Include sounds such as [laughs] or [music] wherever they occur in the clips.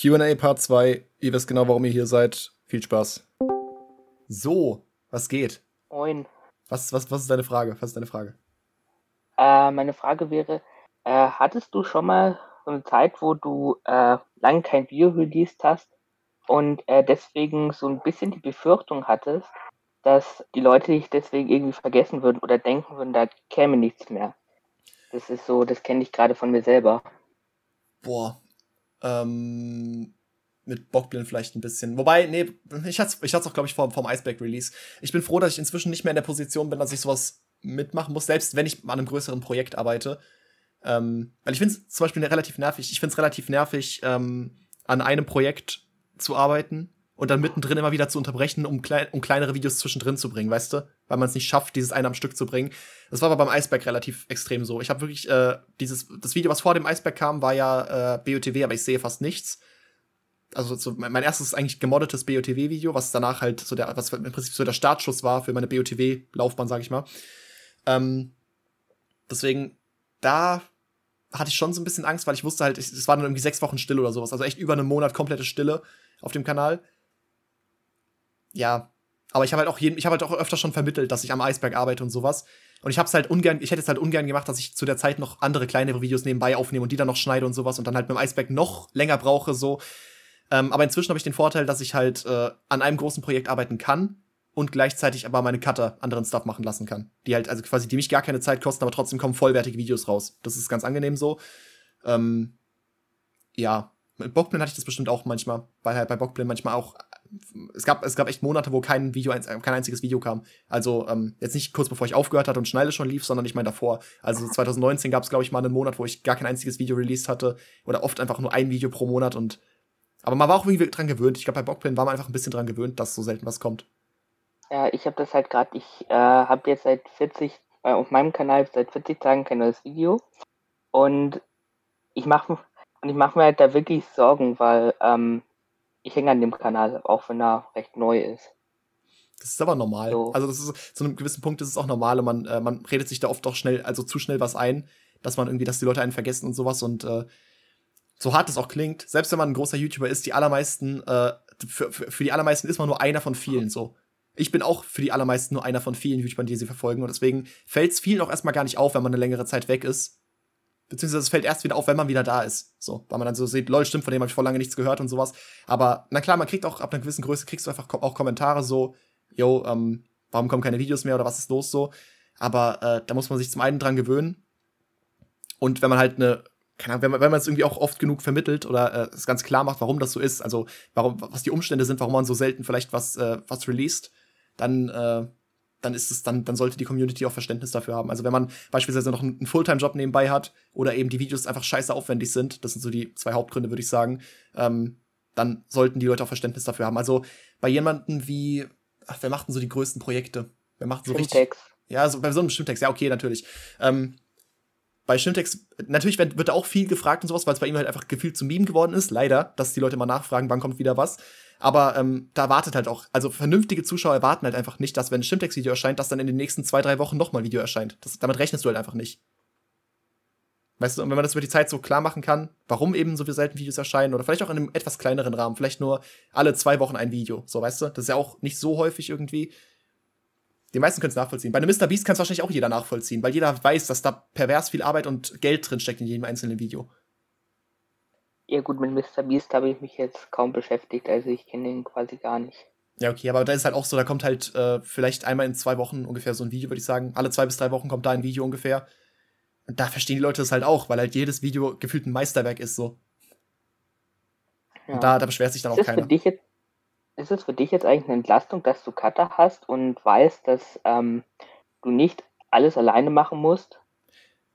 QA Part 2. Ihr wisst genau, warum ihr hier seid. Viel Spaß. So, was geht? Moin. Was, was, was ist deine Frage? Was ist deine Frage? Äh, meine Frage wäre, äh, hattest du schon mal so eine Zeit, wo du äh, lange kein Video released hast und äh, deswegen so ein bisschen die Befürchtung hattest, dass die Leute dich deswegen irgendwie vergessen würden oder denken würden, da käme nichts mehr? Das ist so, das kenne ich gerade von mir selber. Boah. Ähm, mit Bockblin vielleicht ein bisschen. Wobei, nee, ich hatte es ich auch, glaube ich, vom, vom Iceberg-Release. Ich bin froh, dass ich inzwischen nicht mehr in der Position bin, dass ich sowas mitmachen muss, selbst wenn ich an einem größeren Projekt arbeite. Ähm, weil ich finde es zum Beispiel relativ nervig. Ich finde es relativ nervig, ähm, an einem Projekt zu arbeiten und dann mittendrin immer wieder zu unterbrechen, um, klein, um kleinere Videos zwischendrin zu bringen, weißt du? Weil man es nicht schafft, dieses eine am Stück zu bringen. Das war aber beim Iceberg relativ extrem so. Ich habe wirklich äh, dieses, das Video, was vor dem Iceberg kam, war ja äh, BOTW, aber ich sehe fast nichts. Also so mein erstes eigentlich gemoddetes BOTW-Video, was danach halt so der, was im Prinzip so der Startschuss war für meine BOTW-Laufbahn, sag ich mal. Ähm, deswegen, da hatte ich schon so ein bisschen Angst, weil ich wusste halt, es war dann irgendwie sechs Wochen Stille oder sowas. Also echt über einen Monat komplette Stille auf dem Kanal ja, aber ich habe halt auch jeden, ich habe halt auch öfter schon vermittelt, dass ich am Eisberg arbeite und sowas. Und ich habe es halt ungern, ich hätte es halt ungern gemacht, dass ich zu der Zeit noch andere kleinere Videos nebenbei aufnehme und die dann noch schneide und sowas und dann halt mit dem Eisberg noch länger brauche so. Ähm, aber inzwischen habe ich den Vorteil, dass ich halt äh, an einem großen Projekt arbeiten kann und gleichzeitig aber meine Cutter anderen Stuff machen lassen kann. Die halt, also quasi, die mich gar keine Zeit kosten, aber trotzdem kommen vollwertige Videos raus. Das ist ganz angenehm so. Ähm, ja, mit Bockblin hatte ich das bestimmt auch manchmal, weil halt bei Bockblin manchmal auch es gab, es gab echt Monate, wo kein Video, kein einziges Video kam. Also ähm, jetzt nicht kurz bevor ich aufgehört hatte und Schneide schon lief, sondern ich meine davor. Also 2019 gab es, glaube ich, mal einen Monat, wo ich gar kein einziges Video released hatte. Oder oft einfach nur ein Video pro Monat und aber man war auch irgendwie dran gewöhnt. Ich glaube, bei Bockplane war man einfach ein bisschen dran gewöhnt, dass so selten was kommt. Ja, ich habe das halt gerade, ich äh, habe jetzt seit 40, äh, auf meinem Kanal seit 40 Tagen kein neues Video. Und ich mache und ich mache mir halt da wirklich Sorgen, weil ähm, ich hänge an dem Kanal, auch wenn er recht neu ist. Das ist aber normal. So. Also das ist zu einem gewissen Punkt ist es auch normal und man, äh, man redet sich da oft auch schnell, also zu schnell was ein, dass man irgendwie, dass die Leute einen vergessen und sowas und äh, so hart es auch klingt, selbst wenn man ein großer YouTuber ist, die allermeisten, äh, für, für, für die allermeisten ist man nur einer von vielen so. Ich bin auch für die allermeisten nur einer von vielen YouTubern, die sie verfolgen und deswegen fällt es vielen auch erstmal gar nicht auf, wenn man eine längere Zeit weg ist, Beziehungsweise es fällt erst wieder auf, wenn man wieder da ist. So, weil man dann so sieht, lol, stimmt, von dem habe ich vor lange nichts gehört und sowas. Aber na klar, man kriegt auch ab einer gewissen Größe, kriegst du einfach auch Kommentare so, yo, ähm, warum kommen keine Videos mehr oder was ist los so. Aber äh, da muss man sich zum einen dran gewöhnen. Und wenn man halt eine, keine Ahnung, wenn man, wenn man es irgendwie auch oft genug vermittelt oder äh, es ganz klar macht, warum das so ist, also warum, was die Umstände sind, warum man so selten vielleicht was, äh, was released, dann äh, dann ist es, dann, dann sollte die Community auch Verständnis dafür haben. Also wenn man beispielsweise noch einen, Fulltime-Job nebenbei hat oder eben die Videos einfach scheiße aufwendig sind, das sind so die zwei Hauptgründe, würde ich sagen, ähm, dann sollten die Leute auch Verständnis dafür haben. Also bei jemanden wie, ach, wer macht denn so die größten Projekte? Wer macht so Shimtex. richtig? Ja, so bei so einem Shimtex, ja, okay, natürlich. Ähm, bei Shimtex, natürlich wird, wird da auch viel gefragt und sowas, weil es bei ihm halt einfach gefühlt zum Meme geworden ist, leider, dass die Leute mal nachfragen, wann kommt wieder was. Aber ähm, da wartet halt auch, also vernünftige Zuschauer erwarten halt einfach nicht, dass wenn ein Shimtex-Video erscheint, dass dann in den nächsten zwei, drei Wochen nochmal ein Video erscheint. Das, damit rechnest du halt einfach nicht. Weißt du, und wenn man das über die Zeit so klar machen kann, warum eben so selten Videos erscheinen oder vielleicht auch in einem etwas kleineren Rahmen, vielleicht nur alle zwei Wochen ein Video, so weißt du, das ist ja auch nicht so häufig irgendwie. Die meisten können es nachvollziehen. Bei einem Mr. Beast kann es wahrscheinlich auch jeder nachvollziehen, weil jeder weiß, dass da pervers viel Arbeit und Geld drin steckt in jedem einzelnen Video. Ja gut, mit Mr. Beast habe ich mich jetzt kaum beschäftigt, also ich kenne ihn quasi gar nicht. Ja, okay, aber da ist halt auch so, da kommt halt äh, vielleicht einmal in zwei Wochen ungefähr so ein Video, würde ich sagen. Alle zwei bis drei Wochen kommt da ein Video ungefähr. Und da verstehen die Leute das halt auch, weil halt jedes Video gefühlt ein Meisterwerk ist so. Ja. Und da, da beschwert sich dann ist auch keiner. Für dich jetzt, ist es für dich jetzt eigentlich eine Entlastung, dass du Cutter hast und weißt, dass ähm, du nicht alles alleine machen musst?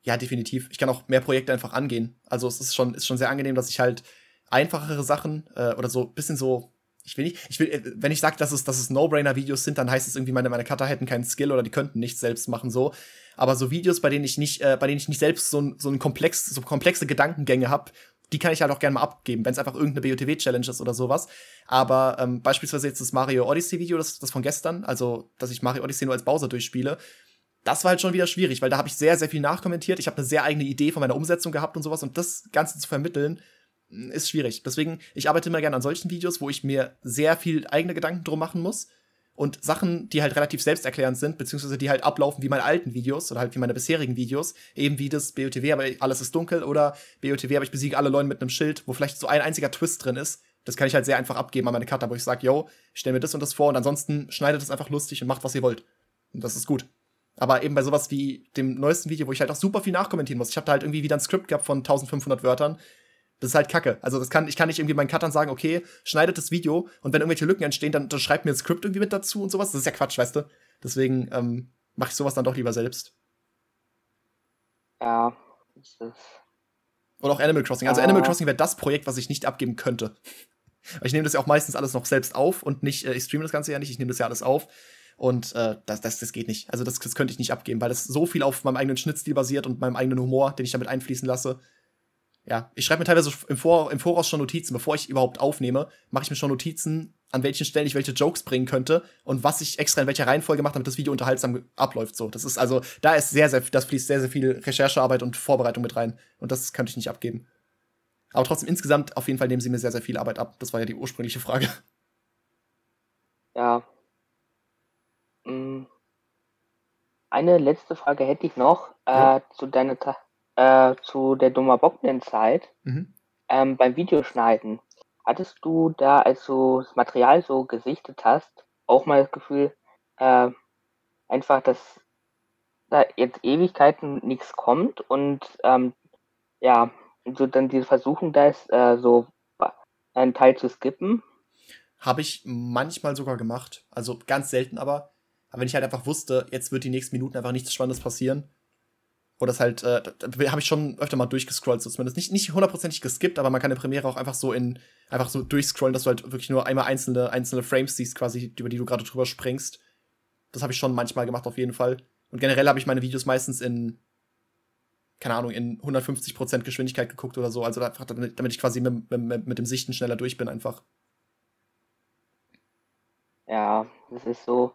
Ja, definitiv. Ich kann auch mehr Projekte einfach angehen. Also es ist schon, ist schon sehr angenehm, dass ich halt einfachere Sachen äh, oder so bisschen so. Ich will nicht, ich will, äh, wenn ich sage, dass es, dass es No-Brainer-Videos sind, dann heißt es irgendwie, meine, meine Cutter hätten keinen Skill oder die könnten nichts selbst machen, so. Aber so Videos, bei denen ich nicht, äh, bei denen ich nicht selbst so, ein, so ein komplex, so komplexe Gedankengänge habe, die kann ich halt auch gerne mal abgeben, wenn es einfach irgendeine BOTW-Challenge ist oder sowas. Aber ähm, beispielsweise jetzt das Mario Odyssey-Video, das, das von gestern, also dass ich Mario Odyssey nur als Bowser durchspiele, das war halt schon wieder schwierig, weil da habe ich sehr, sehr viel nachkommentiert. Ich habe eine sehr eigene Idee von meiner Umsetzung gehabt und sowas. Und das Ganze zu vermitteln, ist schwierig. Deswegen, ich arbeite immer gerne an solchen Videos, wo ich mir sehr viel eigene Gedanken drum machen muss. Und Sachen, die halt relativ selbsterklärend sind, beziehungsweise die halt ablaufen wie meine alten Videos oder halt wie meine bisherigen Videos, eben wie das BOTW, aber alles ist dunkel oder BOTW, aber ich besiege alle Leute mit einem Schild, wo vielleicht so ein einziger Twist drin ist. Das kann ich halt sehr einfach abgeben an meine Cutter, wo ich sage, yo, ich stell mir das und das vor und ansonsten schneidet es einfach lustig und macht, was ihr wollt. Und das ist gut. Aber eben bei sowas wie dem neuesten Video, wo ich halt auch super viel nachkommentieren muss. Ich habe da halt irgendwie wieder ein Skript gehabt von 1500 Wörtern das ist halt kacke. Also das kann, ich kann nicht irgendwie meinen Cuttern sagen, okay, schneidet das Video und wenn irgendwelche Lücken entstehen, dann, dann schreibt mir ein Skript irgendwie mit dazu und sowas. Das ist ja Quatsch, weißt du? Deswegen ähm, mache ich sowas dann doch lieber selbst. Ja, das ist. Oder auch Animal Crossing. Also ah. Animal Crossing wäre das Projekt, was ich nicht abgeben könnte. [laughs] ich nehme das ja auch meistens alles noch selbst auf und nicht, äh, ich streame das Ganze ja nicht, ich nehme das ja alles auf. Und äh, das, das, das geht nicht. Also das, das könnte ich nicht abgeben, weil das so viel auf meinem eigenen Schnittstil basiert und meinem eigenen Humor, den ich damit einfließen lasse ja, ich schreibe mir teilweise im, Vor im Voraus schon Notizen, bevor ich überhaupt aufnehme, mache ich mir schon Notizen, an welchen Stellen ich welche Jokes bringen könnte und was ich extra in welcher Reihenfolge mache, damit das Video unterhaltsam abläuft. So, das ist also, da ist sehr, sehr, das fließt sehr, sehr viel Recherchearbeit und Vorbereitung mit rein. Und das könnte ich nicht abgeben. Aber trotzdem insgesamt, auf jeden Fall nehmen sie mir sehr, sehr viel Arbeit ab. Das war ja die ursprüngliche Frage. Ja. Mm. Eine letzte Frage hätte ich noch ja. äh, zu deiner äh, zu der Dummer Bocknen-Zeit mhm. ähm, beim Videoschneiden. Hattest du da, als du das Material so gesichtet hast, auch mal das Gefühl, äh, einfach, dass da jetzt Ewigkeiten nichts kommt und ähm, ja, so dann diese Versuchung da ist, äh, so einen Teil zu skippen? Habe ich manchmal sogar gemacht. Also ganz selten aber. Aber wenn ich halt einfach wusste, jetzt wird die nächsten Minuten einfach nichts Spannendes passieren, oder es halt, äh, habe ich schon öfter mal durchgescrollt, so zumindest. Nicht, nicht hundertprozentig geskippt, aber man kann in Premiere auch einfach so in, einfach so durchscrollen, dass du halt wirklich nur einmal einzelne, einzelne Frames siehst, quasi, über die du gerade drüber springst. Das habe ich schon manchmal gemacht, auf jeden Fall. Und generell habe ich meine Videos meistens in, keine Ahnung, in 150% Geschwindigkeit geguckt oder so. Also einfach, damit, damit ich quasi mit, mit, mit dem Sichten schneller durch bin, einfach. Ja, das ist so.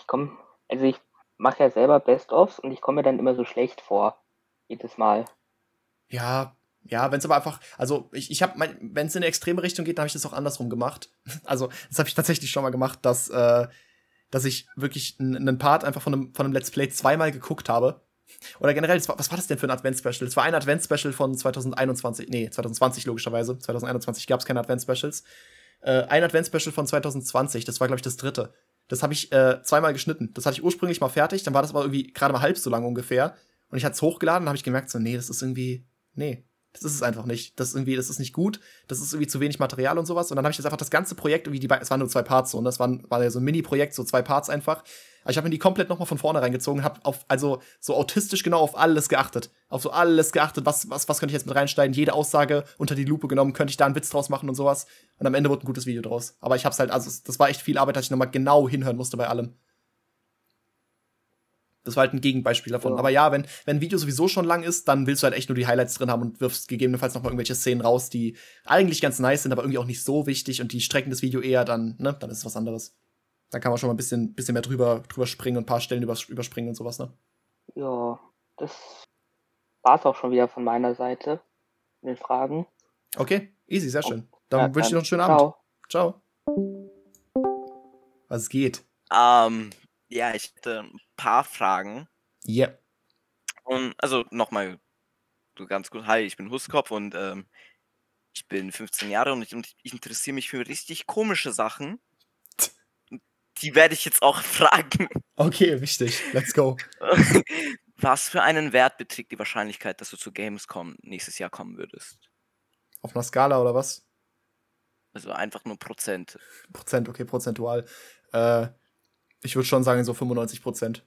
Ich komme, also ich mache ja selber Best-ofs und ich komme mir dann immer so schlecht vor. Jedes Mal. Ja, ja, wenn es aber einfach, also ich, ich habe, wenn es in eine extreme Richtung geht, dann habe ich das auch andersrum gemacht. [laughs] Also das habe ich tatsächlich schon mal gemacht, dass, äh, dass ich wirklich einen Part einfach von einem, von einem Let's Play zweimal geguckt habe. Oder generell, war, was war das denn für ein Advent-Special? Es war ein Advent-Special von 2021, nee, 2020 logischerweise. 2021 gab es keine Advent-Specials. Äh, ein Advent-Special von 2020, das war, glaube ich, das dritte. Das habe ich äh, zweimal geschnitten. Das hatte ich ursprünglich mal fertig, dann war das aber irgendwie gerade mal halb so lang ungefähr. Und ich hatte es hochgeladen und habe ich gemerkt, so, nee, das ist irgendwie, nee, das ist es einfach nicht. Das ist irgendwie, das ist nicht gut. Das ist irgendwie zu wenig Material und sowas. Und dann habe ich jetzt einfach das ganze Projekt, irgendwie die, es waren nur zwei Parts so, und das war, war ja so ein Mini-Projekt, so zwei Parts einfach. Aber ich habe mir die komplett nochmal von vorne reingezogen, habe auf, also so autistisch genau auf alles geachtet. Auf so alles geachtet, was, was, was könnte ich jetzt mit reinsteigen, jede Aussage unter die Lupe genommen, könnte ich da einen Witz draus machen und sowas. Und am Ende wurde ein gutes Video draus. Aber ich hab's halt, also das war echt viel Arbeit, dass ich nochmal genau hinhören musste bei allem. Das war halt ein Gegenbeispiel davon. Ja. Aber ja, wenn, wenn ein Video sowieso schon lang ist, dann willst du halt echt nur die Highlights drin haben und wirfst gegebenenfalls noch mal irgendwelche Szenen raus, die eigentlich ganz nice sind, aber irgendwie auch nicht so wichtig und die strecken das Video eher, dann, ne, dann ist es was anderes. Da kann man schon mal ein bisschen, bisschen mehr drüber, drüber springen und ein paar Stellen überspringen und sowas, ne? Ja, das war's auch schon wieder von meiner Seite mit den Fragen. Okay, easy, sehr schön. Dann ja, wünsche ich dir noch einen schönen ciao. Abend. Ciao. Was geht? Ähm, ja, ich hätte ein paar Fragen. Ja. Yeah. Und also nochmal so ganz gut. Hi, ich bin Huskopf und ähm, ich bin 15 Jahre und ich, und ich interessiere mich für richtig komische Sachen die werde ich jetzt auch [laughs] fragen. Okay, wichtig. Let's go. [laughs] Was für einen Wert beträgt die Wahrscheinlichkeit, dass du zu Gamescom nächstes Jahr kommen würdest? Auf einer Skala oder was? Also einfach nur Prozent. Prozent, okay, prozentual. Äh, ich würde schon sagen, so 95 Prozent.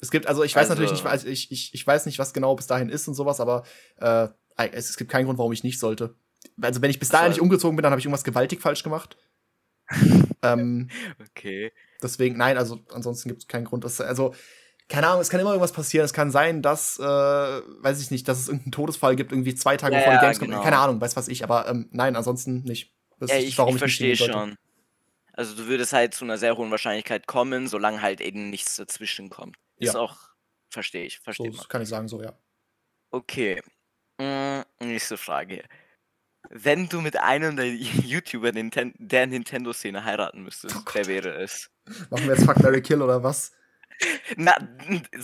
Es gibt, also ich weiß also, natürlich nicht, ich, ich, ich weiß nicht, was genau bis dahin ist und sowas, aber äh, es, es gibt keinen Grund, warum ich nicht sollte. Also wenn ich bis dahin also, nicht umgezogen bin, dann habe ich irgendwas gewaltig falsch gemacht. [laughs] ähm, okay. Deswegen, nein, also ansonsten gibt es keinen Grund. Dass, also, keine Ahnung, es kann immer irgendwas passieren. Es kann sein, dass, äh, weiß ich nicht, dass es irgendeinen Todesfall gibt, irgendwie zwei Tage ja, vor der Gamescom. Genau. Keine Ahnung, weiß was ich, aber ähm, nein, ansonsten nicht. Das ja, ich, warum ich, ich verstehe schon. Also du würdest halt zu einer sehr hohen Wahrscheinlichkeit kommen, solange halt eben nichts dazwischen kommt. Ist ja. auch, verstehe ich, verstehe so, kann ich sagen, so, ja. Okay. Hm, nächste Frage. Wenn du mit einem der YouTuber Ninten der Nintendo-Szene heiraten müsstest, oh wer wäre es? Machen wir jetzt Fuck Mary Kill oder was? [laughs] Na,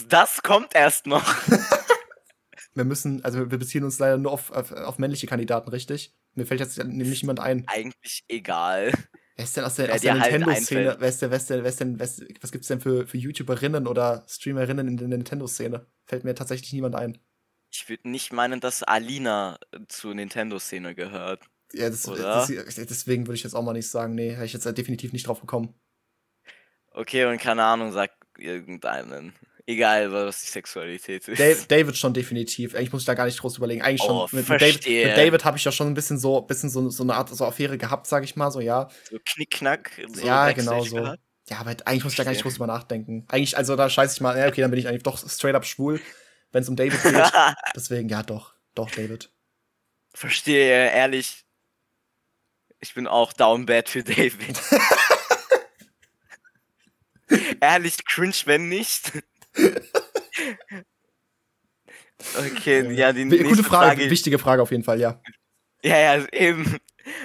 das kommt erst noch. [laughs] wir müssen, also wir beziehen uns leider nur auf, auf, auf männliche Kandidaten, richtig? Mir fällt jetzt nämlich niemand ein. Eigentlich egal. Wer ist denn aus der, aus der halt Nintendo-Szene? Halt wer ist wer ist wer ist denn, wer ist, was gibt's denn für, für YouTuberinnen oder Streamerinnen in der Nintendo-Szene? Fällt mir tatsächlich niemand ein. Ich würde nicht meinen, dass Alina zur Nintendo-Szene gehört. Ja, das, das, deswegen würde ich jetzt auch mal nicht sagen. Nee, hätte ich jetzt definitiv nicht drauf gekommen. Okay, und keine Ahnung, sag irgendeinen. Egal, was die Sexualität ist. Dave, David schon definitiv. Eigentlich muss ich da gar nicht groß überlegen. Eigentlich schon. Oh, mit, mit, David, mit David habe ich ja schon ein bisschen so, bisschen so, so eine Art so Affäre gehabt, sage ich mal, so ja. So Knickknack. So ja, genau so. Gehabt. Ja, aber eigentlich muss ich da gar nicht groß drüber nachdenken. Eigentlich, also da scheiße ich mal, ja, okay, dann bin ich eigentlich doch straight up schwul, wenn es um David geht. [laughs] Deswegen, ja, doch, doch, David. Verstehe, ehrlich. Ich bin auch down bad für David. [laughs] ehrlich cringe, wenn nicht. Okay, ja, die nächste Gute Frage, Frage, wichtige Frage auf jeden Fall, ja. Ja, ja, eben.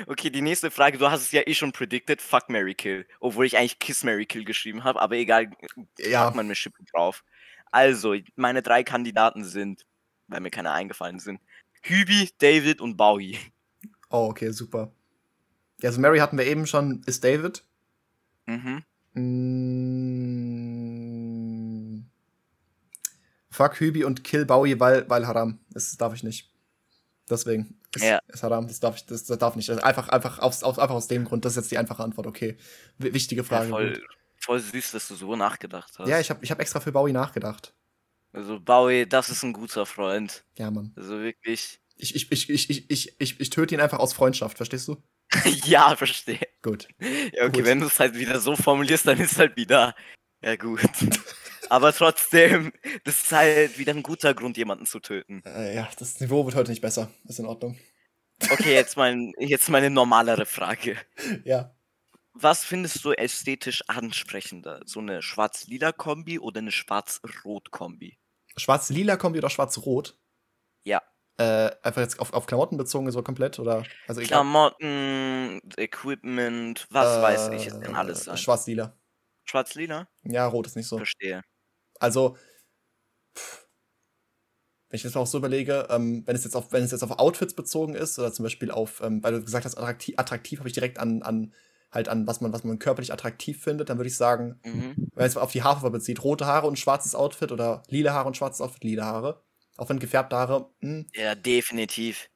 Okay, die nächste Frage, du hast es ja eh schon predicted, fuck Mary Kill. Obwohl ich eigentlich Kiss Mary Kill geschrieben habe, aber egal, ja. packt man mir Schippe drauf. Also, meine drei Kandidaten sind, weil mir keine eingefallen sind, Hübi, David und Bowie. Oh, okay, super. Ja, also Mary hatten wir eben schon, ist David. Mhm. Mm, fuck Hübi und kill Bowie, weil, weil Haram. Das darf ich nicht. Deswegen. Ist, ja. ist Haram, das darf ich, das, das darf nicht. Also einfach, einfach, aus, aus, einfach aus dem Grund, das ist jetzt die einfache Antwort, okay. W wichtige Frage. Ja, voll, voll süß, dass du so nachgedacht hast. Ja, ich habe ich hab extra für Bowie nachgedacht. Also Bowie, das ist ein guter Freund. Ja, Mann. Also wirklich. Ich, ich, ich, ich, ich, ich, ich, ich töte ihn einfach aus Freundschaft, verstehst du? [laughs] ja, verstehe. Gut. Ja, okay, gut. wenn du es halt wieder so formulierst, dann ist es halt wieder. Ja, gut. [laughs] Aber trotzdem, [laughs] das ist halt wieder ein guter Grund, jemanden zu töten. Äh, ja, das Niveau wird heute nicht besser. Ist in Ordnung. Okay, jetzt, mein, jetzt meine normalere Frage. [laughs] Ja. Was findest du ästhetisch ansprechender? So eine schwarz-lila-Kombi oder eine schwarz-rot-Kombi? Schwarz-lila-Kombi oder schwarz-rot? Ja. Äh, einfach jetzt auf, auf Klamotten bezogen, so komplett? Oder? Also Klamotten, Equipment, was äh, weiß ich, es kann alles sein. Schwarz-lila. Schwarz-lila? Ja, rot ist nicht so. Verstehe. Also, pff, wenn ich das auch so überlege, ähm, wenn es jetzt auf, wenn es jetzt auf Outfits bezogen ist, oder zum Beispiel auf, ähm, weil du gesagt hast, attraktiv, attraktiv habe ich direkt an, an, halt an, was man, was man körperlich attraktiv findet, dann würde ich sagen, mhm. wenn es auf die Haarfarbe bezieht, rote Haare und schwarzes Outfit oder lila Haare und schwarzes Outfit, lila Haare. Auch wenn gefärbte Haare. Mh. Hm. Ja, definitiv.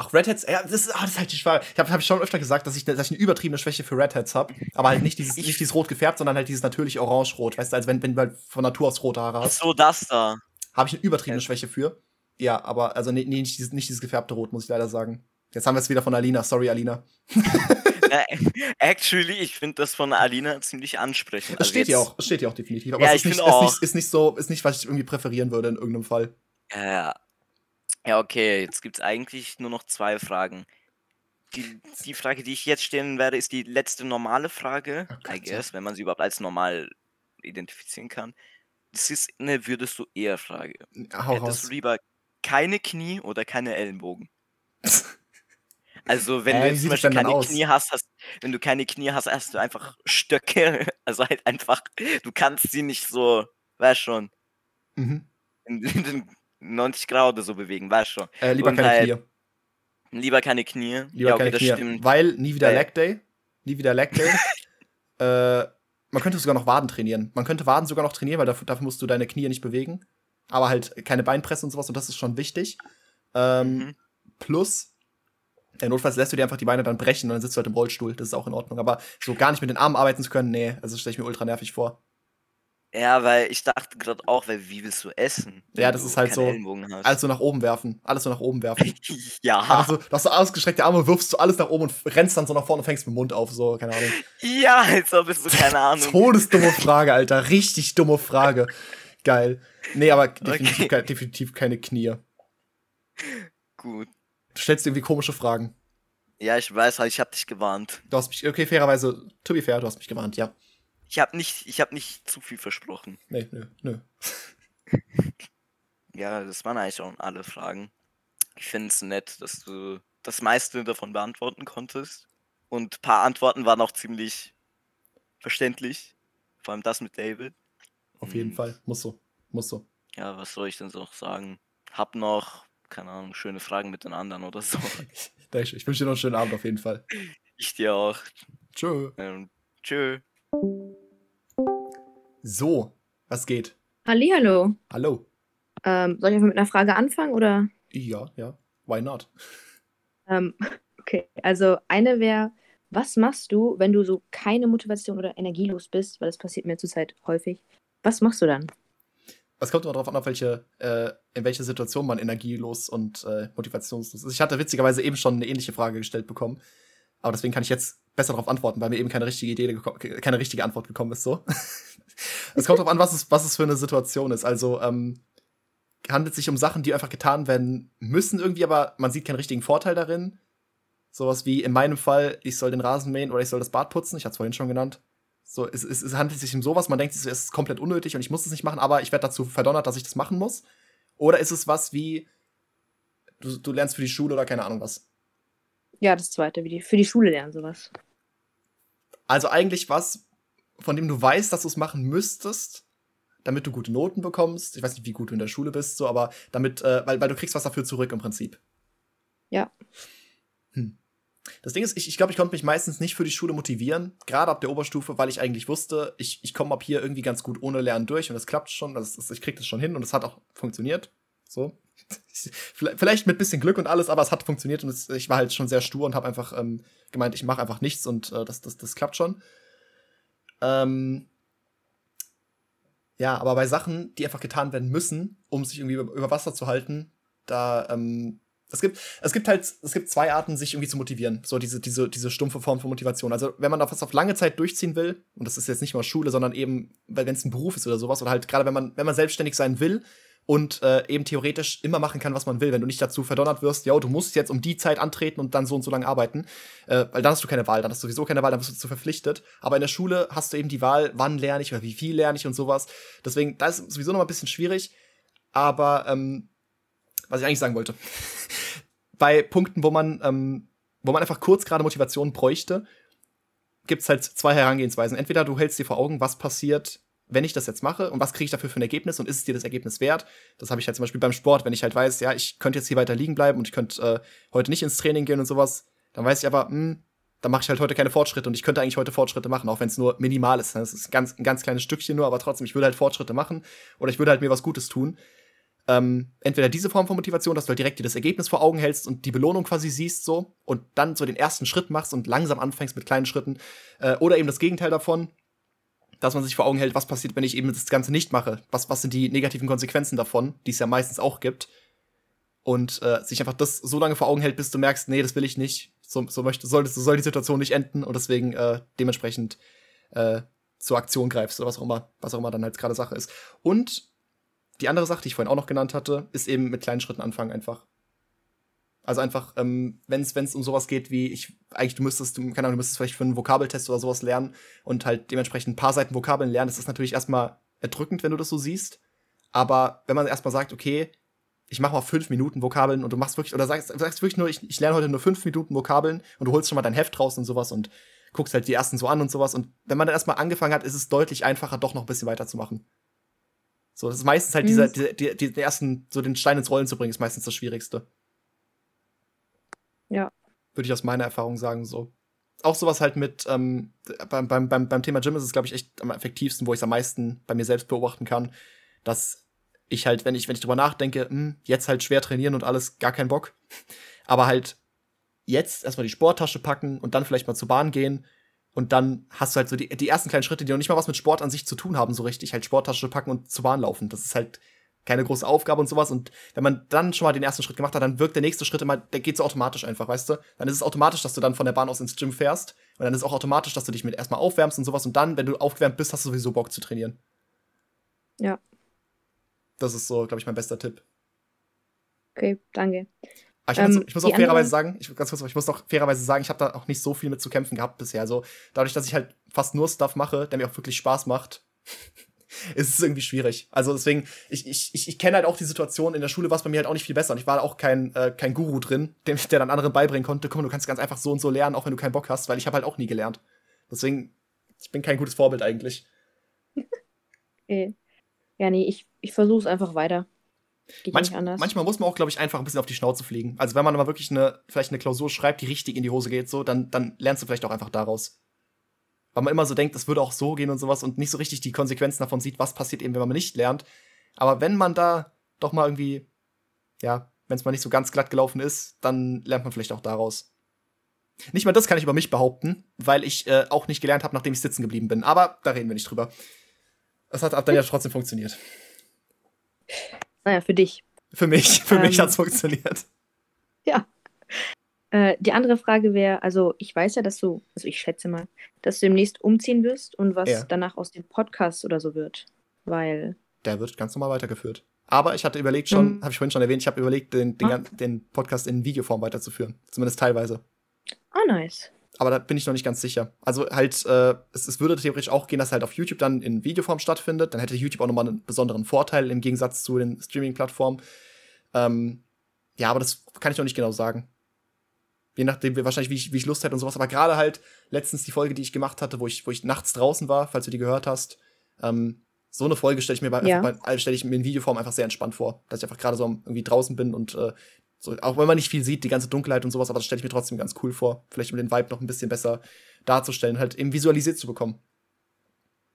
Ach, Redheads, ja, das ist, ah, das ist halt die Frage. Ich habe hab schon öfter gesagt, dass ich, dass ich eine übertriebene Schwäche für Redheads habe. Aber halt nicht dieses, nicht dieses rot gefärbt, sondern halt dieses natürliche Orange-Rot. Weißt du, als wenn, wenn du halt von Natur aus rote Haare hast. Ach so, das da. Habe ich eine übertriebene ja. Schwäche für. Ja, aber also nee, nee, nicht, dieses, nicht dieses gefärbte Rot, muss ich leider sagen. Jetzt haben wir es wieder von Alina. Sorry, Alina. [laughs] Actually, ich finde das von Alina ziemlich ansprechend. Es also steht ja auch, es steht ja auch definitiv. Aber ja, es ist, nicht, ist, nicht, ist nicht so, ist nicht, was ich irgendwie präferieren würde in irgendeinem Fall. Ja, ja, okay, jetzt gibt es eigentlich nur noch zwei Fragen. Die, die Frage, die ich jetzt stellen werde, ist die letzte normale Frage, oh I guess, wenn man sie überhaupt als normal identifizieren kann. Das ist eine würdest du eher Frage. Hau Hättest raus. du lieber keine Knie oder keine Ellenbogen? [laughs] Also wenn äh, du jetzt zum Beispiel keine aus? Knie hast, hast, wenn du keine Knie hast, hast du einfach Stöcke. [laughs] Also halt einfach, du kannst sie nicht so, weißt schon, mhm. den [laughs] 90 Grad oder so bewegen, weißt schon. Äh, lieber Und keine halt, Knie. Lieber keine Knie. Lieber ja, okay, keine Knie. Stimmt. Weil nie wieder Leg Day. Nie wieder Leg Day. [laughs] äh, man könnte sogar noch Waden trainieren. Man könnte Waden sogar noch trainieren, weil dafür, dafür, musst du deine Knie nicht bewegen. Aber halt keine Beinpresse und sowas und das ist schon wichtig. Ähm, mhm. Plus, ja, notfalls lässt du dir einfach die Beine dann brechen und dann sitzt du halt im Rollstuhl. Das ist auch in Ordnung. Aber so gar nicht mit den Armen arbeiten zu können, nee, also stelle ich mir ultra nervig vor. Ja, weil ich dachte gerade auch, weil wie willst du essen? Ja, das ist halt so. Alles so nach oben werfen. Alles so nach oben werfen. [laughs] ja. Also, du hast so ausgestreckte Arme, wirfst so alles nach oben und rennst dann so nach vorne und fängst mit dem Mund auf, so, keine Ahnung. [laughs] Ja, ob es so, keine Ahnung. Todesdumme Frage, Alter. Richtig dumme Frage. [laughs] Geil. Nee, aber definitiv, okay. definitiv keine Knie. Gut. Du stellst irgendwie komische Fragen. Ja, ich weiß halt, ich hab dich gewarnt. Du hast mich, okay, fairerweise, to be fair, du hast mich gewarnt, ja. Ich habe nicht, ich habe nicht zu viel versprochen. Nee, nö, nö. [laughs] ja, das waren eigentlich auch alle Fragen. Ich finde es nett, dass du das meiste davon beantworten konntest. Und ein paar Antworten waren auch ziemlich verständlich. Vor allem das mit David. Auf jeden mhm. Fall. Muss so. Muss so. Ja, was soll ich denn so sagen? Hab noch, keine Ahnung, schöne Fragen mit den anderen oder so. [laughs] ich wünsche dir noch einen schönen Abend auf jeden Fall. Ich dir auch. Tschö. Ähm, tschö. So, was geht? Hallihallo. Hallo. Ähm, soll ich einfach mit einer Frage anfangen oder? Ja, ja. Why not? Ähm, okay, also eine wäre, was machst du, wenn du so keine Motivation oder energielos bist? Weil das passiert mir zurzeit häufig. Was machst du dann? Es kommt immer darauf an, auf welche, äh, in welcher Situation man energielos und äh, motivationslos ist. Ich hatte witzigerweise eben schon eine ähnliche Frage gestellt bekommen. Aber deswegen kann ich jetzt besser darauf antworten, weil mir eben keine richtige Idee, keine richtige Antwort gekommen ist. So. [laughs] es kommt darauf an, was es, was es für eine Situation ist. Also ähm, handelt es sich um Sachen, die einfach getan werden müssen irgendwie, aber man sieht keinen richtigen Vorteil darin. Sowas wie in meinem Fall, ich soll den Rasen mähen oder ich soll das Bad putzen. Ich hatte es vorhin schon genannt. So, es, es, es handelt sich um sowas, man denkt, es ist komplett unnötig und ich muss es nicht machen, aber ich werde dazu verdonnert, dass ich das machen muss. Oder ist es was wie, du, du lernst für die Schule oder keine Ahnung was? Ja, das zweite, für die Schule lernen, sowas. Also eigentlich was, von dem du weißt, dass du es machen müsstest, damit du gute Noten bekommst. Ich weiß nicht, wie gut du in der Schule bist, so, aber damit, äh, weil, weil du kriegst was dafür zurück im Prinzip. Ja. Hm. Das Ding ist, ich, ich glaube, ich konnte mich meistens nicht für die Schule motivieren, gerade ab der Oberstufe, weil ich eigentlich wusste, ich, ich komme ab hier irgendwie ganz gut ohne Lernen durch und das klappt schon, das, das, ich krieg das schon hin und es hat auch funktioniert. So. [laughs] Vielleicht mit bisschen Glück und alles, aber es hat funktioniert und es, ich war halt schon sehr stur und habe einfach ähm, gemeint, ich mache einfach nichts und äh, das, das, das klappt schon. Ähm, ja, aber bei Sachen, die einfach getan werden müssen, um sich irgendwie über, Wasser zu halten, da ähm, es gibt, es gibt halt, es gibt zwei Arten, sich irgendwie zu motivieren. So diese, diese, diese stumpfe Form von Motivation. Also, wenn man das auf lange Zeit durchziehen will, und das ist jetzt nicht mal Schule, sondern eben, wenn es ein Beruf ist oder sowas, oder halt gerade wenn man, wenn man selbstständig sein will und äh, eben theoretisch immer machen kann, was man will, wenn du nicht dazu verdonnert wirst, ja, du musst jetzt um die Zeit antreten und dann so und so lange arbeiten, äh, weil dann hast du keine Wahl, dann hast du sowieso keine Wahl, dann bist du dazu verpflichtet. Aber in der Schule hast du eben die Wahl, wann lerne ich oder wie viel lerne ich und sowas. Deswegen, da ist sowieso noch mal ein bisschen schwierig. Aber ähm, was ich eigentlich sagen wollte. [laughs] Bei Punkten, wo man, ähm, wo man einfach kurz gerade Motivation bräuchte, gibt es halt zwei Herangehensweisen. Entweder du hältst dir vor Augen, was passiert, wenn ich das jetzt mache und was kriege ich dafür für ein Ergebnis und ist es dir das Ergebnis wert? Das habe ich halt zum Beispiel beim Sport, wenn ich halt weiß, ja, ich könnte jetzt hier weiter liegen bleiben und ich könnte äh, heute nicht ins Training gehen und sowas, dann weiß ich aber, hm, dann mache ich halt heute keine Fortschritte und ich könnte eigentlich heute Fortschritte machen, auch wenn es nur minimal ist. Das ist ein ganz, ein ganz kleines Stückchen nur, aber trotzdem, ich würde halt Fortschritte machen oder ich würde halt mir was Gutes tun ähm, entweder diese Form von Motivation, dass du halt direkt dir das Ergebnis vor Augen hältst und die Belohnung quasi siehst so und dann so den ersten Schritt machst und langsam anfängst mit kleinen Schritten, äh, oder eben das Gegenteil davon, dass man sich vor Augen hält, was passiert, wenn ich eben das Ganze nicht mache, was, was sind die negativen Konsequenzen davon, die es ja meistens auch gibt und äh, sich einfach das so lange vor Augen hält, bis du merkst, nee, das will ich nicht, so, so möchte, soll, so soll die Situation nicht enden und deswegen äh, dementsprechend äh, zur Aktion greifst oder was auch immer, was auch immer dann halt gerade Sache ist. Und die andere Sache, die ich vorhin auch noch genannt hatte, ist eben mit kleinen Schritten anfangen einfach. Also einfach, ähm, wenn es um sowas geht wie, ich, eigentlich, du müsstest, du, keine Ahnung, du müsstest vielleicht für einen Vokabeltest oder sowas lernen und halt dementsprechend ein paar Seiten Vokabeln lernen, das ist natürlich erstmal erdrückend, wenn du das so siehst. Aber wenn man erstmal sagt, okay, ich mache mal fünf Minuten Vokabeln und du machst wirklich, oder sagst, sagst wirklich nur, ich, ich lerne heute nur fünf Minuten Vokabeln und du holst schon mal dein Heft raus und sowas und guckst halt die ersten so an und sowas. Und wenn man dann erstmal angefangen hat, ist es deutlich einfacher, doch noch ein bisschen weiterzumachen. So, das ist meistens halt dieser, mhm. dieser die, die, den ersten, so den Stein ins Rollen zu bringen, ist meistens das Schwierigste. Ja. Würde ich aus meiner Erfahrung sagen, so. Auch sowas halt mit, ähm, beim, beim, beim, Thema Gym ist es, glaube ich, echt am effektivsten, wo ich es am meisten bei mir selbst beobachten kann, dass ich halt, wenn ich, wenn ich drüber nachdenke, mh, hm, jetzt halt schwer trainieren und alles, gar keinen Bock. Aber halt jetzt erstmal die Sporttasche packen und dann vielleicht mal zur Bahn gehen und dann hast du halt so die, die ersten kleinen Schritte, die noch nicht mal was mit Sport an sich zu tun haben, so richtig. Halt Sporttasche packen und zur Bahn laufen. Das ist halt keine große Aufgabe und sowas. Und wenn man dann schon mal den ersten Schritt gemacht hat, dann wirkt der nächste Schritt immer, der geht so automatisch einfach, weißt du? Dann ist es automatisch, dass du dann von der Bahn aus ins Gym fährst. Und dann ist es auch automatisch, dass du dich mit erstmal aufwärmst und sowas. Und dann, wenn du aufgewärmt bist, hast du sowieso Bock zu trainieren. Ja. Das ist so, glaube ich, mein bester Tipp. Okay, danke. Aber ich, ähm, muss, ich muss auch fairerweise sagen, ich, ganz kurz, ich muss auch fairerweise sagen, ich habe da auch nicht so viel mit zu kämpfen gehabt bisher. Also dadurch, dass ich halt fast nur Stuff mache, der mir auch wirklich Spaß macht, [laughs] [laughs] es ist irgendwie schwierig. Also deswegen, ich, ich, ich, ich kenne halt auch die Situation, in der Schule war es bei mir halt auch nicht viel besser. Und ich war auch kein, äh, kein Guru drin, dem, der dann anderen beibringen konnte, komm, du kannst ganz einfach so und so lernen, auch wenn du keinen Bock hast, weil ich habe halt auch nie gelernt. Deswegen, ich bin kein gutes Vorbild eigentlich. [laughs] okay. Ja, nee, ich, ich versuche es einfach weiter. Geht Manch, manchmal muss man auch, glaube ich, einfach ein bisschen auf die Schnauze fliegen. Also wenn man mal wirklich eine, vielleicht eine Klausur schreibt, die richtig in die Hose geht, so, dann, dann lernst du vielleicht auch einfach daraus weil man immer so denkt, es würde auch so gehen und sowas und nicht so richtig die Konsequenzen davon sieht, was passiert eben, wenn man nicht lernt. Aber wenn man da doch mal irgendwie, ja, wenn es mal nicht so ganz glatt gelaufen ist, dann lernt man vielleicht auch daraus. Nicht mal das kann ich über mich behaupten, weil ich äh, auch nicht gelernt habe, nachdem ich sitzen geblieben bin. Aber da reden wir nicht drüber. Das hat dann ja trotzdem funktioniert. Naja, für dich. Für mich, für ähm, mich hat es funktioniert. Ja. Äh, die andere Frage wäre, also ich weiß ja, dass du, also ich schätze mal, dass du demnächst umziehen wirst und was ja. danach aus dem Podcast oder so wird. Weil. Der wird ganz normal weitergeführt. Aber ich hatte überlegt schon, mhm. habe ich vorhin schon erwähnt, ich habe überlegt, den, den, ah. den, Podcast in Videoform weiterzuführen. Zumindest teilweise. Ah, nice. Aber da bin ich noch nicht ganz sicher. Also halt, äh, es, es, würde theoretisch auch gehen, dass halt auf YouTube dann in Videoform stattfindet. Dann hätte YouTube auch nochmal einen besonderen Vorteil im Gegensatz zu den Streaming-Plattformen. Ähm, ja, aber das kann ich noch nicht genau sagen. Je nachdem, wahrscheinlich, wie ich, wie ich Lust hätte und sowas. Aber gerade halt letztens die Folge, die ich gemacht hatte, wo ich, wo ich nachts draußen war, falls du die gehört hast. Ähm, so eine Folge stelle ich mir bei, ja. bei, stelle ich mir in Videoform einfach sehr entspannt vor, dass ich einfach gerade so irgendwie draußen bin und äh, so, auch wenn man nicht viel sieht, die ganze Dunkelheit und sowas, aber das stelle ich mir trotzdem ganz cool vor. Vielleicht um den Vibe noch ein bisschen besser darzustellen, halt eben visualisiert zu bekommen.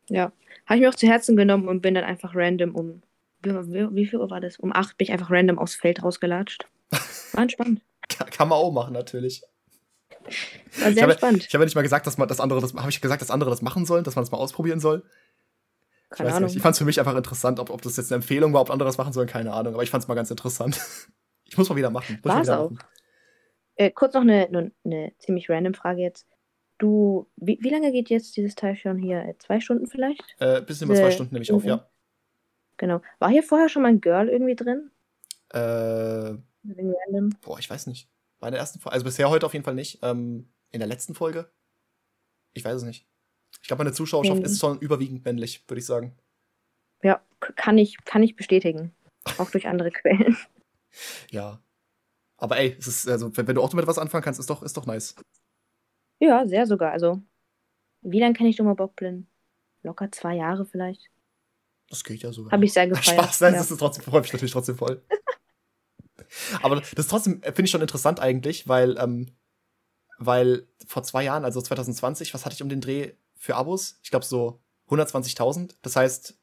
Ja, habe ich mir auch zu Herzen genommen und bin dann einfach random um, wie, wie viel Uhr war das? Um acht bin ich einfach random aufs Feld rausgelatscht. War entspannt. Kann man auch machen, natürlich. War sehr ich habe, spannend. Ich habe nicht mal gesagt, dass man das andere, das habe ich gesagt, dass andere das machen sollen, dass man das mal ausprobieren soll. Keine ich Ahnung. Nicht. Ich fand es für mich einfach interessant, ob, ob das jetzt eine Empfehlung war, ob andere das machen sollen, keine Ahnung. Aber ich fand es mal ganz interessant. [laughs] ich muss mal wieder machen. War es auch. Äh, kurz noch eine, eine, eine, ziemlich random Frage jetzt. Du, wie, wie lange geht jetzt dieses Teil schon hier? Äh, zwei Stunden vielleicht? Äh, bisschen über zwei Stunden nehme ich auf, ja. Genau. War hier vorher schon mal ein Girl irgendwie drin? Äh, Boah, ich weiß nicht. Bei der ersten Folge, also bisher heute auf jeden Fall nicht. Ähm, in der letzten Folge? Ich weiß es nicht. Ich glaube, meine Zuschauerschaft mhm. ist schon überwiegend männlich, würde ich sagen. Ja, kann ich, kann ich bestätigen. Auch durch andere [laughs] Quellen. Ja. Aber ey, es ist, also, wenn, wenn, du auch damit was anfangen kannst, ist doch, ist doch nice. Ja, sehr sogar. Also, wie lange kenne ich Dummer Bockblin? Locker zwei Jahre vielleicht. Das geht ja sogar. Habe ich sehr gefeiert. [laughs] Spaß, nein, ja. das ist trotzdem, freut mich natürlich trotzdem voll. Aber das trotzdem, äh, finde ich schon interessant eigentlich, weil, ähm, weil vor zwei Jahren, also 2020, was hatte ich um den Dreh für Abos? Ich glaube so 120.000. Das heißt,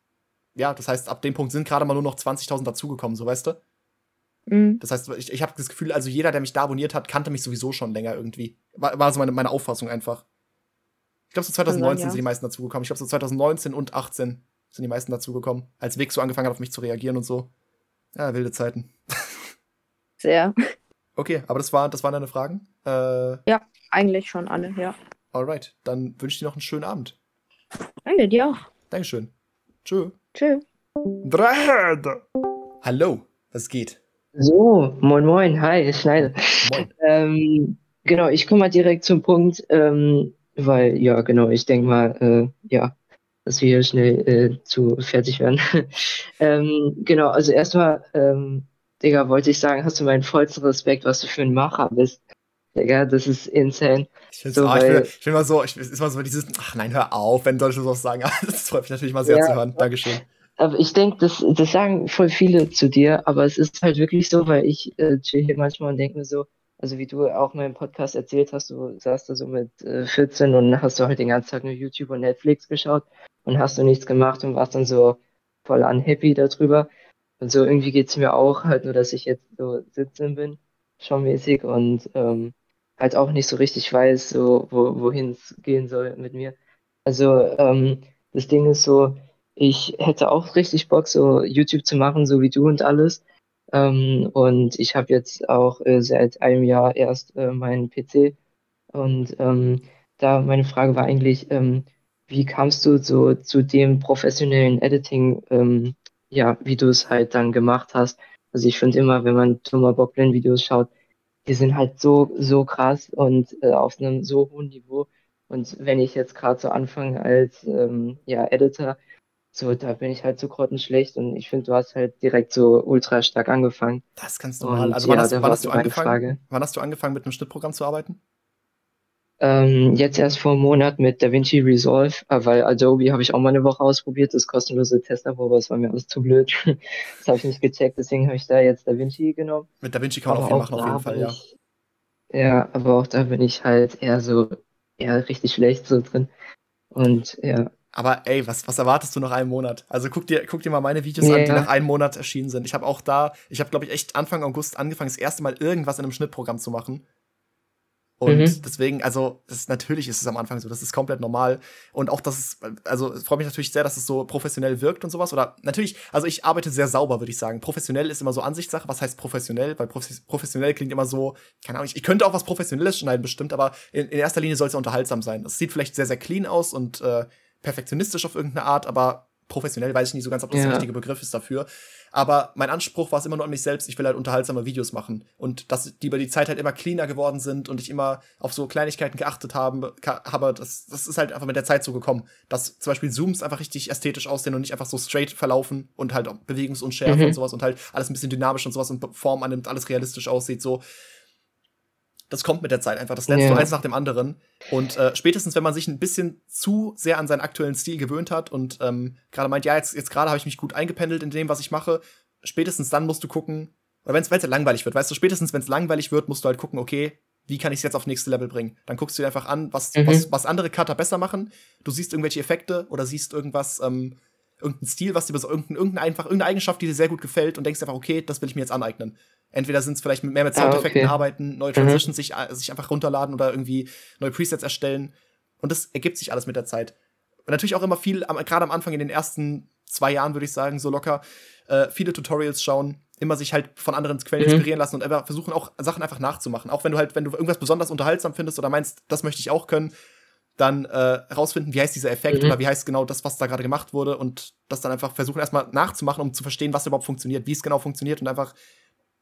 ja, das heißt, ab dem Punkt sind gerade mal nur noch 20.000 dazugekommen, so weißt du? Mhm. Das heißt, ich, ich habe das Gefühl, also jeder, der mich da abonniert hat, kannte mich sowieso schon länger irgendwie. War, war so meine, meine Auffassung einfach. Ich glaube, so 2019 sein, ja. sind die meisten dazugekommen. Ich glaube, so 2019 und 18 sind die meisten dazugekommen, als Weg so angefangen hat, auf mich zu reagieren und so. Ja, wilde Zeiten. Sehr. Okay, aber das, war, das waren deine Fragen? Äh, ja, eigentlich schon alle, ja. Alright, dann wünsche ich dir noch einen schönen Abend. Danke, dir auch. Dankeschön. Tschö. Tschö. Dread. Hallo, was geht? So, moin moin, hi, ich schneide. Moin. Ähm, genau, ich komme mal direkt zum Punkt, ähm, weil, ja, genau, ich denke mal, äh, ja, dass wir hier schnell äh, zu fertig werden. [laughs] ähm, genau, also erstmal, ähm, Digga, wollte ich sagen, hast du meinen vollsten Respekt, was du für ein Macher bist. Digga, das ist insane. Ich, so, auch, ich, bin, ich bin mal so, ich ist mal so dieses, ach nein, hör auf, wenn Deutsche sowas sagen. [laughs] Das freut mich natürlich mal sehr ja, zu hören. Dankeschön. Aber ich denke, das, das sagen voll viele zu dir, aber es ist halt wirklich so, weil ich äh, chill hier manchmal und denke mir so, also wie du auch mal im Podcast erzählt hast, du saßt da so mit äh, 14 und hast du halt den ganzen Tag nur YouTube und Netflix geschaut und hast du nichts gemacht und warst dann so voll unhappy darüber. Und so irgendwie geht es mir auch, halt nur, dass ich jetzt so sitzen bin, schon mäßig und ähm, halt auch nicht so richtig weiß, so wo, wohin es gehen soll mit mir. Also ähm, das Ding ist so, ich hätte auch richtig Bock, so YouTube zu machen, so wie du und alles. Ähm, und ich habe jetzt auch äh, seit einem Jahr erst äh, meinen PC. Und ähm, da meine Frage war eigentlich, ähm, wie kamst du so zu dem professionellen Editing ähm, ja, wie du es halt dann gemacht hast. Also ich finde immer, wenn man Thomas Bockblin Videos schaut, die sind halt so, so krass und äh, auf einem so hohen Niveau. Und wenn ich jetzt gerade so anfange als ähm, ja, Editor, So, da bin ich halt so grottenschlecht und ich finde, du hast halt direkt so ultra stark angefangen. Das ist ganz normal. Also wann, ja, hast, wann hast du angefangen? Wann hast du angefangen, mit einem Schnittprogramm zu arbeiten? Ähm, jetzt erst vor einem Monat mit DaVinci Resolve, äh, weil Adobe habe ich auch mal eine Woche ausprobiert, das kostenlose Testabo, aber es war mir alles zu blöd. [laughs] das habe ich nicht gecheckt, deswegen habe ich da jetzt DaVinci genommen. Mit DaVinci kann man aber auch viel machen, auf jeden Fall, ja. Ich, ja, aber auch da bin ich halt eher so, eher richtig schlecht so drin. Und ja. Aber ey, was, was erwartest du nach einem Monat? Also guck dir, guck dir mal meine Videos ja. an, die nach einem Monat erschienen sind. Ich habe auch da, ich habe glaube ich echt Anfang August angefangen, das erste Mal irgendwas in einem Schnittprogramm zu machen. Und mhm. deswegen, also, das ist, natürlich ist es am Anfang so, das ist komplett normal. Und auch, dass es, also, es freut mich natürlich sehr, dass es so professionell wirkt und sowas. Oder natürlich, also ich arbeite sehr sauber, würde ich sagen. Professionell ist immer so Ansichtssache. Was heißt professionell? Weil professionell klingt immer so, keine Ahnung, ich, ich könnte auch was Professionelles schneiden, bestimmt, aber in, in erster Linie soll es ja unterhaltsam sein. Es sieht vielleicht sehr, sehr clean aus und äh, perfektionistisch auf irgendeine Art, aber professionell weiß ich nicht so ganz, ob das ja. der richtige Begriff ist dafür. Aber mein Anspruch war es immer nur an mich selbst, ich will halt unterhaltsame Videos machen. Und dass die über die Zeit halt immer cleaner geworden sind und ich immer auf so Kleinigkeiten geachtet habe, habe das, das ist halt einfach mit der Zeit so gekommen. Dass zum Beispiel Zooms einfach richtig ästhetisch aussehen und nicht einfach so straight verlaufen und halt auch Bewegungsunschärfe mhm. und sowas und halt alles ein bisschen dynamisch und sowas und Form annimmt, alles realistisch aussieht. So, das kommt mit der Zeit einfach. Das lernst ja. du eins nach dem anderen. Und äh, spätestens, wenn man sich ein bisschen zu sehr an seinen aktuellen Stil gewöhnt hat und ähm, gerade meint, ja, jetzt, jetzt gerade habe ich mich gut eingependelt in dem, was ich mache, spätestens dann musst du gucken, oder wenn es langweilig wird, weißt du, spätestens wenn es langweilig wird, musst du halt gucken, okay, wie kann ich es jetzt auf nächste Level bringen? Dann guckst du dir einfach an, was, mhm. was, was andere Cutter besser machen. Du siehst irgendwelche Effekte oder siehst irgendwas, ähm, irgendeinen Stil, was dir so irgendein, irgendein einfach, irgendeine Eigenschaft, die dir sehr gut gefällt und denkst einfach, okay, das will ich mir jetzt aneignen. Entweder sind es vielleicht mehr mit Soundeffekten ah, okay. arbeiten, neue mhm. Transitions mhm. sich, äh, sich einfach runterladen oder irgendwie neue Presets erstellen. Und das ergibt sich alles mit der Zeit. Und natürlich auch immer viel, gerade am Anfang in den ersten zwei Jahren, würde ich sagen, so locker, äh, viele Tutorials schauen, immer sich halt von anderen Quellen mhm. inspirieren lassen und einfach versuchen auch Sachen einfach nachzumachen. Auch wenn du halt, wenn du irgendwas besonders unterhaltsam findest oder meinst, das möchte ich auch können, dann äh, rausfinden, wie heißt dieser Effekt mhm. oder wie heißt genau das, was da gerade gemacht wurde und das dann einfach versuchen erstmal nachzumachen, um zu verstehen, was überhaupt funktioniert, wie es genau funktioniert und einfach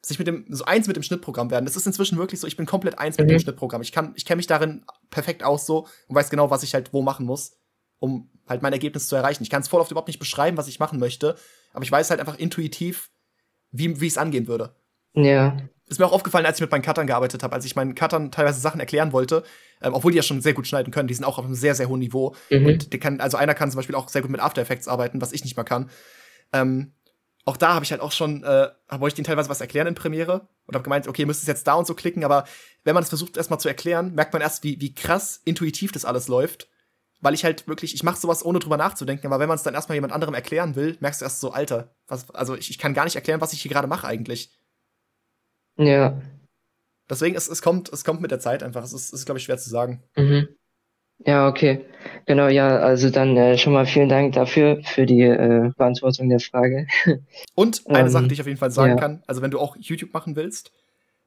sich mit dem, so eins mit dem Schnittprogramm werden. Das ist inzwischen wirklich so, ich bin komplett eins mhm. mit dem mhm. Schnittprogramm. Ich kann, ich kenne mich darin perfekt aus so und weiß genau, was ich halt wo machen muss, um halt mein Ergebnis zu erreichen. Ich kann es voll oft überhaupt nicht beschreiben, was ich machen möchte, aber ich weiß halt einfach intuitiv, wie, wie ich es angehen würde. Ja ist mir auch aufgefallen, als ich mit meinen Cuttern gearbeitet habe, als ich meinen Cuttern teilweise Sachen erklären wollte, ähm, obwohl die ja schon sehr gut schneiden können, die sind auch auf einem sehr, sehr hohen Niveau. Mhm. Und die kann, also einer kann zum Beispiel auch sehr gut mit After Effects arbeiten, was ich nicht mehr kann. Ähm, auch da habe ich halt auch schon, äh, wollte ich denen teilweise was erklären in Premiere und habe gemeint, okay, ihr müsst es jetzt da und so klicken, aber wenn man es versucht erstmal zu erklären, merkt man erst, wie, wie krass intuitiv das alles läuft. Weil ich halt wirklich, ich mache sowas ohne drüber nachzudenken, aber wenn man es dann erstmal jemand anderem erklären will, merkst du erst so, Alter, was, also ich, ich kann gar nicht erklären, was ich hier gerade mache eigentlich. Ja. Deswegen, es, es, kommt, es kommt mit der Zeit einfach. Es ist, ist glaube ich, schwer zu sagen. Mhm. Ja, okay. Genau, ja, also dann äh, schon mal vielen Dank dafür, für die äh, Beantwortung der Frage. [laughs] Und eine ähm, Sache, die ich auf jeden Fall sagen ja. kann, also wenn du auch YouTube machen willst,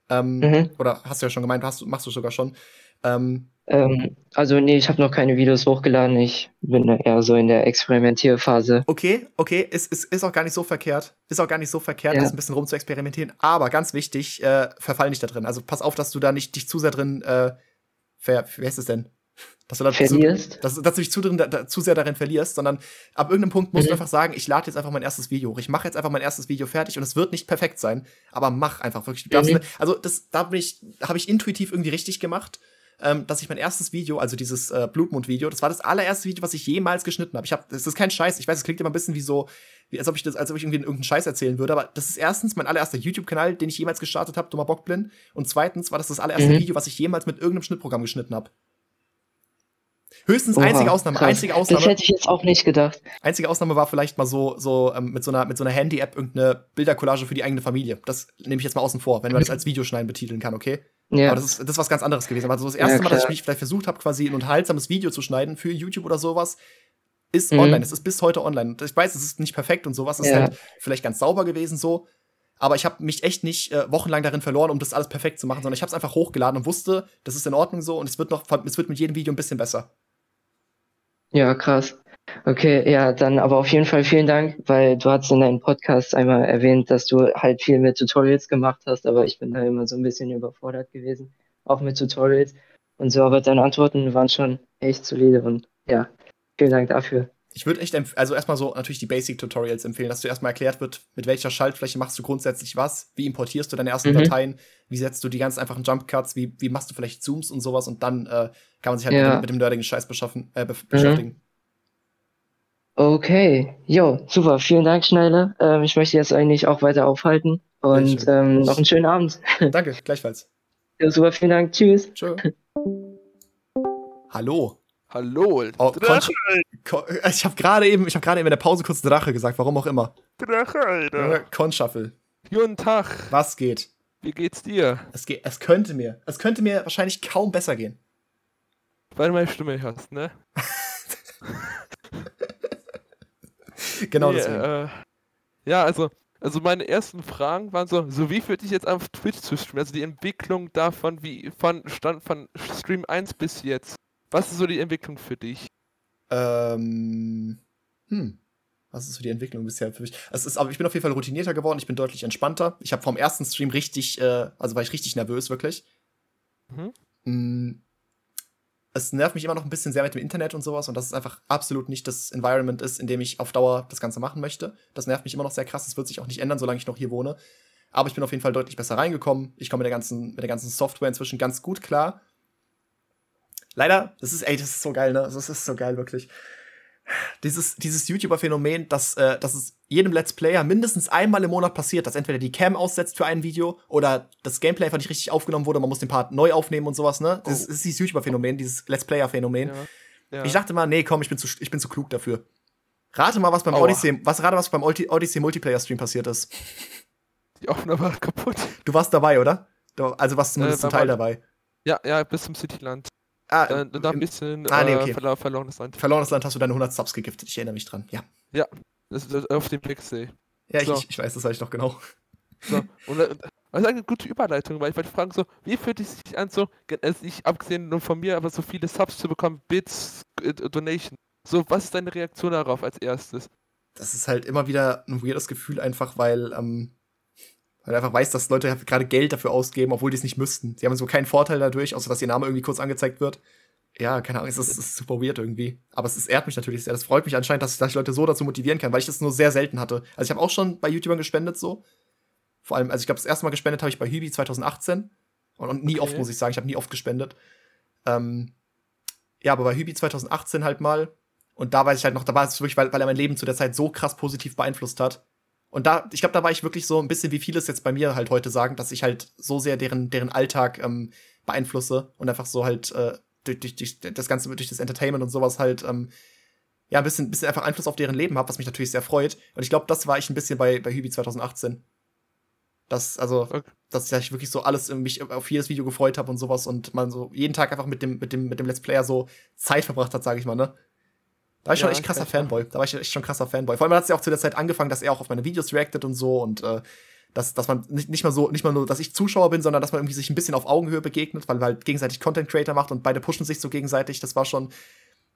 ähm, mhm. oder hast du ja schon gemeint, hast, machst du sogar schon, ähm, ähm, also nee, ich habe noch keine Videos hochgeladen. Ich bin eher so in der Experimentierphase. Okay, okay, ist, ist, ist auch gar nicht so verkehrt. Ist auch gar nicht so verkehrt, ja. das ein bisschen rum zu experimentieren. Aber ganz wichtig, äh, verfall nicht da drin. Also pass auf, dass du da nicht dich zu sehr drin, äh, ver, wie heißt es denn? Dass du da verlierst. Zu, dass, dass, du dich zu, drin, da, zu sehr darin verlierst, sondern ab irgendeinem Punkt musst mhm. du einfach sagen, ich lade jetzt einfach mein erstes Video hoch. Ich mache jetzt einfach mein erstes Video fertig und es wird nicht perfekt sein, aber mach einfach wirklich. Mhm. Also das, da bin ich, habe ich intuitiv irgendwie richtig gemacht ähm, dass ich mein erstes Video, also dieses äh, Blutmond-Video, das war das allererste Video, was ich jemals geschnitten habe. Ich habe, das ist kein Scheiß. Ich weiß, es klingt immer ein bisschen wie so, wie, als ob ich das, als ob ich irgendwie irgendeinen Scheiß erzählen würde. Aber das ist erstens mein allererster YouTube-Kanal, den ich jemals gestartet habe, dummer Bockblind. Und zweitens war das das allererste mhm. Video, was ich jemals mit irgendeinem Schnittprogramm geschnitten habe. Höchstens Oha, einzige Ausnahme, krass. einzige Ausnahme. Das hätte ich jetzt auch nicht gedacht. Einzige Ausnahme war vielleicht mal so, so ähm, mit so einer, mit so einer Handy-App irgendeine Bildercollage für die eigene Familie. Das nehme ich jetzt mal außen vor, wenn man das als Videoschneiden betiteln kann, okay? Ja. Aber das ist, das ist was ganz anderes gewesen. Aber so das erste ja, Mal, dass ich mich vielleicht versucht habe, quasi ein unterhaltsames Video zu schneiden für YouTube oder sowas, ist mhm. online. Es ist bis heute online. Ich weiß, es ist nicht perfekt und sowas. Es ja. ist halt vielleicht ganz sauber gewesen so. Aber ich habe mich echt nicht äh, wochenlang darin verloren, um das alles perfekt zu machen, sondern ich habe es einfach hochgeladen und wusste, das ist in Ordnung so und es wird noch, es wird mit jedem Video ein bisschen besser. Ja, krass. Okay, ja, dann aber auf jeden Fall vielen Dank, weil du hast in deinem Podcast einmal erwähnt, dass du halt viel mit Tutorials gemacht hast, aber ich bin da immer so ein bisschen überfordert gewesen, auch mit Tutorials und so, aber deine Antworten waren schon echt solide und ja, vielen Dank dafür. Ich würde echt, also erstmal so natürlich die Basic-Tutorials empfehlen, dass du erstmal erklärt wird, mit welcher Schaltfläche machst du grundsätzlich was, wie importierst du deine ersten mhm. Dateien, wie setzt du die ganz einfachen Jump-Cuts, wie, wie machst du vielleicht Zooms und sowas und dann äh, kann man sich halt ja. mit, mit, dem nerdigen Scheiß äh, mhm. beschäftigen. Okay, jo, super, vielen Dank, Schneider. Ähm, ich möchte jetzt eigentlich auch weiter aufhalten und ähm, noch einen schönen Abend. [laughs] Danke, gleichfalls. Ja, super, vielen Dank, tschüss. Tschö. Hallo. [laughs] Hallo. Oh, Drache. ich habe gerade eben, ich habe gerade eben in der Pause kurz Drache gesagt, warum auch immer. Drache, Alter. Conshuffle. Guten Tag. Was geht? Wie geht's dir? Es geht, es könnte mir, es könnte mir wahrscheinlich kaum besser gehen. Weil du meine Stimme hörst, ne? [laughs] genau nee, deswegen. Äh, ja, also, also meine ersten Fragen waren so, so wie fühlt dich jetzt auf Twitch zu streamen? Also die Entwicklung davon, wie von Stand von Stream 1 bis jetzt. Was ist so die Entwicklung für dich? Ähm, hm. Was ist so die Entwicklung bisher für mich? Es ist, aber ich bin auf jeden Fall routinierter geworden, ich bin deutlich entspannter. Ich habe vom ersten Stream richtig, äh, also war ich richtig nervös, wirklich. Mhm. Mm, es nervt mich immer noch ein bisschen sehr mit dem Internet und sowas und dass es einfach absolut nicht das Environment ist, in dem ich auf Dauer das Ganze machen möchte. Das nervt mich immer noch sehr krass. Das wird sich auch nicht ändern, solange ich noch hier wohne. Aber ich bin auf jeden Fall deutlich besser reingekommen. Ich komme mit der ganzen, mit der ganzen Software inzwischen ganz gut klar. Leider, das ist, ey, das ist so geil, ne? Das ist so geil, wirklich. Dieses, dieses YouTuber-Phänomen, dass, äh, dass es jedem Let's Player mindestens einmal im Monat passiert, dass entweder die Cam aussetzt für ein Video oder das Gameplay einfach nicht richtig aufgenommen wurde, man muss den Part neu aufnehmen und sowas, ne? Das, oh. das ist dieses YouTuber-Phänomen, dieses Let's Player-Phänomen. Ja. Ja. Ich dachte mal, nee, komm, ich bin zu, ich bin zu klug dafür. Rate mal, was beim Aua. Odyssey, was rate, was beim Odyssey Multiplayer-Stream passiert ist. Die Aufnahme war [laughs] kaputt. Du warst dabei, oder? Du, also warst zumindest äh, zum Teil dabei. Ja, ja, bis zum Cityland. Ah, dann, dann ein bisschen ah, nee, okay. äh, verlorenes Land. Verlorenes Land hast du deine 100 Subs gegiftet, ich erinnere mich dran, ja. Ja, das ist auf dem Pixel. Ja, so. ich, ich weiß, das weiß ich noch genau. So, und das ist eine gute Überleitung, weil ich wollte fragen, so, wie fühlt es sich an, so, also nicht abgesehen nur von mir, aber so viele Subs zu bekommen, Bits, äh, Donation. So, was ist deine Reaktion darauf als erstes? Das ist halt immer wieder ein weirdes Gefühl, einfach weil, ähm, weil er einfach weiß, dass Leute gerade Geld dafür ausgeben, obwohl die es nicht müssten. Sie haben so keinen Vorteil dadurch, außer dass ihr Name irgendwie kurz angezeigt wird. Ja, keine Ahnung, es ist, es ist super weird irgendwie. Aber es, es ehrt mich natürlich sehr. Das freut mich anscheinend, dass ich, dass ich Leute so dazu motivieren kann, weil ich das nur sehr selten hatte. Also ich habe auch schon bei YouTubern gespendet so. Vor allem, also ich glaube, das erste Mal gespendet habe ich bei Hübi 2018. Und, und nie okay. oft, muss ich sagen. Ich habe nie oft gespendet. Ähm, ja, aber bei Hübi 2018 halt mal. Und da weiß ich halt noch, da war es wirklich, weil, weil er mein Leben zu der Zeit so krass positiv beeinflusst hat. Und da, ich glaube, da war ich wirklich so ein bisschen, wie viele es jetzt bei mir halt heute sagen, dass ich halt so sehr deren, deren Alltag ähm, beeinflusse und einfach so halt äh, durch, durch, durch das Ganze, durch das Entertainment und sowas halt, ähm, ja, ein bisschen, bisschen einfach Einfluss auf deren Leben habe, was mich natürlich sehr freut. Und ich glaube, das war ich ein bisschen bei, bei Hübi 2018. Das, also, okay. dass ich wirklich so alles mich auf jedes Video gefreut habe und sowas und man so jeden Tag einfach mit dem, mit dem, mit dem Let's Player so Zeit verbracht hat, sage ich mal, ne? Da war ich ja, schon echt krasser Fanboy. Da war ich echt schon krasser Fanboy. Vor allem hat es ja auch zu der Zeit angefangen, dass er auch auf meine Videos reactet und so und äh, dass, dass man nicht, nicht mal so, nicht mal nur, dass ich Zuschauer bin, sondern dass man irgendwie sich ein bisschen auf Augenhöhe begegnet, weil man halt gegenseitig Content Creator macht und beide pushen sich so gegenseitig. Das war schon,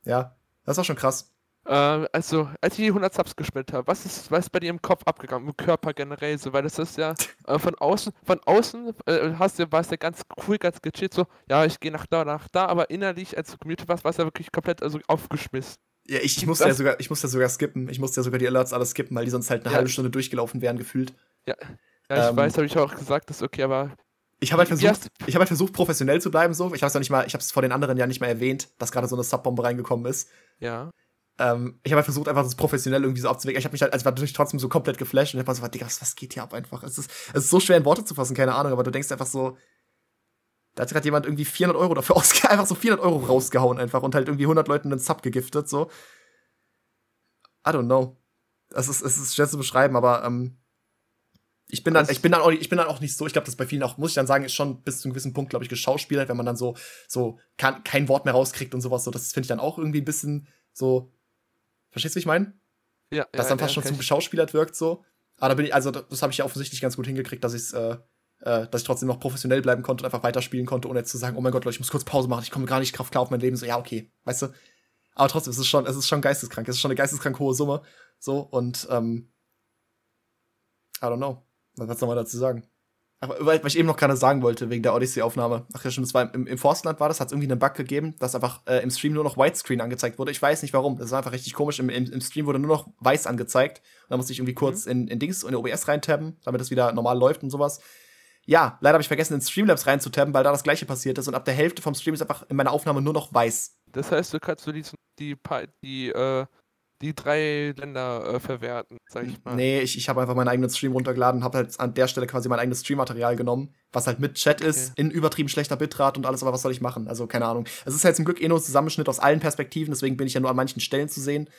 ja, das war schon krass. Äh, also, als ich die 100 Subs gespielt habe, was ist, was ist bei dir im Kopf abgegangen, im Körper generell so, weil das ist ja [laughs] äh, von außen, von außen äh, hast du, warst ja ganz cool, ganz gechillt, so, ja, ich gehe nach da, nach da, aber innerlich, als du commuted warst, warst du ja wirklich komplett also aufgeschmissen. Ja, ich, ich musste ja sogar, ich musste ja sogar skippen. Ich musste ja sogar die Alerts alle skippen, weil die sonst halt eine ja. halbe Stunde durchgelaufen wären, gefühlt. Ja, ja ich ähm, weiß, habe ich auch gesagt, das ist okay, aber. Ich habe halt versucht, ich habe halt versucht, professionell zu bleiben, so. Ich habe es nicht mal, ich habe es vor den anderen ja nicht mal erwähnt, dass gerade so eine Subbombe reingekommen ist. Ja. Ähm, ich habe halt versucht, einfach das professionell irgendwie so abzuwägen. Ich habe mich halt, also ich war natürlich trotzdem so komplett geflasht und ich habe so, Digga, was, was geht hier ab einfach? Es ist, es ist so schwer in Worte zu fassen, keine Ahnung, aber du denkst einfach so, da hat gerade jemand irgendwie 400 Euro dafür [laughs] ausgehauen, einfach so 400 Euro rausgehauen einfach und halt irgendwie 100 Leuten einen Sub gegiftet, so. I don't know. Es ist, es ist schwer zu beschreiben, aber ähm, ich bin dann, ich bin dann auch, ich bin dann auch nicht so, ich glaube, das bei vielen auch, muss ich dann sagen, ist schon bis zu einem gewissen Punkt, glaube ich, geschauspielert, wenn man dann so, so kann, kein Wort mehr rauskriegt und sowas, so, das finde ich dann auch irgendwie ein bisschen so, verstehst du, wie ich meine? Ja. Dass ja, dann fast ja, schon zu geschauspielert wirkt, so. Aber da bin ich, also, das habe ich ja offensichtlich ganz gut hingekriegt, dass ich äh, äh, dass ich trotzdem noch professionell bleiben konnte und einfach weiterspielen konnte, ohne jetzt zu sagen, oh mein Gott, Leute, ich muss kurz Pause machen, ich komme gar nicht Kraft klar auf mein Leben, so, ja, okay, weißt du? Aber trotzdem, es ist schon, es ist schon geisteskrank. Es ist schon eine geisteskrank hohe Summe. So, und ähm, I don't know. Was soll man dazu sagen? Aber weil ich eben noch gerade sagen wollte, wegen der Odyssey-Aufnahme. Ach ja, stimmt, das war im, im Forstland war das, hat es irgendwie einen Bug gegeben, dass einfach äh, im Stream nur noch Widescreen angezeigt wurde. Ich weiß nicht warum. Das ist einfach richtig komisch. Im, im, im Stream wurde nur noch weiß angezeigt. Und da musste ich irgendwie kurz mhm. in, in Dings, in OBS reintabben, damit es wieder normal läuft und sowas. Ja, leider habe ich vergessen, in Streamlabs reinzutabben, weil da das gleiche passiert ist und ab der Hälfte vom Stream ist einfach in meiner Aufnahme nur noch weiß. Das heißt, du kannst du die, die, die äh, die drei Länder äh, verwerten, sag ich mal. Nee, ich, ich habe einfach meinen eigenen Stream runtergeladen und habe halt an der Stelle quasi mein eigenes Streammaterial genommen, was halt mit Chat okay. ist, in übertrieben schlechter Bitrate und alles, aber was soll ich machen? Also, keine Ahnung. Es ist halt zum Glück eh nur ein Zusammenschnitt aus allen Perspektiven, deswegen bin ich ja nur an manchen Stellen zu sehen.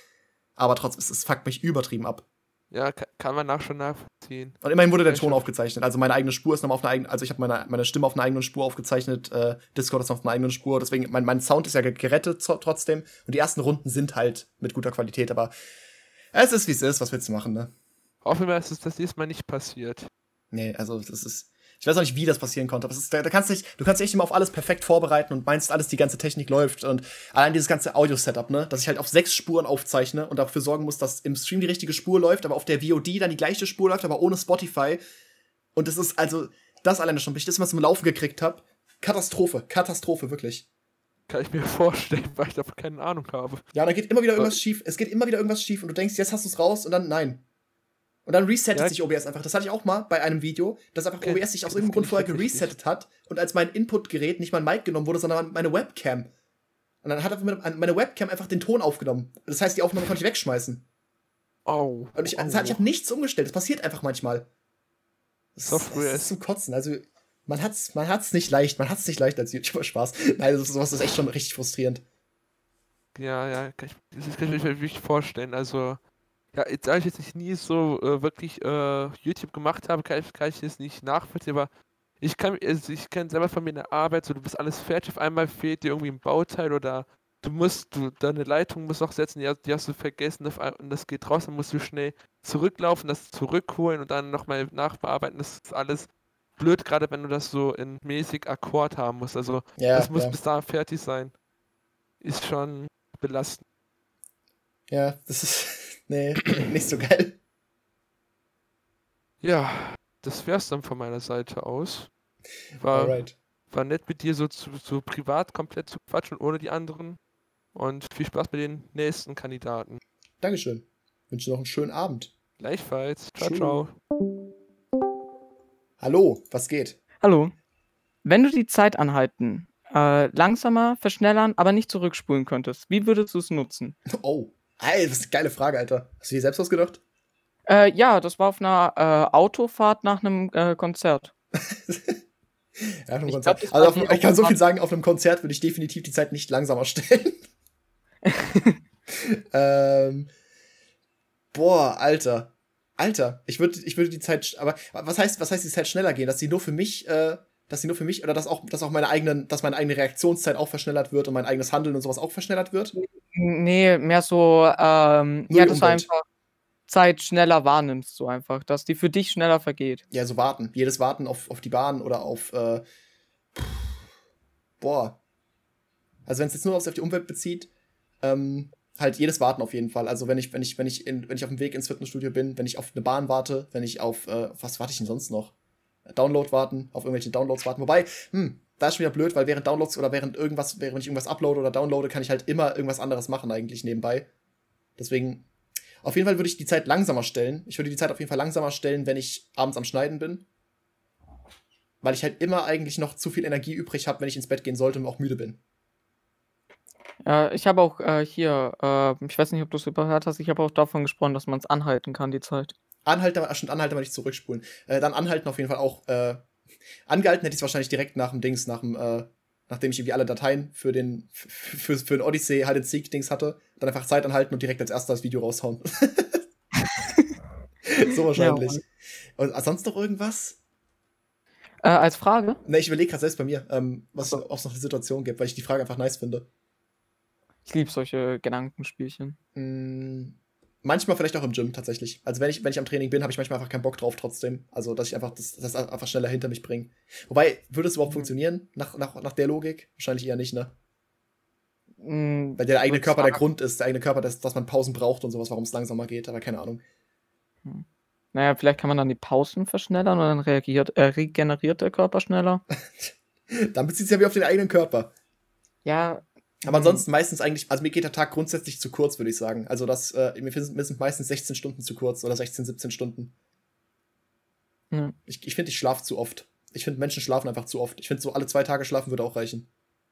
Aber trotzdem, es, es fuckt mich übertrieben ab. Ja, kann man nach schon nachvollziehen. Und immerhin wurde der Ton aufgezeichnet. Also meine eigene Spur ist nochmal auf einer eigenen, also ich habe meine, meine Stimme auf einer eigenen Spur aufgezeichnet, äh, Discord ist auf einer eigenen Spur, deswegen, mein, mein Sound ist ja gerettet trotzdem. Und die ersten Runden sind halt mit guter Qualität, aber es ist, wie es ist, was willst du machen, ne? Hoffen wir, dass es das diesmal nicht passiert. Nee, also das ist. Ich weiß auch nicht, wie das passieren konnte, aber ist, da, da, kannst du, dich, du kannst dich echt immer auf alles perfekt vorbereiten und meinst, alles, die ganze Technik läuft. Und allein dieses ganze Audio-Setup, ne, dass ich halt auf sechs Spuren aufzeichne und dafür sorgen muss, dass im Stream die richtige Spur läuft, aber auf der VOD dann die gleiche Spur läuft, aber ohne Spotify. Und das ist also, das alleine schon, bis ich das mal zum Laufen gekriegt habe. Katastrophe, Katastrophe, wirklich. Kann ich mir [laughs] vorstellen, weil ich davon keine Ahnung habe. Ja, da geht immer wieder irgendwas schief. Es geht immer wieder irgendwas schief und du denkst, jetzt hast du es raus und dann nein. Und dann resettet ja. sich OBS einfach. Das hatte ich auch mal bei einem Video, dass einfach OBS sich aus irgendeinem Grund vorher geresettet hat und als mein Inputgerät nicht mein Mic genommen wurde, sondern meine Webcam. Und dann hat meine Webcam einfach den Ton aufgenommen. Das heißt, die Aufnahme konnte ich wegschmeißen. Oh. Und ich, oh. ich habe nichts umgestellt. Das passiert einfach manchmal. Das, Software das ist zum Kotzen. Also, man hat's, man hat's nicht leicht, man hat's nicht leicht als YouTuber Spaß. Nein, sowas ist echt schon richtig frustrierend. Ja, ja, kann ich, das kann ich mir wirklich vorstellen. Also, ja, jetzt, da ich jetzt nie so äh, wirklich äh, YouTube gemacht habe, kann ich, kann ich das nicht nachvollziehen, aber ich kann, also ich kenne selber von mir in der Arbeit, so du bist alles fertig, auf einmal fehlt dir irgendwie ein Bauteil oder du musst, du, deine Leitung musst noch setzen, die, die hast du vergessen und das geht raus, dann musst du schnell zurücklaufen, das zurückholen und dann nochmal nachbearbeiten, das ist alles blöd, gerade wenn du das so in mäßig Akkord haben musst. Also ja, das muss ja. bis da fertig sein. Ist schon belastend. Ja, das ist. Nee, [laughs] nicht so geil. Ja, das wär's dann von meiner Seite aus. War, Alright. war nett mit dir so, zu, so privat komplett zu quatschen, ohne die anderen. Und viel Spaß mit den nächsten Kandidaten. Dankeschön. Wünsche noch einen schönen Abend. Gleichfalls. Ciao, ciao. Hallo, was geht? Hallo. Wenn du die Zeit anhalten, äh, langsamer, verschnellern, aber nicht zurückspulen könntest, wie würdest du es nutzen? [laughs] Oh, ey, das ist eine geile Frage, Alter. Hast du die selbst ausgedacht? Äh, ja, das war auf einer äh, Autofahrt nach einem äh, Konzert. [laughs] ja, ich, Konzert. Glaub, also auf, ich kann so viel sagen, auf einem Konzert würde ich definitiv die Zeit nicht langsamer stellen. [laughs] ähm, boah, Alter. Alter, ich würde ich würde die Zeit, aber was heißt, was heißt die Zeit schneller gehen? Dass sie nur für mich, äh, dass sie nur für mich oder dass auch, dass auch meine eigenen, dass meine eigene Reaktionszeit auch verschnellert wird und mein eigenes Handeln und sowas auch verschnellert wird? Nee, mehr so, ähm, ja, dass du einfach Zeit schneller wahrnimmst, so einfach, dass die für dich schneller vergeht. Ja, so warten. Jedes Warten auf, auf die Bahn oder auf, äh, boah. Also wenn es jetzt nur auf die Umwelt bezieht, ähm, halt jedes Warten auf jeden Fall. Also wenn ich, wenn ich, wenn ich, in, wenn ich auf dem Weg ins Fitnessstudio bin, wenn ich auf eine Bahn warte, wenn ich auf, äh, was warte ich denn sonst noch? Download warten, auf irgendwelche Downloads warten. Wobei, hm, da ist schon wieder blöd, weil während Downloads oder während irgendwas, während ich irgendwas uploade oder downloade, kann ich halt immer irgendwas anderes machen eigentlich nebenbei. Deswegen, auf jeden Fall würde ich die Zeit langsamer stellen. Ich würde die Zeit auf jeden Fall langsamer stellen, wenn ich abends am Schneiden bin. Weil ich halt immer eigentlich noch zu viel Energie übrig habe, wenn ich ins Bett gehen sollte und auch müde bin. Ja, ich habe auch äh, hier, äh, ich weiß nicht, ob du es überhört hast, ich habe auch davon gesprochen, dass man es anhalten kann, die Zeit. Anhalten, stimmt, anhalten, aber nicht zurückspulen. Äh, dann anhalten auf jeden Fall auch. Äh, angehalten hätte ich es wahrscheinlich direkt nach dem Dings, nach dem, äh, nachdem ich irgendwie alle Dateien für den, für, für den Odyssey halt den Seek-Dings hatte. Dann einfach Zeit anhalten und direkt als erstes das Video raushauen. [laughs] so wahrscheinlich. Ja, und sonst noch irgendwas? Äh, als Frage? Ne, ich überlege gerade selbst bei mir, ähm, was es noch eine Situation gibt, weil ich die Frage einfach nice finde. Ich liebe solche Gedankenspielchen. Mm, manchmal vielleicht auch im Gym tatsächlich. Also wenn ich, wenn ich am Training bin, habe ich manchmal einfach keinen Bock drauf trotzdem. Also dass ich einfach das, das einfach schneller hinter mich bringe. Wobei, würde es überhaupt mhm. funktionieren nach, nach, nach der Logik? Wahrscheinlich eher nicht, ne? Mhm, Weil der eigene Körper der Grund ist, der eigene Körper, dass, dass man Pausen braucht und sowas, warum es langsamer geht, aber keine Ahnung. Hm. Naja, vielleicht kann man dann die Pausen verschnellern und dann reagiert, äh, regeneriert der Körper schneller. [laughs] dann bezieht es ja wie auf den eigenen Körper. Ja. Aber ansonsten meistens eigentlich, also mir geht der Tag grundsätzlich zu kurz, würde ich sagen. Also das, äh, mir sind meistens 16 Stunden zu kurz oder 16, 17 Stunden. Ja. Ich, ich finde, ich schlafe zu oft. Ich finde, Menschen schlafen einfach zu oft. Ich finde, so alle zwei Tage schlafen würde auch reichen.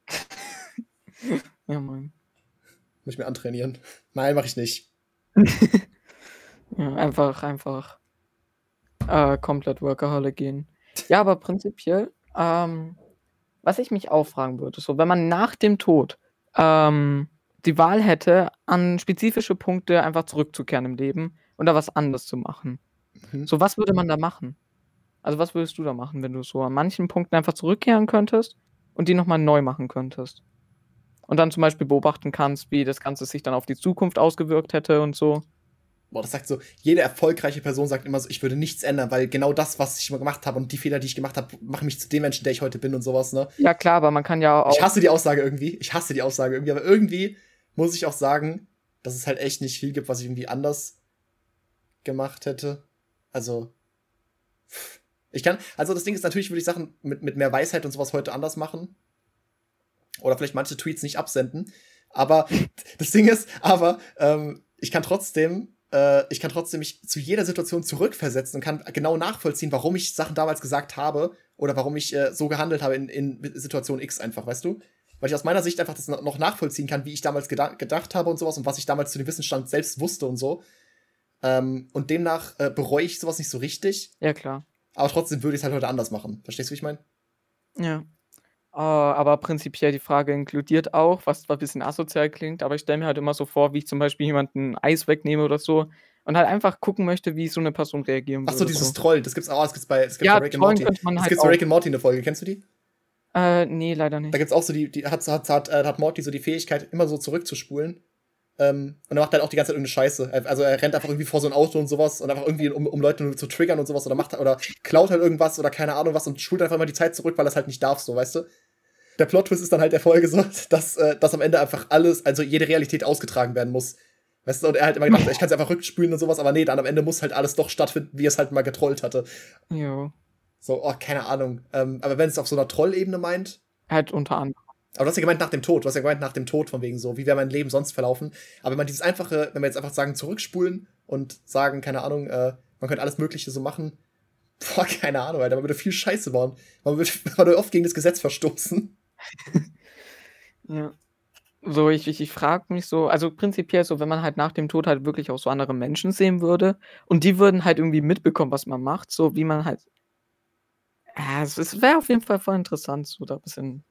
[laughs] ja, moin. Muss ich mir antrainieren. Nein, mache ich nicht. [laughs] ja, einfach, einfach äh, komplett Workaholic gehen. Ja, aber prinzipiell, ähm, was ich mich auch fragen würde, so wenn man nach dem Tod ähm, die Wahl hätte, an spezifische Punkte einfach zurückzukehren im Leben und da was anderes zu machen. Mhm. So, was würde man da machen? Also, was würdest du da machen, wenn du so an manchen Punkten einfach zurückkehren könntest und die nochmal neu machen könntest? Und dann zum Beispiel beobachten kannst, wie das Ganze sich dann auf die Zukunft ausgewirkt hätte und so. Boah, das sagt so, jede erfolgreiche Person sagt immer so, ich würde nichts ändern, weil genau das, was ich immer gemacht habe und die Fehler, die ich gemacht habe, machen mich zu dem Menschen, der ich heute bin und sowas, ne? Ja, klar, aber man kann ja auch. Ich hasse die Aussage irgendwie. Ich hasse die Aussage irgendwie, aber irgendwie muss ich auch sagen, dass es halt echt nicht viel gibt, was ich irgendwie anders gemacht hätte. Also. Ich kann, also das Ding ist natürlich, würde ich Sachen mit, mit mehr Weisheit und sowas heute anders machen. Oder vielleicht manche Tweets nicht absenden. Aber [laughs] das Ding ist, aber ähm, ich kann trotzdem, äh, ich kann trotzdem mich zu jeder Situation zurückversetzen und kann genau nachvollziehen, warum ich Sachen damals gesagt habe oder warum ich äh, so gehandelt habe in, in Situation X einfach, weißt du? Weil ich aus meiner Sicht einfach das noch nachvollziehen kann, wie ich damals gedacht habe und sowas und was ich damals zu dem Wissensstand selbst wusste und so. Ähm, und demnach äh, bereue ich sowas nicht so richtig. Ja, klar. Aber trotzdem würde ich es halt heute anders machen. Verstehst du, wie ich meine? Ja. Uh, aber prinzipiell die Frage inkludiert auch, was zwar ein bisschen asozial klingt, aber ich stelle mir halt immer so vor, wie ich zum Beispiel jemanden Eis wegnehme oder so und halt einfach gucken möchte, wie so eine Person reagieren würde. Achso, dieses so. Troll, das gibt's auch, das gibt's bei, das gibt's ja, bei Rick and Morty. Das halt gibt's bei Rick and Morty in der Folge, kennst du die? Äh, nee, leider nicht. Da gibt's auch so die, die hat, hat, hat, äh, hat Morty so die Fähigkeit, immer so zurückzuspulen ähm, und er macht halt auch die ganze Zeit irgendeine Scheiße. Also er rennt einfach irgendwie vor so ein Auto und sowas und einfach irgendwie, um, um Leute zu triggern und sowas oder macht oder klaut halt irgendwas oder keine Ahnung was und spult einfach immer die Zeit zurück, weil er es halt nicht darf, so, weißt du? Der Plot-Twist ist dann halt der Folge so, dass, äh, dass am Ende einfach alles, also jede Realität ausgetragen werden muss. Weißt du, und er halt immer gedacht, ich kann es einfach rückspülen und sowas, aber nee, dann am Ende muss halt alles doch stattfinden, wie es halt mal getrollt hatte. Jo. So, oh, keine Ahnung. Ähm, aber wenn es auf so einer Trollebene meint. Halt unter anderem. Aber du hast ja gemeint nach dem Tod, du hast ja gemeint nach dem Tod, von wegen so, wie wäre mein Leben sonst verlaufen. Aber wenn man dieses einfache, wenn wir jetzt einfach sagen, zurückspulen und sagen, keine Ahnung, äh, man könnte alles Mögliche so machen, boah, keine Ahnung, Alter, man würde viel Scheiße bauen. Man würde, [laughs] man würde oft gegen das Gesetz verstoßen. [laughs] ja. So, ich, ich, ich frage mich so, also prinzipiell so, wenn man halt nach dem Tod halt wirklich auch so andere Menschen sehen würde und die würden halt irgendwie mitbekommen, was man macht, so wie man halt. Ja, es wäre auf jeden Fall voll interessant, so da ein bisschen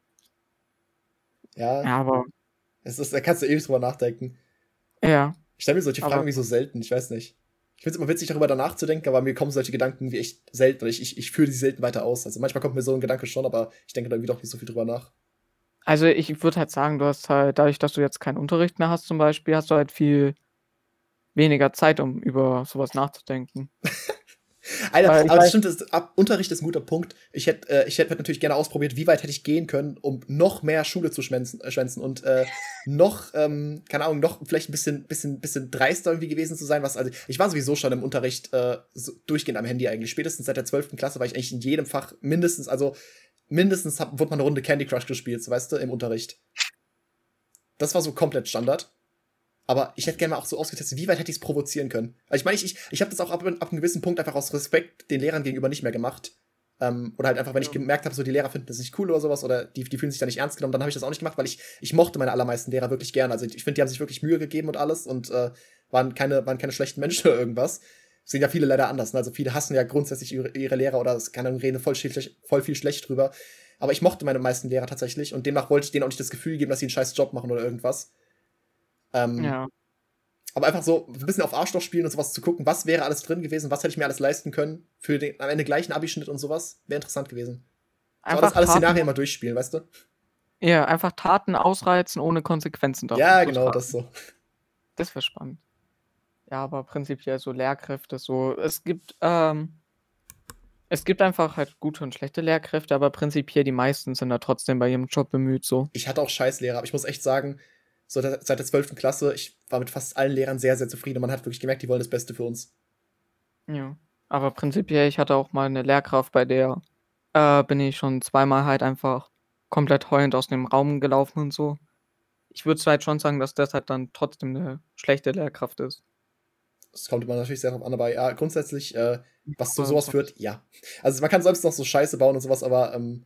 ja. Ja, aber. Es ist, da kannst du ewig drüber nachdenken. Ja. Ich stelle mir solche Fragen wie so selten, ich weiß nicht. Ich finde es immer witzig, darüber danach zu denken, aber mir kommen solche Gedanken wie echt selten. Ich, ich, ich führe die selten weiter aus. Also manchmal kommt mir so ein Gedanke schon, aber ich denke da irgendwie doch nicht so viel drüber nach. Also ich würde halt sagen, du hast halt, dadurch, dass du jetzt keinen Unterricht mehr hast zum Beispiel, hast du halt viel weniger Zeit, um über sowas nachzudenken. [laughs] Alter, aber das stimmt, das, ab, Unterricht ist ein guter Punkt. Ich hätte äh, ich hätt natürlich gerne ausprobiert, wie weit hätte ich gehen können, um noch mehr Schule zu schwänzen, äh, schwänzen und äh, [laughs] noch, ähm, keine Ahnung, noch vielleicht ein bisschen, bisschen, bisschen dreister irgendwie gewesen zu sein. Was, also ich war sowieso schon im Unterricht äh, so durchgehend am Handy eigentlich. Spätestens seit der 12. Klasse war ich eigentlich in jedem Fach mindestens, also mindestens hab, wurde mal eine Runde Candy Crush gespielt, so, weißt du, im Unterricht. Das war so komplett Standard. Aber ich hätte gerne mal auch so ausgetestet, wie weit hätte ich es provozieren können. Also ich meine, ich, ich, ich habe das auch ab, ab einem gewissen Punkt einfach aus Respekt den Lehrern gegenüber nicht mehr gemacht. Ähm, oder halt einfach, wenn ich gemerkt habe, so die Lehrer finden das nicht cool oder sowas oder die, die fühlen sich da nicht ernst genommen, dann habe ich das auch nicht gemacht, weil ich, ich mochte meine allermeisten Lehrer wirklich gerne. Also ich finde, die haben sich wirklich Mühe gegeben und alles und äh, waren, keine, waren keine schlechten Menschen [laughs] oder irgendwas. Sehen ja viele leider anders. Ne? Also viele hassen ja grundsätzlich ihre, ihre Lehrer oder es kann reden voll, voll viel schlecht drüber. Aber ich mochte meine meisten Lehrer tatsächlich und demnach wollte ich denen auch nicht das Gefühl geben, dass sie einen scheiß Job machen oder irgendwas. Ähm, ja. Aber einfach so ein bisschen auf Arschloch spielen und sowas zu gucken, was wäre alles drin gewesen, was hätte ich mir alles leisten können für den am Ende gleichen Abischnitt und sowas, wäre interessant gewesen. Einfach so, das alles Szenarien immer durchspielen, weißt du? Ja, einfach Taten ausreizen ohne Konsequenzen dafür. Ja, genau, das so. Das wäre spannend. Ja, aber prinzipiell so Lehrkräfte, so, es gibt, ähm, es gibt einfach halt gute und schlechte Lehrkräfte, aber prinzipiell die meisten sind da trotzdem bei ihrem Job bemüht, so. Ich hatte auch Scheißlehrer, aber ich muss echt sagen, so seit der 12. Klasse, ich war mit fast allen Lehrern sehr, sehr zufrieden. Man hat wirklich gemerkt, die wollen das Beste für uns. Ja. Aber prinzipiell, ich hatte auch mal eine Lehrkraft, bei der äh, bin ich schon zweimal halt einfach komplett heulend aus dem Raum gelaufen und so. Ich würde halt schon sagen, dass das halt dann trotzdem eine schlechte Lehrkraft ist. Das kommt immer natürlich sehr drauf an, aber ja, grundsätzlich, äh, was zu sowas führt, ja. Also man kann selbst noch so Scheiße bauen und sowas, aber ähm,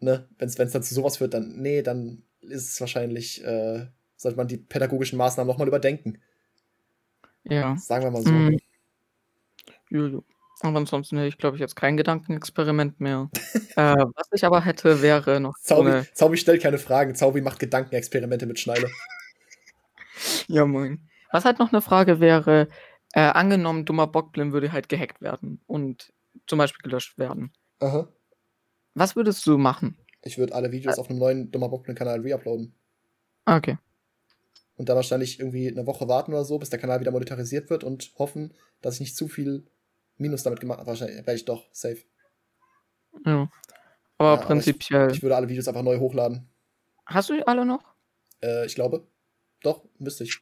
ne, wenn es dann zu sowas führt, dann, nee, dann ist es wahrscheinlich, äh, sollte man die pädagogischen Maßnahmen nochmal überdenken. Ja. Sagen wir mal so. Mhm. Juju. Aber ansonsten hätte ich, glaube ich, jetzt kein Gedankenexperiment mehr. [laughs] äh, was ich aber hätte, wäre noch. Zaubi, eine... Zaubi stellt keine Fragen. Zaubi macht Gedankenexperimente mit Schneide. [laughs] ja, moin. Was halt noch eine Frage wäre, äh, angenommen, dummer Bockblin würde halt gehackt werden und zum Beispiel gelöscht werden. Aha. Was würdest du machen? Ich würde alle Videos äh, auf einem neuen dummer Bockblin-Kanal reuploaden. Okay. Und dann wahrscheinlich irgendwie eine Woche warten oder so, bis der Kanal wieder monetarisiert wird und hoffen, dass ich nicht zu viel Minus damit gemacht habe. Wahrscheinlich wäre ich doch safe. Ja. Aber ja, prinzipiell. Aber ich, ich, würde alle Videos einfach neu hochladen. Hast du die alle noch? Äh, ich glaube. Doch, müsste ich.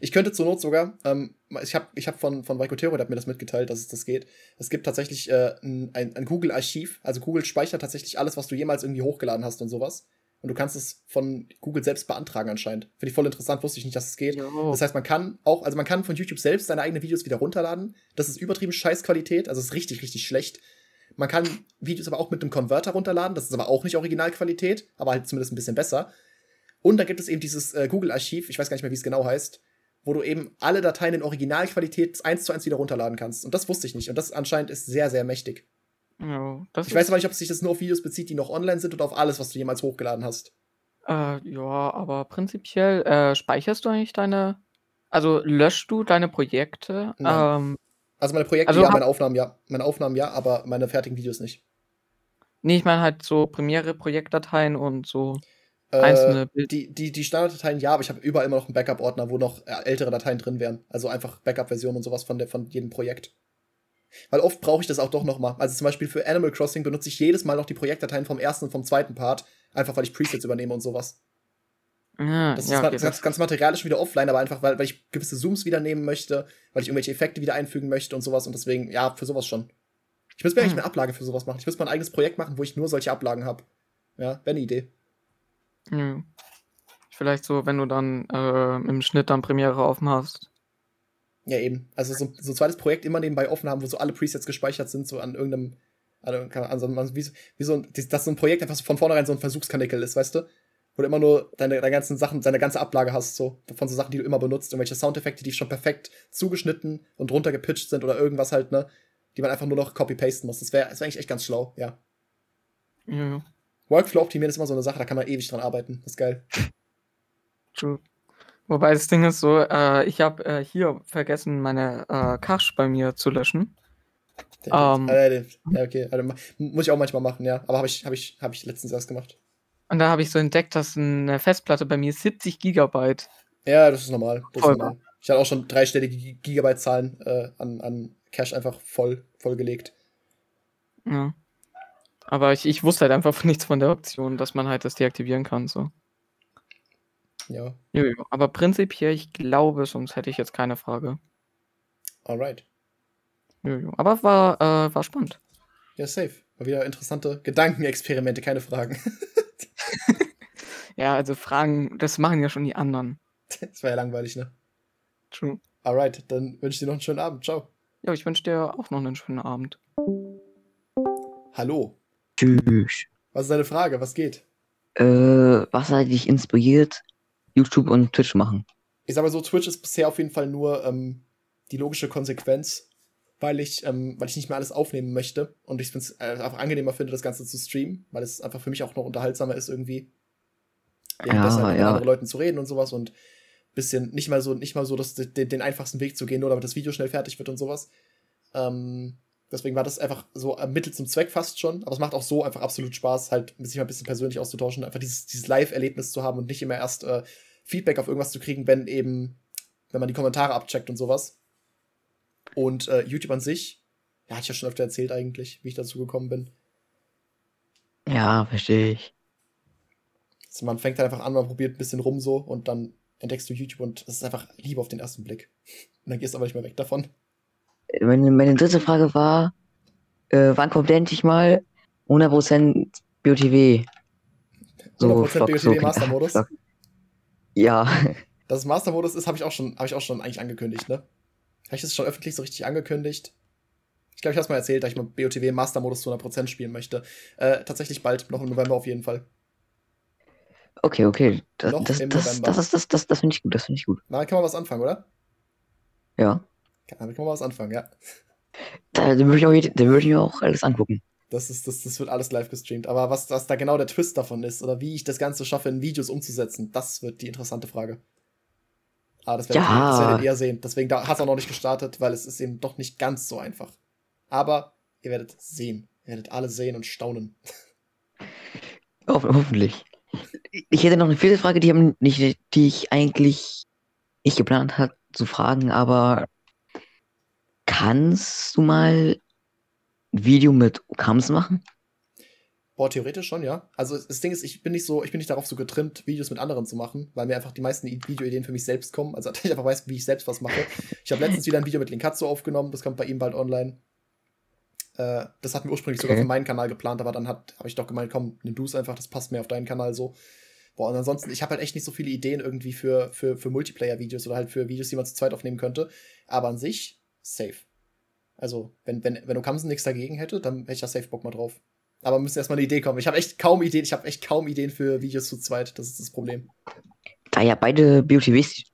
Ich könnte zur Not sogar, ähm, ich habe ich hab von, von Vaikotero, der hat mir das mitgeteilt, dass es das geht. Es gibt tatsächlich äh, ein, ein Google-Archiv. Also Google speichert tatsächlich alles, was du jemals irgendwie hochgeladen hast und sowas. Und du kannst es von Google selbst beantragen anscheinend. Finde ich voll interessant, wusste ich nicht, dass es geht. Jo. Das heißt, man kann auch, also man kann von YouTube selbst seine eigenen Videos wieder runterladen. Das ist übertrieben Scheißqualität, also ist richtig, richtig schlecht. Man kann Videos aber auch mit einem Konverter runterladen, das ist aber auch nicht Originalqualität, aber halt zumindest ein bisschen besser. Und da gibt es eben dieses äh, Google-Archiv, ich weiß gar nicht mehr, wie es genau heißt, wo du eben alle Dateien in Originalqualität eins zu eins wieder runterladen kannst. Und das wusste ich nicht. Und das anscheinend ist sehr, sehr mächtig. Ja, ich weiß aber nicht, ob sich das nur auf Videos bezieht, die noch online sind oder auf alles, was du jemals hochgeladen hast. Äh, ja, aber prinzipiell äh, speicherst du eigentlich deine, also löschst du deine Projekte? Ähm, also meine Projekte also ja, meine Aufnahmen ja. Meine Aufnahmen ja, aber meine fertigen Videos nicht. Nee, ich meine halt so Premiere-Projektdateien und so einzelne Bilder. Die, die, die Standarddateien ja, aber ich habe überall immer noch einen Backup-Ordner, wo noch äh, ältere Dateien drin wären. Also einfach Backup-Versionen und sowas von, der, von jedem Projekt. Weil oft brauche ich das auch doch noch mal. Also zum Beispiel für Animal Crossing benutze ich jedes Mal noch die Projektdateien vom ersten und vom zweiten Part, einfach weil ich Presets übernehme und sowas. Ah, das ja, ist okay, das ganze Material ist schon wieder offline, aber einfach, weil, weil ich gewisse Zooms wieder nehmen möchte, weil ich irgendwelche Effekte wieder einfügen möchte und sowas und deswegen, ja, für sowas schon. Ich müsste mir eigentlich hm. eine Ablage für sowas machen. Ich müsste mal ein eigenes Projekt machen, wo ich nur solche Ablagen habe. Ja, wäre eine Idee. Ja. Vielleicht so, wenn du dann äh, im Schnitt dann Premiere offen hast, ja, eben. Also so, so ein zweites Projekt immer nebenbei offen haben, wo so alle Presets gespeichert sind, so an irgendeinem, an, an so, wie, wie so ein, dass so ein Projekt einfach so von vornherein so ein Versuchskanickel ist, weißt du? Wo du immer nur deine, deine ganzen Sachen, deine ganze Ablage hast, so, von so Sachen, die du immer benutzt, irgendwelche Soundeffekte, die schon perfekt zugeschnitten und runtergepitcht sind oder irgendwas halt, ne? Die man einfach nur noch copy-pasten muss. Das wäre das wär eigentlich echt ganz schlau, ja. Ja. Workflow optimieren ist immer so eine Sache, da kann man ewig dran arbeiten. Das ist geil. True. Wobei das Ding ist so, äh, ich habe äh, hier vergessen, meine äh, Cache bei mir zu löschen. Um, ähm, ja, okay, also, muss ich auch manchmal machen, ja. Aber habe ich, hab ich, hab ich letztens erst gemacht. Und da habe ich so entdeckt, dass eine Festplatte bei mir 70 Gigabyte. Ja, das ist normal. Das ist normal. Ich hatte auch schon dreistellige Gigabyte-Zahlen äh, an, an Cache einfach voll, vollgelegt. Ja. Aber ich, ich wusste halt einfach [laughs] nichts von der Option, dass man halt das deaktivieren kann. So. Ja. Jo, jo. Aber prinzipiell, ich glaube, sonst hätte ich jetzt keine Frage. Alright. Jo, jo. Aber war, äh, war spannend. Ja, safe. War wieder interessante Gedankenexperimente, keine Fragen. [laughs] ja, also Fragen, das machen ja schon die anderen. [laughs] Das war ja langweilig, ne? True. Alright, dann wünsche ich dir noch einen schönen Abend. Ciao. Ja, ich wünsche dir auch noch einen schönen Abend. Hallo. Tschüss. Was ist deine Frage? Was geht? Äh, was hat dich inspiriert, YouTube und Twitch machen. Ich sag mal so, Twitch ist bisher auf jeden Fall nur ähm, die logische Konsequenz, weil ich, ähm, weil ich nicht mehr alles aufnehmen möchte und ich es äh, einfach angenehmer finde, das Ganze zu streamen, weil es einfach für mich auch noch unterhaltsamer ist irgendwie. Ja, besser mit ja. anderen Leuten zu reden und sowas und bisschen nicht mal so, nicht mal so, dass den, den einfachsten Weg zu gehen, nur damit das Video schnell fertig wird und sowas. Ähm, deswegen war das einfach so Mittel zum Zweck fast schon, aber es macht auch so einfach absolut Spaß, halt sich mal ein bisschen persönlich auszutauschen, einfach dieses, dieses Live-Erlebnis zu haben und nicht immer erst äh, Feedback auf irgendwas zu kriegen, wenn eben, wenn man die Kommentare abcheckt und sowas. Und äh, YouTube an sich, ja, hatte ich ja schon öfter erzählt eigentlich, wie ich dazu gekommen bin. Ja, verstehe ich. Also man fängt halt einfach an, man probiert ein bisschen rum so und dann entdeckst du YouTube und es ist einfach Liebe auf den ersten Blick. [laughs] Und dann gehst du aber nicht mehr weg davon. Meine, meine dritte Frage war, äh, wann kommt endlich mal 100% BOTW? 100% BOTW Master-Modus? Ja. Dass es Master-Modus ist, habe ich, auch schon, hab ich auch schon eigentlich angekündigt, ne? Habe ich das schon öffentlich so richtig angekündigt? Ich glaube, ich habe es mal erzählt, dass ich mal BOTW Master-Modus zu 100% spielen möchte. Äh, tatsächlich bald, noch im November auf jeden Fall. Okay, okay. Das, das, das, das, das, das, das finde ich gut, das finde ich gut. Na, kann man was anfangen, oder? Ja. Damit kann man was anfangen, ja. Da, da würde ich, würd ich mir auch alles angucken. Das, ist, das, das wird alles live gestreamt. Aber was, was da genau der Twist davon ist oder wie ich das Ganze schaffe, in Videos umzusetzen, das wird die interessante Frage. Aber das werdet, ja. ihr, ihr sehen. Deswegen hat es auch noch nicht gestartet, weil es ist eben doch nicht ganz so einfach. Aber ihr werdet sehen. Ihr werdet alle sehen und staunen. Ho hoffentlich. Ich hätte noch eine vierte Frage, die, nicht, die ich eigentlich nicht geplant habe zu fragen, aber kannst du mal ein Video mit Kams machen? Boah, theoretisch schon, ja. Also das Ding ist, ich bin nicht so, ich bin nicht darauf so getrimmt, Videos mit anderen zu machen, weil mir einfach die meisten Videoideen für mich selbst kommen. Also [laughs] ich einfach weiß, wie ich selbst was mache. Ich habe letztens wieder ein Video mit Linkatzo aufgenommen, das kommt bei ihm bald online. Äh, das hatten wir ursprünglich okay. sogar für meinen Kanal geplant, aber dann habe ich doch gemeint, komm, nimm du es einfach, das passt mehr auf deinen Kanal so. Boah, und ansonsten, ich habe halt echt nicht so viele Ideen irgendwie für, für, für Multiplayer-Videos oder halt für Videos, die man zu zweit aufnehmen könnte. Aber an sich, safe. Also, wenn, wenn, wenn Okamsen nichts dagegen hätte, dann hätte ich da safe Bock mal drauf. Aber müssen erstmal eine Idee kommen. Ich habe echt kaum Ideen, ich habe echt kaum Ideen für Videos zu zweit. Das ist das Problem. Da ja beide BOTWs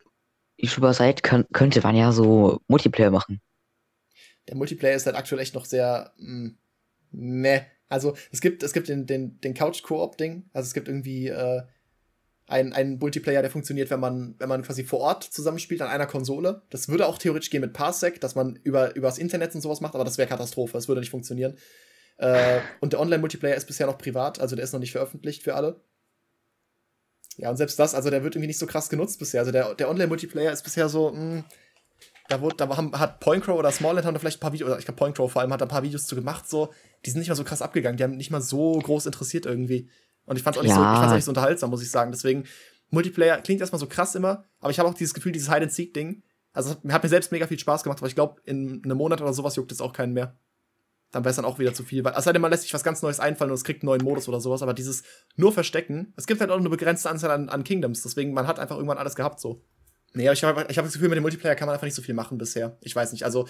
YouTuber seid, könnt, könnte man ja so Multiplayer machen. Der Multiplayer ist halt aktuell echt noch sehr mh, mm, meh. Also es gibt, es gibt den, den, den Couch-Koop-Ding. Also es gibt irgendwie äh, einen, einen Multiplayer, der funktioniert, wenn man, wenn man quasi vor Ort zusammenspielt an einer Konsole. Das würde auch theoretisch gehen mit Parsec, dass man über, übers Internet und sowas macht, aber das wäre Katastrophe. Das würde nicht funktionieren. Äh, und der Online-Multiplayer ist bisher noch privat, also der ist noch nicht veröffentlicht für alle. Ja, und selbst das, also der wird irgendwie nicht so krass genutzt bisher. Also der, der Online-Multiplayer ist bisher so, mh, hm, da, wurde, da haben, hat Pointcrow oder Smallland haben da vielleicht ein paar Videos, oder ich glaube Pointcrow vor allem hat da ein paar Videos zu gemacht, so, die sind nicht mal so krass abgegangen, die haben nicht mal so groß interessiert irgendwie. Und ich fand es auch, ja. auch nicht so unterhaltsam, muss ich sagen. Deswegen, Multiplayer klingt erstmal so krass immer, aber ich habe auch dieses Gefühl, dieses Hide-and-Seek-Ding, also hat, hat mir selbst mega viel Spaß gemacht, aber ich glaube, in einem Monat oder sowas juckt es auch keinen mehr dann wäre es dann auch wieder zu viel. Weil, es sei denn, man lässt sich was ganz Neues einfallen und es kriegt einen neuen Modus oder sowas, aber dieses nur Verstecken, es gibt halt auch eine begrenzte Anzahl an, an Kingdoms, deswegen man hat einfach irgendwann alles gehabt so. Nee, aber ich habe ich hab das Gefühl, mit dem Multiplayer kann man einfach nicht so viel machen bisher. Ich weiß nicht, also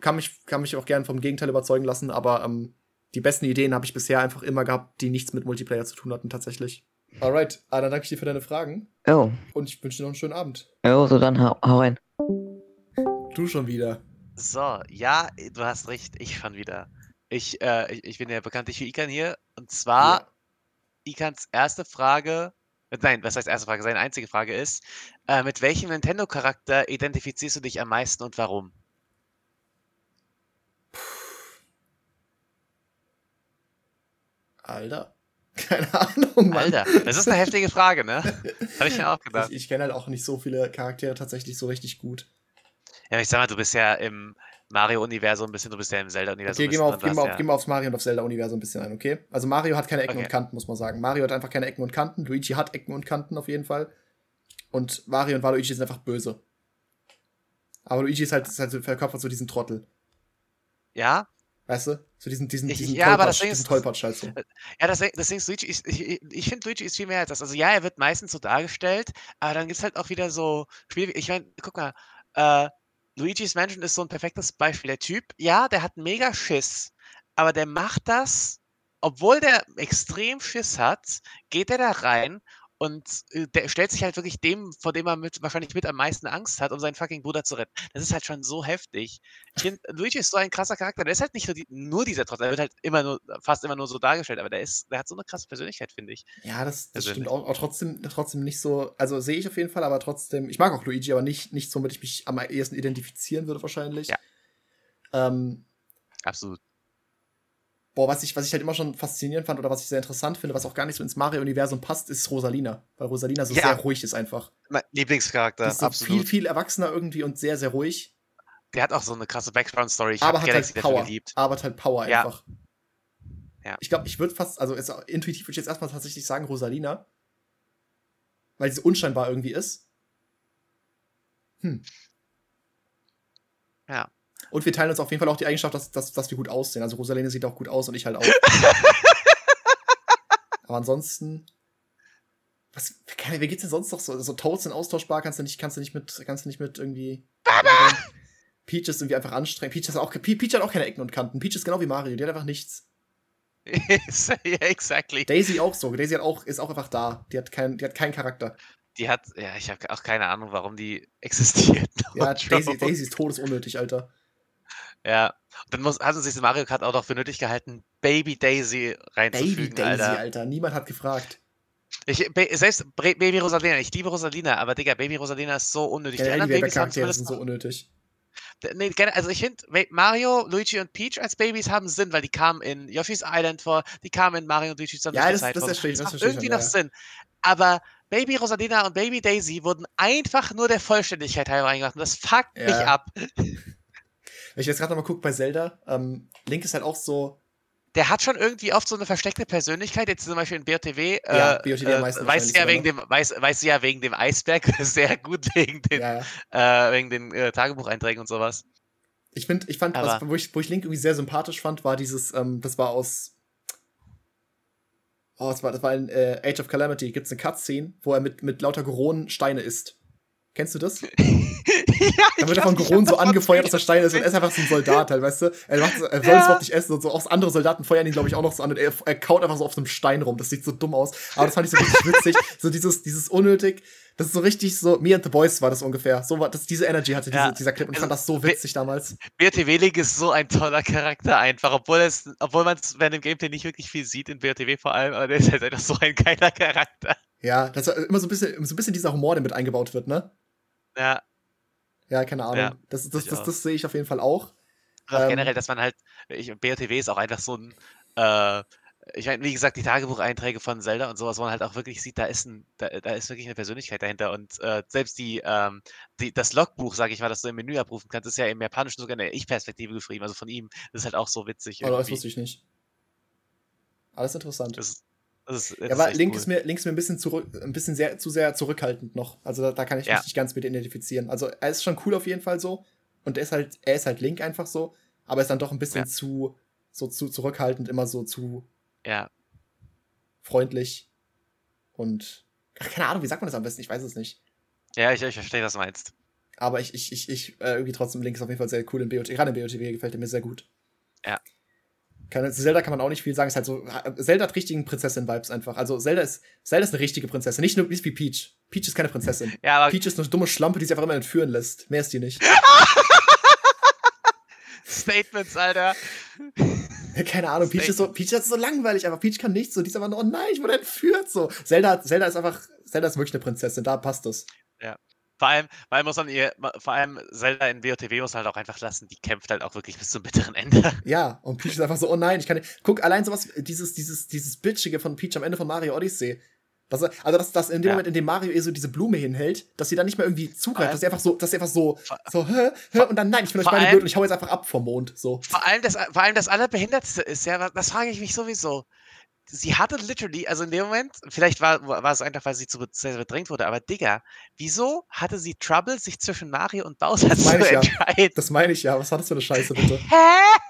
kann mich, kann mich auch gern vom Gegenteil überzeugen lassen, aber ähm, die besten Ideen habe ich bisher einfach immer gehabt, die nichts mit Multiplayer zu tun hatten, tatsächlich. Alright, ah, dann danke ich dir für deine Fragen. Oh. Und ich wünsche dir noch einen schönen Abend. Oh, so dann hau, hau rein. Du schon wieder. So, ja, du hast recht, ich schon wieder. Ich, äh, ich, ich bin ja bekanntlich für Ikan hier. Und zwar, ja. Ikans erste Frage, äh, nein, was heißt erste Frage? Seine einzige Frage ist, äh, mit welchem Nintendo-Charakter identifizierst du dich am meisten und warum? Alter. [laughs] Keine Ahnung, Mann. Alter, das ist eine heftige Frage, ne? [laughs] Habe ich mir auch gedacht. Ich, ich kenne halt auch nicht so viele Charaktere tatsächlich so richtig gut. Ja, ich sag mal, du bist ja im Mario-Universum ein bisschen, du bist ja im Zelda-Universum. Okay, geh mal, auf, geh, mal auf, geh mal aufs Mario und auf Zelda-Universum ein bisschen ein, okay? Also Mario hat keine Ecken okay. und Kanten, muss man sagen. Mario hat einfach keine Ecken und Kanten. Luigi hat Ecken und Kanten auf jeden Fall. Und Mario und Waluigi sind einfach böse. Aber Luigi ist halt, ist halt verkörpert so diesen Trottel. Ja, Weißt du? So diesen, diesen, ich, diesen ja, aber [laughs] das Ding ist, Tollpatsch halt so. Ja, Ding ist, Luigi ist, ich, ich finde, Luigi ist viel mehr als das. Also ja, er wird meistens so dargestellt, aber dann gibt es halt auch wieder so Spiele, ich meine, guck mal, äh, Luigi's Mansion ist so ein perfektes Beispiel. Der Typ, ja, der hat mega Schiss, aber der macht das, obwohl der extrem Schiss hat, geht er da rein und äh, der stellt sich halt wirklich dem, vor dem er mit, wahrscheinlich mit am meisten Angst hat, um seinen fucking Bruder zu retten. Das ist halt schon so heftig. Ich finde, Luigi ist so ein krasser Charakter. Der ist halt nicht nur, die, nur dieser Trotz. Er wird halt immer nur, fast immer nur so dargestellt, aber der ist, der hat so eine krasse Persönlichkeit, finde ich. Ja, das, das stimmt auch, auch, trotzdem, trotzdem nicht so. Also sehe ich auf jeden Fall, aber trotzdem. Ich mag auch Luigi, aber nicht, nicht so, womit ich mich am ehesten identifizieren würde, wahrscheinlich. Ja. Ähm, Absolut boah, was ich, was ich halt immer schon faszinierend fand oder was ich sehr interessant finde, was auch gar nicht so ins Mario-Universum passt, ist Rosalina. Weil Rosalina so ja. sehr ruhig ist einfach. Mein Lieblingscharakter, ist so absolut. Viel, viel erwachsener irgendwie und sehr, sehr ruhig. Der hat auch so eine krasse Background-Story. Ich aber hat Galaxy halt Power. Geliebt. Aber hat halt Power ja. einfach. Ja. Ich glaube, ich würde fast, also jetzt, intuitiv würde ich jetzt erstmal tatsächlich sagen Rosalina. Weil sie unscheinbar irgendwie ist. Hm. Ja. Und wir teilen uns auf jeden Fall auch die Eigenschaft, dass, dass, dass wir gut aussehen. Also Rosaline sieht auch gut aus und ich halt auch. [laughs] Aber ansonsten. Was, wie geht's denn sonst noch so? So Toads sind austauschbar, kannst du nicht, kannst du nicht mit, kannst du nicht mit irgendwie. Baba! Peach ist irgendwie einfach anstrengend. Peach, ist auch, Peach hat auch keine Ecken und Kanten. Peach ist genau wie Mario, die hat einfach nichts. [laughs] ja, exactly. Daisy auch so. Daisy hat auch, ist auch einfach da. Die hat, kein, die hat keinen Charakter. Die hat, ja, ich habe auch keine Ahnung, warum die existiert. ja, [laughs] Daisy, Daisy ist todesunnötig, Alter. Ja, und dann muss, hat sich Mario Kart auch noch für nötig gehalten, Baby Daisy reinzufügen, Baby Daisy, Alter. Alter. Niemand hat gefragt. Ich, selbst Baby Rosalina, ich liebe Rosalina, aber Digga, Baby Rosalina ist so unnötig. Ja, die anderen Babys Charaktere sind so unnötig. Nee, also ich finde, Mario, Luigi und Peach als Babys haben Sinn, weil die kamen in Yoshi's Island vor, die kamen in Mario und Luigi's Ja, das, Zeit das, das, das, das macht irgendwie noch ja. Sinn. Aber Baby Rosalina und Baby Daisy wurden einfach nur der Vollständigkeit halber eingemacht und das fuckt ja. mich ab. Wenn ich jetzt gerade nochmal gucke bei Zelda, ähm, Link ist halt auch so, der hat schon irgendwie oft so eine versteckte Persönlichkeit. Jetzt zum Beispiel in BOTW, ja, äh, BOTW äh, weiß, ja wegen dem, weiß, weiß ja wegen dem Eisberg [laughs] sehr gut wegen den, ja, ja. Äh, wegen den äh, Tagebucheinträgen und sowas. Ich finde, ich fand, was, wo, ich, wo ich Link irgendwie sehr sympathisch fand, war dieses, ähm, das war aus. Oh, das war, das war in äh, Age of Calamity. Gibt es eine Cutscene, wo er mit, mit lauter Goronen Steine isst. Kennst du das? [laughs] ja, dann wird er von Goron so angefeuert, dass er Stein ist und er ist einfach so ein Soldat halt, weißt du? Er, macht, er soll es überhaupt nicht essen und so. Auch andere Soldaten feuern ihn, glaube ich, auch noch so an und er, er kaut einfach so auf so einem Stein rum. Das sieht so dumm aus. Aber das fand ich so richtig witzig. So dieses, dieses unnötig. Das ist so richtig so, Me and the Boys war das ungefähr. So war das, diese Energy hatte ja. dieser Clip und ich fand das so witzig damals. BRTW Link ist so ein toller Charakter einfach, obwohl es, obwohl man es während dem Gameplay nicht wirklich viel sieht, in BRTW vor allem, aber der ist halt einfach so ein geiler Charakter. Ja, das ist immer so ein bisschen, so ein bisschen dieser Humor, der mit eingebaut wird, ne? Ja. Ja, keine Ahnung. Ja, das, das, das, das, sehe ich auf jeden Fall auch. auch ähm, generell, dass man halt, ich, BOTW ist auch einfach so ein, äh, ich meine, wie gesagt, die Tagebucheinträge von Zelda und sowas, wo man halt auch wirklich sieht, da ist, ein, da, da ist wirklich eine Persönlichkeit dahinter. Und äh, selbst die, ähm, die, das Logbuch, sage ich mal, das du im Menü abrufen kannst, ist ja im Japanischen sogar in der Ich-Perspektive geschrieben, also von ihm. Das ist halt auch so witzig. Oh, das wusste ich nicht. Alles interessant. Das, das ist, das ja, aber Link, cool. ist mir, Link ist mir ein bisschen, zurück, ein bisschen sehr, zu sehr zurückhaltend noch. Also da, da kann ich mich nicht ganz mit identifizieren. Also er ist schon cool auf jeden Fall so. Und er ist halt, er ist halt Link einfach so. Aber er ist dann doch ein bisschen ja. zu, so zu zurückhaltend, immer so zu ja. freundlich. Und ach, keine Ahnung, wie sagt man das am besten? Ich weiß es nicht. Ja, ich, ich verstehe, was du meinst. Aber ich, ich, ich, ich äh, irgendwie trotzdem Link ist auf jeden Fall sehr cool in BOT. Gerade in BOTW gefällt er mir sehr gut. Ja. Kann, zu Zelda kann man auch nicht viel sagen. Ist halt so, Zelda hat richtigen Prinzessin-Vibes einfach. Also Zelda ist, Zelda ist eine richtige Prinzessin. Nicht nur nicht wie Peach. Peach ist keine Prinzessin. Ja, aber Peach ist eine dumme Schlampe, die sich einfach immer entführen lässt. Mehr ist die nicht. [laughs] Statements, Alter. [laughs] Keine Ahnung, Peach ist, so, Peach ist so langweilig, aber Peach kann nichts so. Die ist aber nur, oh nein, ich wurde entführt. So. Zelda, Zelda ist einfach, Zelda ist wirklich eine Prinzessin, da passt es. Ja. Vor allem, vor allem muss man ihr, vor allem Zelda in WOTW muss halt auch einfach lassen, die kämpft halt auch wirklich bis zum bitteren Ende. Ja, und Peach ist einfach so, oh nein, ich kann nicht. Guck, allein sowas, dieses, dieses, dieses Bitchige von Peach am Ende von Mario Odyssey. Das, also, dass, dass in dem ja. Moment, in dem Mario ihr so diese Blume hinhält, dass sie dann nicht mehr irgendwie zugreift, dass sie einfach so, dass sie einfach so, so, hä, hä, und dann, nein, ich bin euch beide blöd und ich hau jetzt einfach ab vom Mond, so. Vor allem das, vor allem das Allerbehindertste ist ja, das frage ich mich sowieso sie hatte literally, also in dem Moment, vielleicht war, war es einfach, weil sie zu sehr bedrängt wurde, aber Digga, wieso hatte sie Trouble, sich zwischen Mario und Bowser das zu entscheiden? Ja. Das meine ich ja. Was war das für eine Scheiße, bitte? Hä?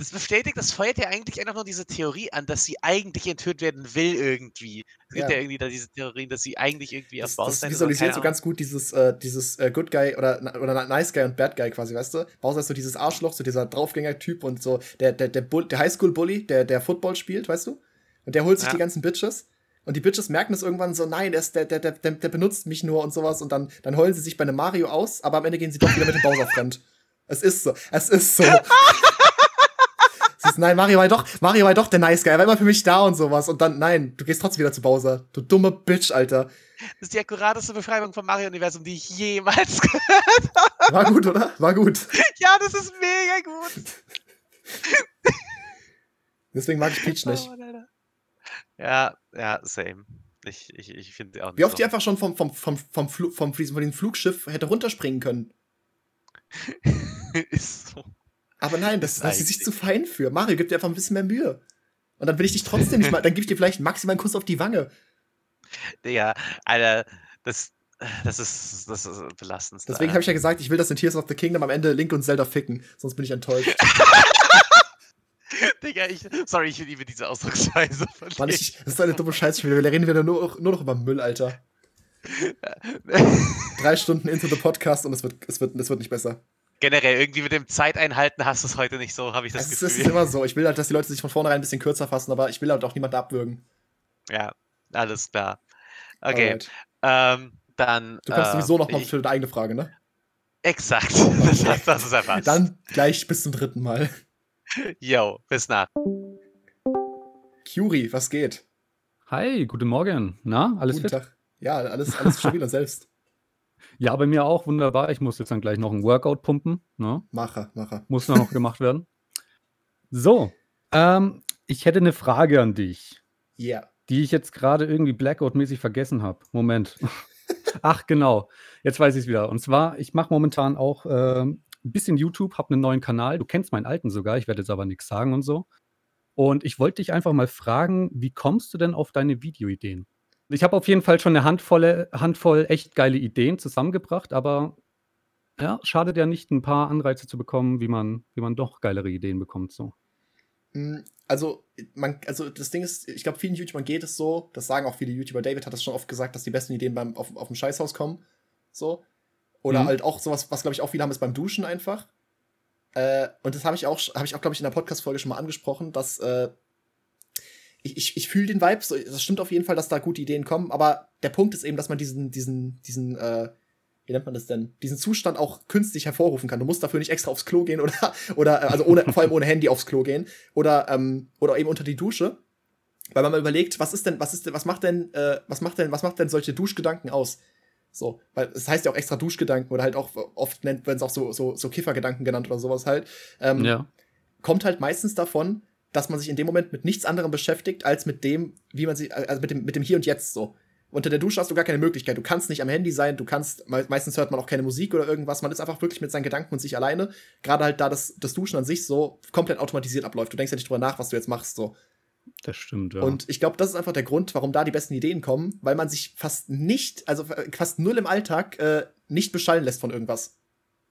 Das bestätigt, das feuert ja eigentlich einfach nur diese Theorie an, dass sie eigentlich entführt werden will irgendwie. Es gibt ja, ja irgendwie da diese Theorien, dass sie eigentlich irgendwie auf Bowser Das visualisiert so ganz gut dieses, äh, dieses äh, Good Guy oder, oder Nice Guy und Bad Guy quasi, weißt du? Bowser ist so dieses Arschloch, so dieser Draufgänger-Typ und so der, der, der, der Highschool-Bully, der, der Football spielt, weißt du? Und der holt sich ja. die ganzen Bitches. Und die Bitches merken es irgendwann so, nein, der, der, der, der, der benutzt mich nur und sowas. Und dann, dann heulen sie sich bei einem Mario aus, aber am Ende gehen sie doch wieder mit dem Bowser fremd. Es ist so. Es ist so. [laughs] ist, nein, Mario war doch, Mario war doch der Nice Guy. Er war immer für mich da und sowas. Und dann, nein, du gehst trotzdem wieder zu Bowser. Du dumme Bitch, Alter. Das ist die akkurateste Beschreibung vom Mario-Universum, die ich jemals [laughs] gehört habe. War gut, oder? War gut. Ja, das ist mega gut. Deswegen mag ich Peach nicht. Oh, ja, ja, same. Ich, ich, ich finde auch nicht. Wie oft so. die einfach schon vom, vom, vom, vom, Fl vom, von dem Flugschiff hätte runterspringen können. [laughs] ist so. Aber nein, das, das ist sich zu fein für. Mario gibt dir einfach ein bisschen mehr Mühe. Und dann will ich dich trotzdem nicht mal, dann gebe ich dir vielleicht maximal einen Kuss auf die Wange. Ja, Alter, das, das ist, das ist belastend. Deswegen habe ich ja gesagt, ich will, dass in Tears of the Kingdom am Ende Link und Zelda ficken. Sonst bin ich enttäuscht. [laughs] Digga, ich, sorry, ich liebe diese Ausdrucksweise. Mann, ich, das ist eine dumme Scheiße. Wir reden wieder nur, nur noch über Müll, Alter. [laughs] Drei Stunden into the Podcast und es wird, es wird, es wird nicht besser. Generell, irgendwie mit dem Zeiteinhalten hast du es heute nicht so, habe ich das es Gefühl. Es ist immer so. Ich will halt, dass die Leute sich von vornherein ein bisschen kürzer fassen, aber ich will halt auch niemanden abwürgen. Ja, alles klar. Okay. Ähm, dann. Du kannst äh, sowieso noch mal für deine eigene Frage, ne? Exakt. Okay. [laughs] Das, das ist erfasst. Dann gleich bis zum dritten Mal. Yo, bis nach. Curi, was geht? Hi, guten Morgen. Na, alles guten fit? Tag. Ja, alles, alles stabil und selbst. Ja, bei mir auch wunderbar. Ich muss jetzt dann gleich noch ein Workout pumpen. Ne? Mache, mache. Muss noch, noch gemacht werden. So, ähm, ich hätte eine Frage an dich. Ja. Yeah. Die ich jetzt gerade irgendwie Blackout-mäßig vergessen habe. Moment. [laughs] Ach, genau. Jetzt weiß ich es wieder. Und zwar, ich mache momentan auch äh, ein bisschen YouTube, habe einen neuen Kanal. Du kennst meinen alten sogar, ich werde jetzt aber nichts sagen und so. Und ich wollte dich einfach mal fragen, wie kommst du denn auf deine Videoideen? Ich habe auf jeden Fall schon eine Handvolle, Handvoll echt geile Ideen zusammengebracht, aber ja, schadet ja nicht, ein paar Anreize zu bekommen, wie man, wie man doch geilere Ideen bekommt. So. Hm, also, man, also das Ding ist, ich glaube, vielen YouTubern geht es so, das sagen auch viele YouTuber, David hat das schon oft gesagt, dass die besten Ideen beim, auf, auf dem Scheißhaus kommen. So. Oder mhm. halt auch sowas, was glaube ich auch viele haben, ist beim Duschen einfach. Äh, und das habe ich auch, habe ich auch, glaube ich, in der Podcast-Folge schon mal angesprochen, dass äh, ich, ich, ich fühle den Vibe, so, das stimmt auf jeden Fall, dass da gute Ideen kommen, aber der Punkt ist eben, dass man diesen, diesen, diesen, äh, wie nennt man das denn, diesen Zustand auch künstlich hervorrufen kann. Du musst dafür nicht extra aufs Klo gehen oder, [laughs] oder äh, also ohne, vor allem ohne Handy aufs Klo gehen oder, ähm, oder eben unter die Dusche. Weil man mal überlegt, was ist denn, was ist denn, was macht denn, äh, was macht denn, was macht denn solche Duschgedanken aus? So, weil es das heißt ja auch extra Duschgedanken oder halt auch oft nennt, wenn es auch so, so, so Kiffergedanken genannt oder sowas halt. Ähm, ja. Kommt halt meistens davon, dass man sich in dem Moment mit nichts anderem beschäftigt, als mit dem, wie man sich, also mit dem, mit dem Hier und Jetzt so. Unter der Dusche hast du gar keine Möglichkeit. Du kannst nicht am Handy sein, du kannst, meistens hört man auch keine Musik oder irgendwas. Man ist einfach wirklich mit seinen Gedanken und sich alleine. Gerade halt da das, das Duschen an sich so komplett automatisiert abläuft. Du denkst ja nicht drüber nach, was du jetzt machst, so. Das stimmt, ja. Und ich glaube, das ist einfach der Grund, warum da die besten Ideen kommen, weil man sich fast nicht, also fast null im Alltag, äh, nicht beschallen lässt von irgendwas.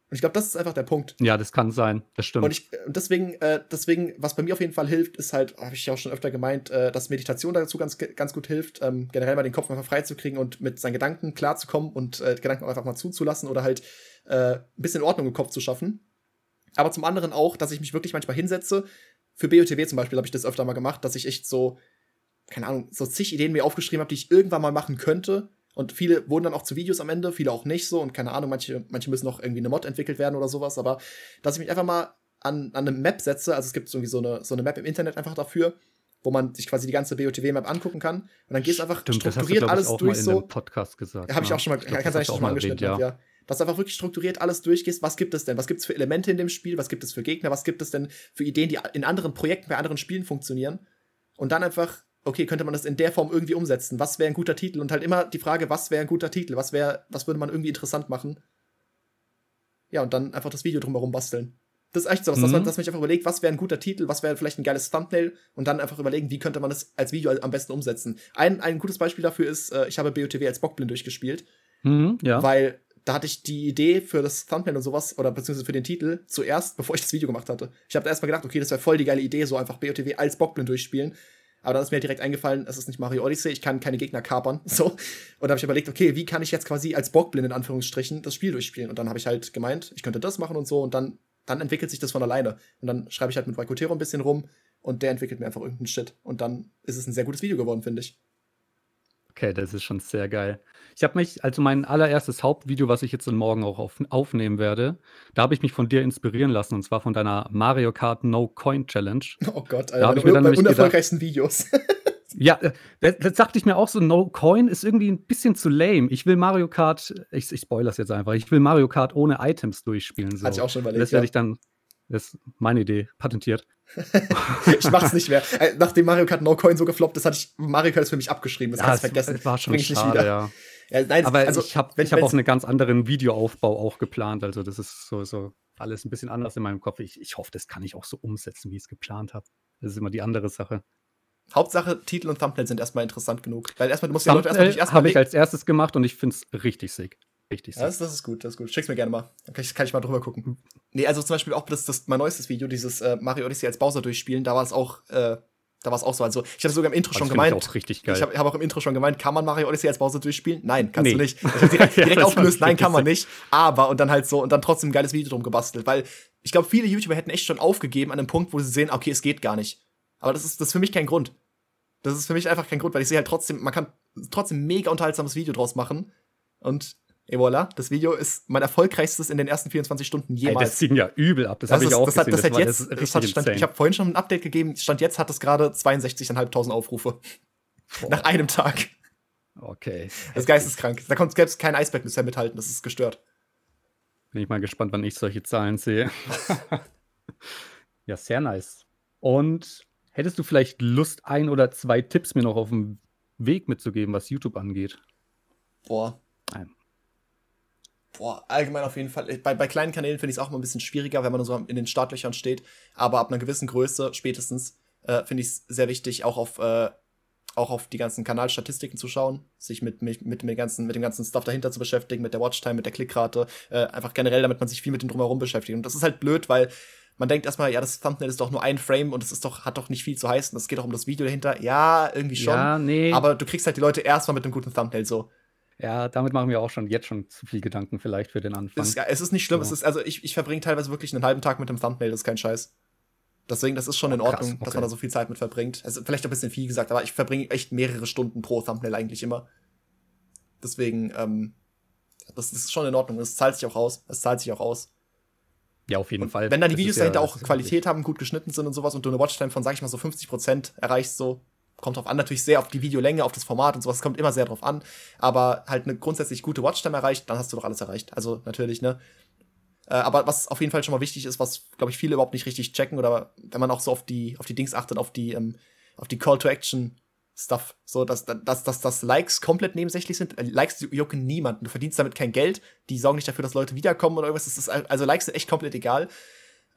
Und ich glaube, das ist einfach der Punkt. Ja, das kann sein. Das stimmt. Und, ich, deswegen, äh, deswegen, was bei mir auf jeden Fall hilft, ist halt, habe ich ja auch schon öfter gemeint, äh, dass Meditation dazu ganz, ganz gut hilft, ähm, generell mal den Kopf einfach freizukriegen und mit seinen Gedanken klarzukommen und äh, Gedanken einfach mal zuzulassen oder halt äh, ein bisschen Ordnung im Kopf zu schaffen. Aber zum anderen auch, dass ich mich wirklich manchmal hinsetze. Für BOTW zum Beispiel habe ich das öfter mal gemacht, dass ich echt so, keine Ahnung, so zig Ideen mir aufgeschrieben habe, die ich irgendwann mal machen könnte und viele wurden dann auch zu Videos am Ende, viele auch nicht so. Und keine Ahnung, manche, manche müssen noch irgendwie eine Mod entwickelt werden oder sowas. Aber dass ich mich einfach mal an, an eine Map setze, also es gibt irgendwie so eine, so eine Map im Internet einfach dafür, wo man sich quasi die ganze BOTW-Map angucken kann. Und dann gehst du einfach Stimmt, strukturiert du, alles ich, durch so. Podcast gesagt. Habe ich auch schon mal, kannst du eigentlich schon mal angeschnitten, ja. ja. Dass du einfach wirklich strukturiert alles durchgehst. Was gibt es denn? Was gibt es für Elemente in dem Spiel? Was gibt es für Gegner? Was gibt es denn für Ideen, die in anderen Projekten, bei anderen Spielen funktionieren? Und dann einfach okay, könnte man das in der Form irgendwie umsetzen? Was wäre ein guter Titel? Und halt immer die Frage, was wäre ein guter Titel? Was wäre, was würde man irgendwie interessant machen? Ja, und dann einfach das Video drumherum basteln. Das ist echt so, mhm. dass, man, dass man sich einfach überlegt, was wäre ein guter Titel, was wäre vielleicht ein geiles Thumbnail und dann einfach überlegen, wie könnte man das als Video am besten umsetzen. Ein, ein gutes Beispiel dafür ist, äh, ich habe BOTW als Bockblind durchgespielt. Mhm, ja. Weil da hatte ich die Idee für das Thumbnail und sowas, oder beziehungsweise für den Titel, zuerst, bevor ich das Video gemacht hatte. Ich habe da erstmal gedacht, okay, das wäre voll die geile Idee, so einfach BOTW als Bockblind durchspielen. Aber dann ist mir direkt eingefallen, es ist nicht Mario Odyssey, ich kann keine Gegner kapern. [laughs] So. Und da habe ich überlegt, okay, wie kann ich jetzt quasi als Bockblind in Anführungsstrichen das Spiel durchspielen? Und dann habe ich halt gemeint, ich könnte das machen und so und dann, dann entwickelt sich das von alleine. Und dann schreibe ich halt mit Vaikotero ein bisschen rum und der entwickelt mir einfach irgendeinen Shit. Und dann ist es ein sehr gutes Video geworden, finde ich. Okay, das ist schon sehr geil. Ich habe mich, also mein allererstes Hauptvideo, was ich jetzt morgen auch auf, aufnehmen werde, da habe ich mich von dir inspirieren lassen und zwar von deiner Mario Kart No Coin Challenge. [laughs] Oh Gott, Alter, da ich mir dann unerfolgreichsten gedacht, Videos. [laughs] ja, äh, das, das dachte ich mir auch so, No Coin ist irgendwie ein bisschen zu lame. Ich will Mario Kart, ich, ich spoilere das jetzt einfach, ich will Mario Kart ohne Items durchspielen. So. Hatte ich auch schon überlegt. Das werde ja. ich dann, das ist meine Idee, patentiert. [laughs] ich mach's nicht mehr. Äh, nachdem Mario Kart No Coin so gefloppt ist, hatte ich Mario Kart für mich abgeschrieben. Das ja, kannst vergessen. Das war schon Bring ich schade, nicht wieder. Ja. ja nein, Aber also, ich habe hab auch einen ganz anderen Videoaufbau auch geplant. Also das ist so, so alles ein bisschen anders in meinem Kopf. Ich, ich hoffe, das kann ich auch so umsetzen, wie ich es geplant habe. Das ist immer die andere Sache. Hauptsache, Titel und Thumbnail sind erstmal interessant genug. Weil erstmal, du musst die Leute erstmal erstmal. Habe ich als erstes gemacht und ich finde es richtig sick. Richtig. Ja, das, das, ist gut, das ist gut. Schick's mir gerne mal. Dann kann ich, kann ich mal drüber gucken. Nee, also zum Beispiel auch das, das mein neuestes Video, dieses äh, Mario Odyssey als Bowser durchspielen, da war es auch, äh, da war es auch so. Also, ich hatte sogar im Intro schon gemeint. Ich auch richtig geil. Ich habe hab auch im Intro schon gemeint, kann man Mario Odyssey als Browser durchspielen? Nein, kannst nee. du nicht. [laughs] Ich direkt, direkt ja, aufgelöst, nein, kann man nicht. Aber, und dann halt so, und dann trotzdem ein geiles Video drum gebastelt. Weil ich glaube, viele YouTuber hätten echt schon aufgegeben an einem Punkt, wo sie sehen, okay, es geht gar nicht. Aber das ist, das ist für mich kein Grund. Das ist für mich einfach kein Grund, weil ich sehe halt trotzdem, man kann trotzdem mega unterhaltsames Video draus machen. Und Et voilà, das Video ist mein erfolgreichstes in den ersten 24 Stunden jemals. Ey, das ziehen ja übel ab. Das, das habe ich auch das gesehen. Hat, das, das hat jetzt, das hat stand, ich habe vorhin schon ein Update gegeben. Stand jetzt hat es gerade 62.500 Aufrufe. Boah. Nach einem Tag. Okay. Das ist geisteskrank. Da gäbe es kein Eisberg bisher mithalten. Das ist gestört. Bin ich mal gespannt, wann ich solche Zahlen sehe. [laughs] ja, sehr nice. Und hättest du vielleicht Lust, ein oder zwei Tipps mir noch auf dem Weg mitzugeben, was YouTube angeht? Boah. Nein boah, allgemein auf jeden Fall. Bei, bei kleinen Kanälen finde ich es auch immer ein bisschen schwieriger, wenn man so in den Startlöchern steht. Aber ab einer gewissen Größe spätestens äh, finde ich es sehr wichtig, auch auf, äh, auch auf die ganzen Kanalstatistiken zu schauen, sich mit, mit, mit, dem ganzen, mit dem ganzen Stuff dahinter zu beschäftigen, mit der Watchtime, mit der Klickrate, äh, einfach generell, damit man sich viel mit dem Drumherum beschäftigt. Und das ist halt blöd, weil man denkt erstmal, ja, das Thumbnail ist doch nur ein Frame und es ist doch, hat doch nicht viel zu heißen. Es geht doch um das Video dahinter. Ja, irgendwie schon. Ja, nee. Aber du kriegst halt die Leute erstmal mit einem guten Thumbnail so. Ja, damit machen wir auch schon jetzt schon zu viel Gedanken vielleicht für den Anfang. Es ist, es ist nicht schlimm. So. Es ist, also ich, ich verbringe teilweise wirklich einen halben Tag mit dem Thumbnail, das ist kein Scheiß. Deswegen, das ist schon in Ordnung, okay. dass man da so viel Zeit mit verbringt. Also vielleicht ein bisschen viel gesagt, aber ich verbringe echt mehrere Stunden pro Thumbnail eigentlich immer. Deswegen, ähm, das ist schon in Ordnung. Es zahlt sich auch aus. Es zahlt sich auch aus. Ja, auf jeden und Fall. Wenn dann die Videos dahinter ja, auch Qualität haben, gut geschnitten sind und sowas und du eine Watchtime von, sag ich mal, so 50% erreichst, so, kommt drauf an, natürlich sehr auf die Videolänge, auf das Format und sowas, es kommt immer sehr drauf an, aber halt eine grundsätzlich gute Watchtime erreicht, dann hast du doch alles erreicht. Also natürlich, ne? Äh, aber was auf jeden Fall schon mal wichtig ist, was, glaube ich, viele überhaupt nicht richtig checken oder wenn man auch so auf die, auf die Dings achtet, auf die, ähm, auf die Call to Action Stuff, so dass, dass, dass, dass Likes komplett nebensächlich sind. Äh, Likes jucken niemanden. Du verdienst damit kein Geld. Die sorgen nicht dafür, dass Leute wiederkommen oder irgendwas. Ist, also Likes sind echt komplett egal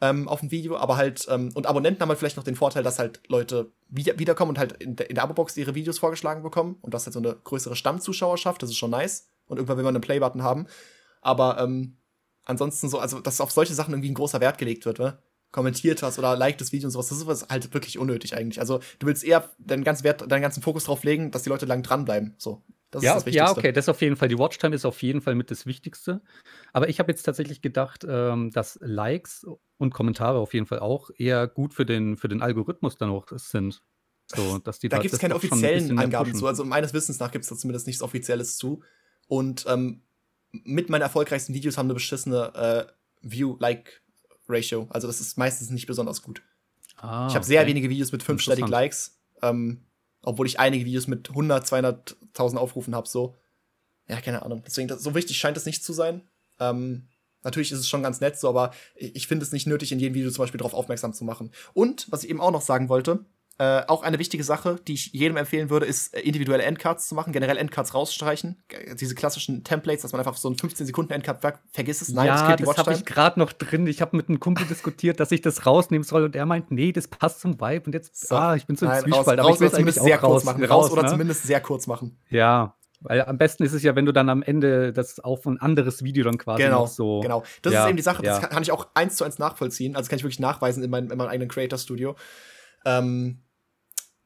ähm, auf dem Video, aber halt, ähm, und Abonnenten haben halt vielleicht noch den Vorteil, dass halt Leute wieder, wiederkommen und halt in der, in der Abo-Box ihre Videos vorgeschlagen bekommen und das halt so eine größere Stammzuschauerschaft, das ist schon nice. Und irgendwann will man einen Play-Button haben. Aber ähm, ansonsten so, also dass auf solche Sachen irgendwie ein großer Wert gelegt wird, ne? kommentiert hast oder liked das Video und sowas, das ist halt wirklich unnötig eigentlich. Also du willst eher deinen ganzen Wert, deinen ganzen Fokus drauf legen, dass die Leute lang dranbleiben. So. Das ja, ist das Wichtigste. Ja, okay, das auf jeden Fall. Die Watchtime ist auf jeden Fall mit das Wichtigste. Aber ich habe jetzt tatsächlich gedacht, ähm, dass Likes und Kommentare auf jeden Fall auch eher gut für den, für den Algorithmus dann auch sind. So, dass die da gibt es keine offiziellen Angaben zu. Also meines Wissens nach gibt es da zumindest nichts Offizielles zu. Und ähm, mit meinen erfolgreichsten Videos haben eine beschissene äh, View-Like-Ratio. Also das ist meistens nicht besonders gut. Ah, ich habe okay. sehr wenige Videos mit 5 Static Likes. Ähm, obwohl ich einige Videos mit 100, 200.000 Aufrufen habe, so. Ja, keine Ahnung. Deswegen, das, so wichtig scheint es nicht zu sein. Ähm, natürlich ist es schon ganz nett so, aber ich, ich finde es nicht nötig, in jedem Video zum Beispiel darauf aufmerksam zu machen. Und, was ich eben auch noch sagen wollte, äh, auch eine wichtige Sache, die ich jedem empfehlen würde, ist äh, individuelle Endcards zu machen, generell Endcards rausstreichen. Diese klassischen Templates, dass man einfach so einen 15 Sekunden Endcard vergisst es. Nein, ja, das, das habe ich gerade noch drin. Ich habe mit einem Kumpel diskutiert, dass ich das rausnehmen soll und er meint, nee, das passt zum Vibe und jetzt, so. ah, ich bin so im Zwiespalt. Raus, aber ich will es eigentlich sehr kurz raus, machen. Raus, raus oder ne? zumindest sehr kurz machen. Ja, weil am besten ist es ja, wenn du dann am Ende das auf ein anderes Video dann quasi genau, so. Genau. Das ja, ist eben die Sache, das ja. kann ich auch eins zu eins nachvollziehen. Also kann ich wirklich nachweisen in, mein, in meinem eigenen Creator Studio. Ähm,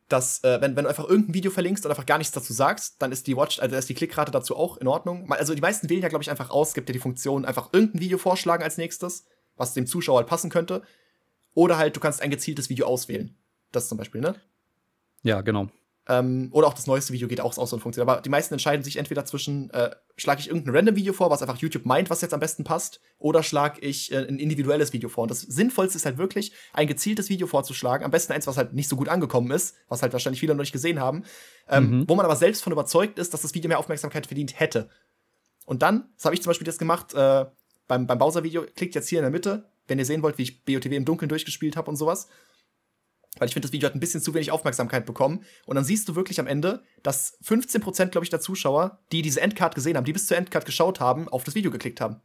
dass, äh, wenn, wenn du einfach irgendein Video verlinkst und einfach gar nichts dazu sagst, dann ist die Watch, also ist die Klickrate dazu auch in Ordnung. Also die meisten wählen ja, glaube ich, einfach aus, gibt ja die Funktion, einfach irgendein Video vorschlagen als nächstes, was dem Zuschauer halt passen könnte. Oder halt, du kannst ein gezieltes Video auswählen. Das zum Beispiel, ne? Ja, genau. Ähm, oder auch das neueste Video geht auch aus so eine Funktion. Aber die meisten entscheiden sich entweder zwischen, äh, schlage ich irgendein random Video vor, was einfach YouTube meint, was jetzt am besten passt, oder schlage ich äh, ein individuelles Video vor. Und das Sinnvollste ist halt wirklich, ein gezieltes Video vorzuschlagen. Am besten eins, was halt nicht so gut angekommen ist, was halt wahrscheinlich viele noch nicht gesehen haben, ähm, mhm. wo man aber selbst von überzeugt ist, dass das Video mehr Aufmerksamkeit verdient hätte. Und dann, das habe ich zum Beispiel jetzt gemacht, äh, beim, beim Bowser-Video, klickt jetzt hier in der Mitte, wenn ihr sehen wollt, wie ich BOTW im Dunkeln durchgespielt habe und sowas weil ich finde, das Video hat ein bisschen zu wenig Aufmerksamkeit bekommen. Und dann siehst du wirklich am Ende, dass 15%, glaube ich, der Zuschauer, die diese Endcard gesehen haben, die bis zur Endcard geschaut haben, auf das Video geklickt haben.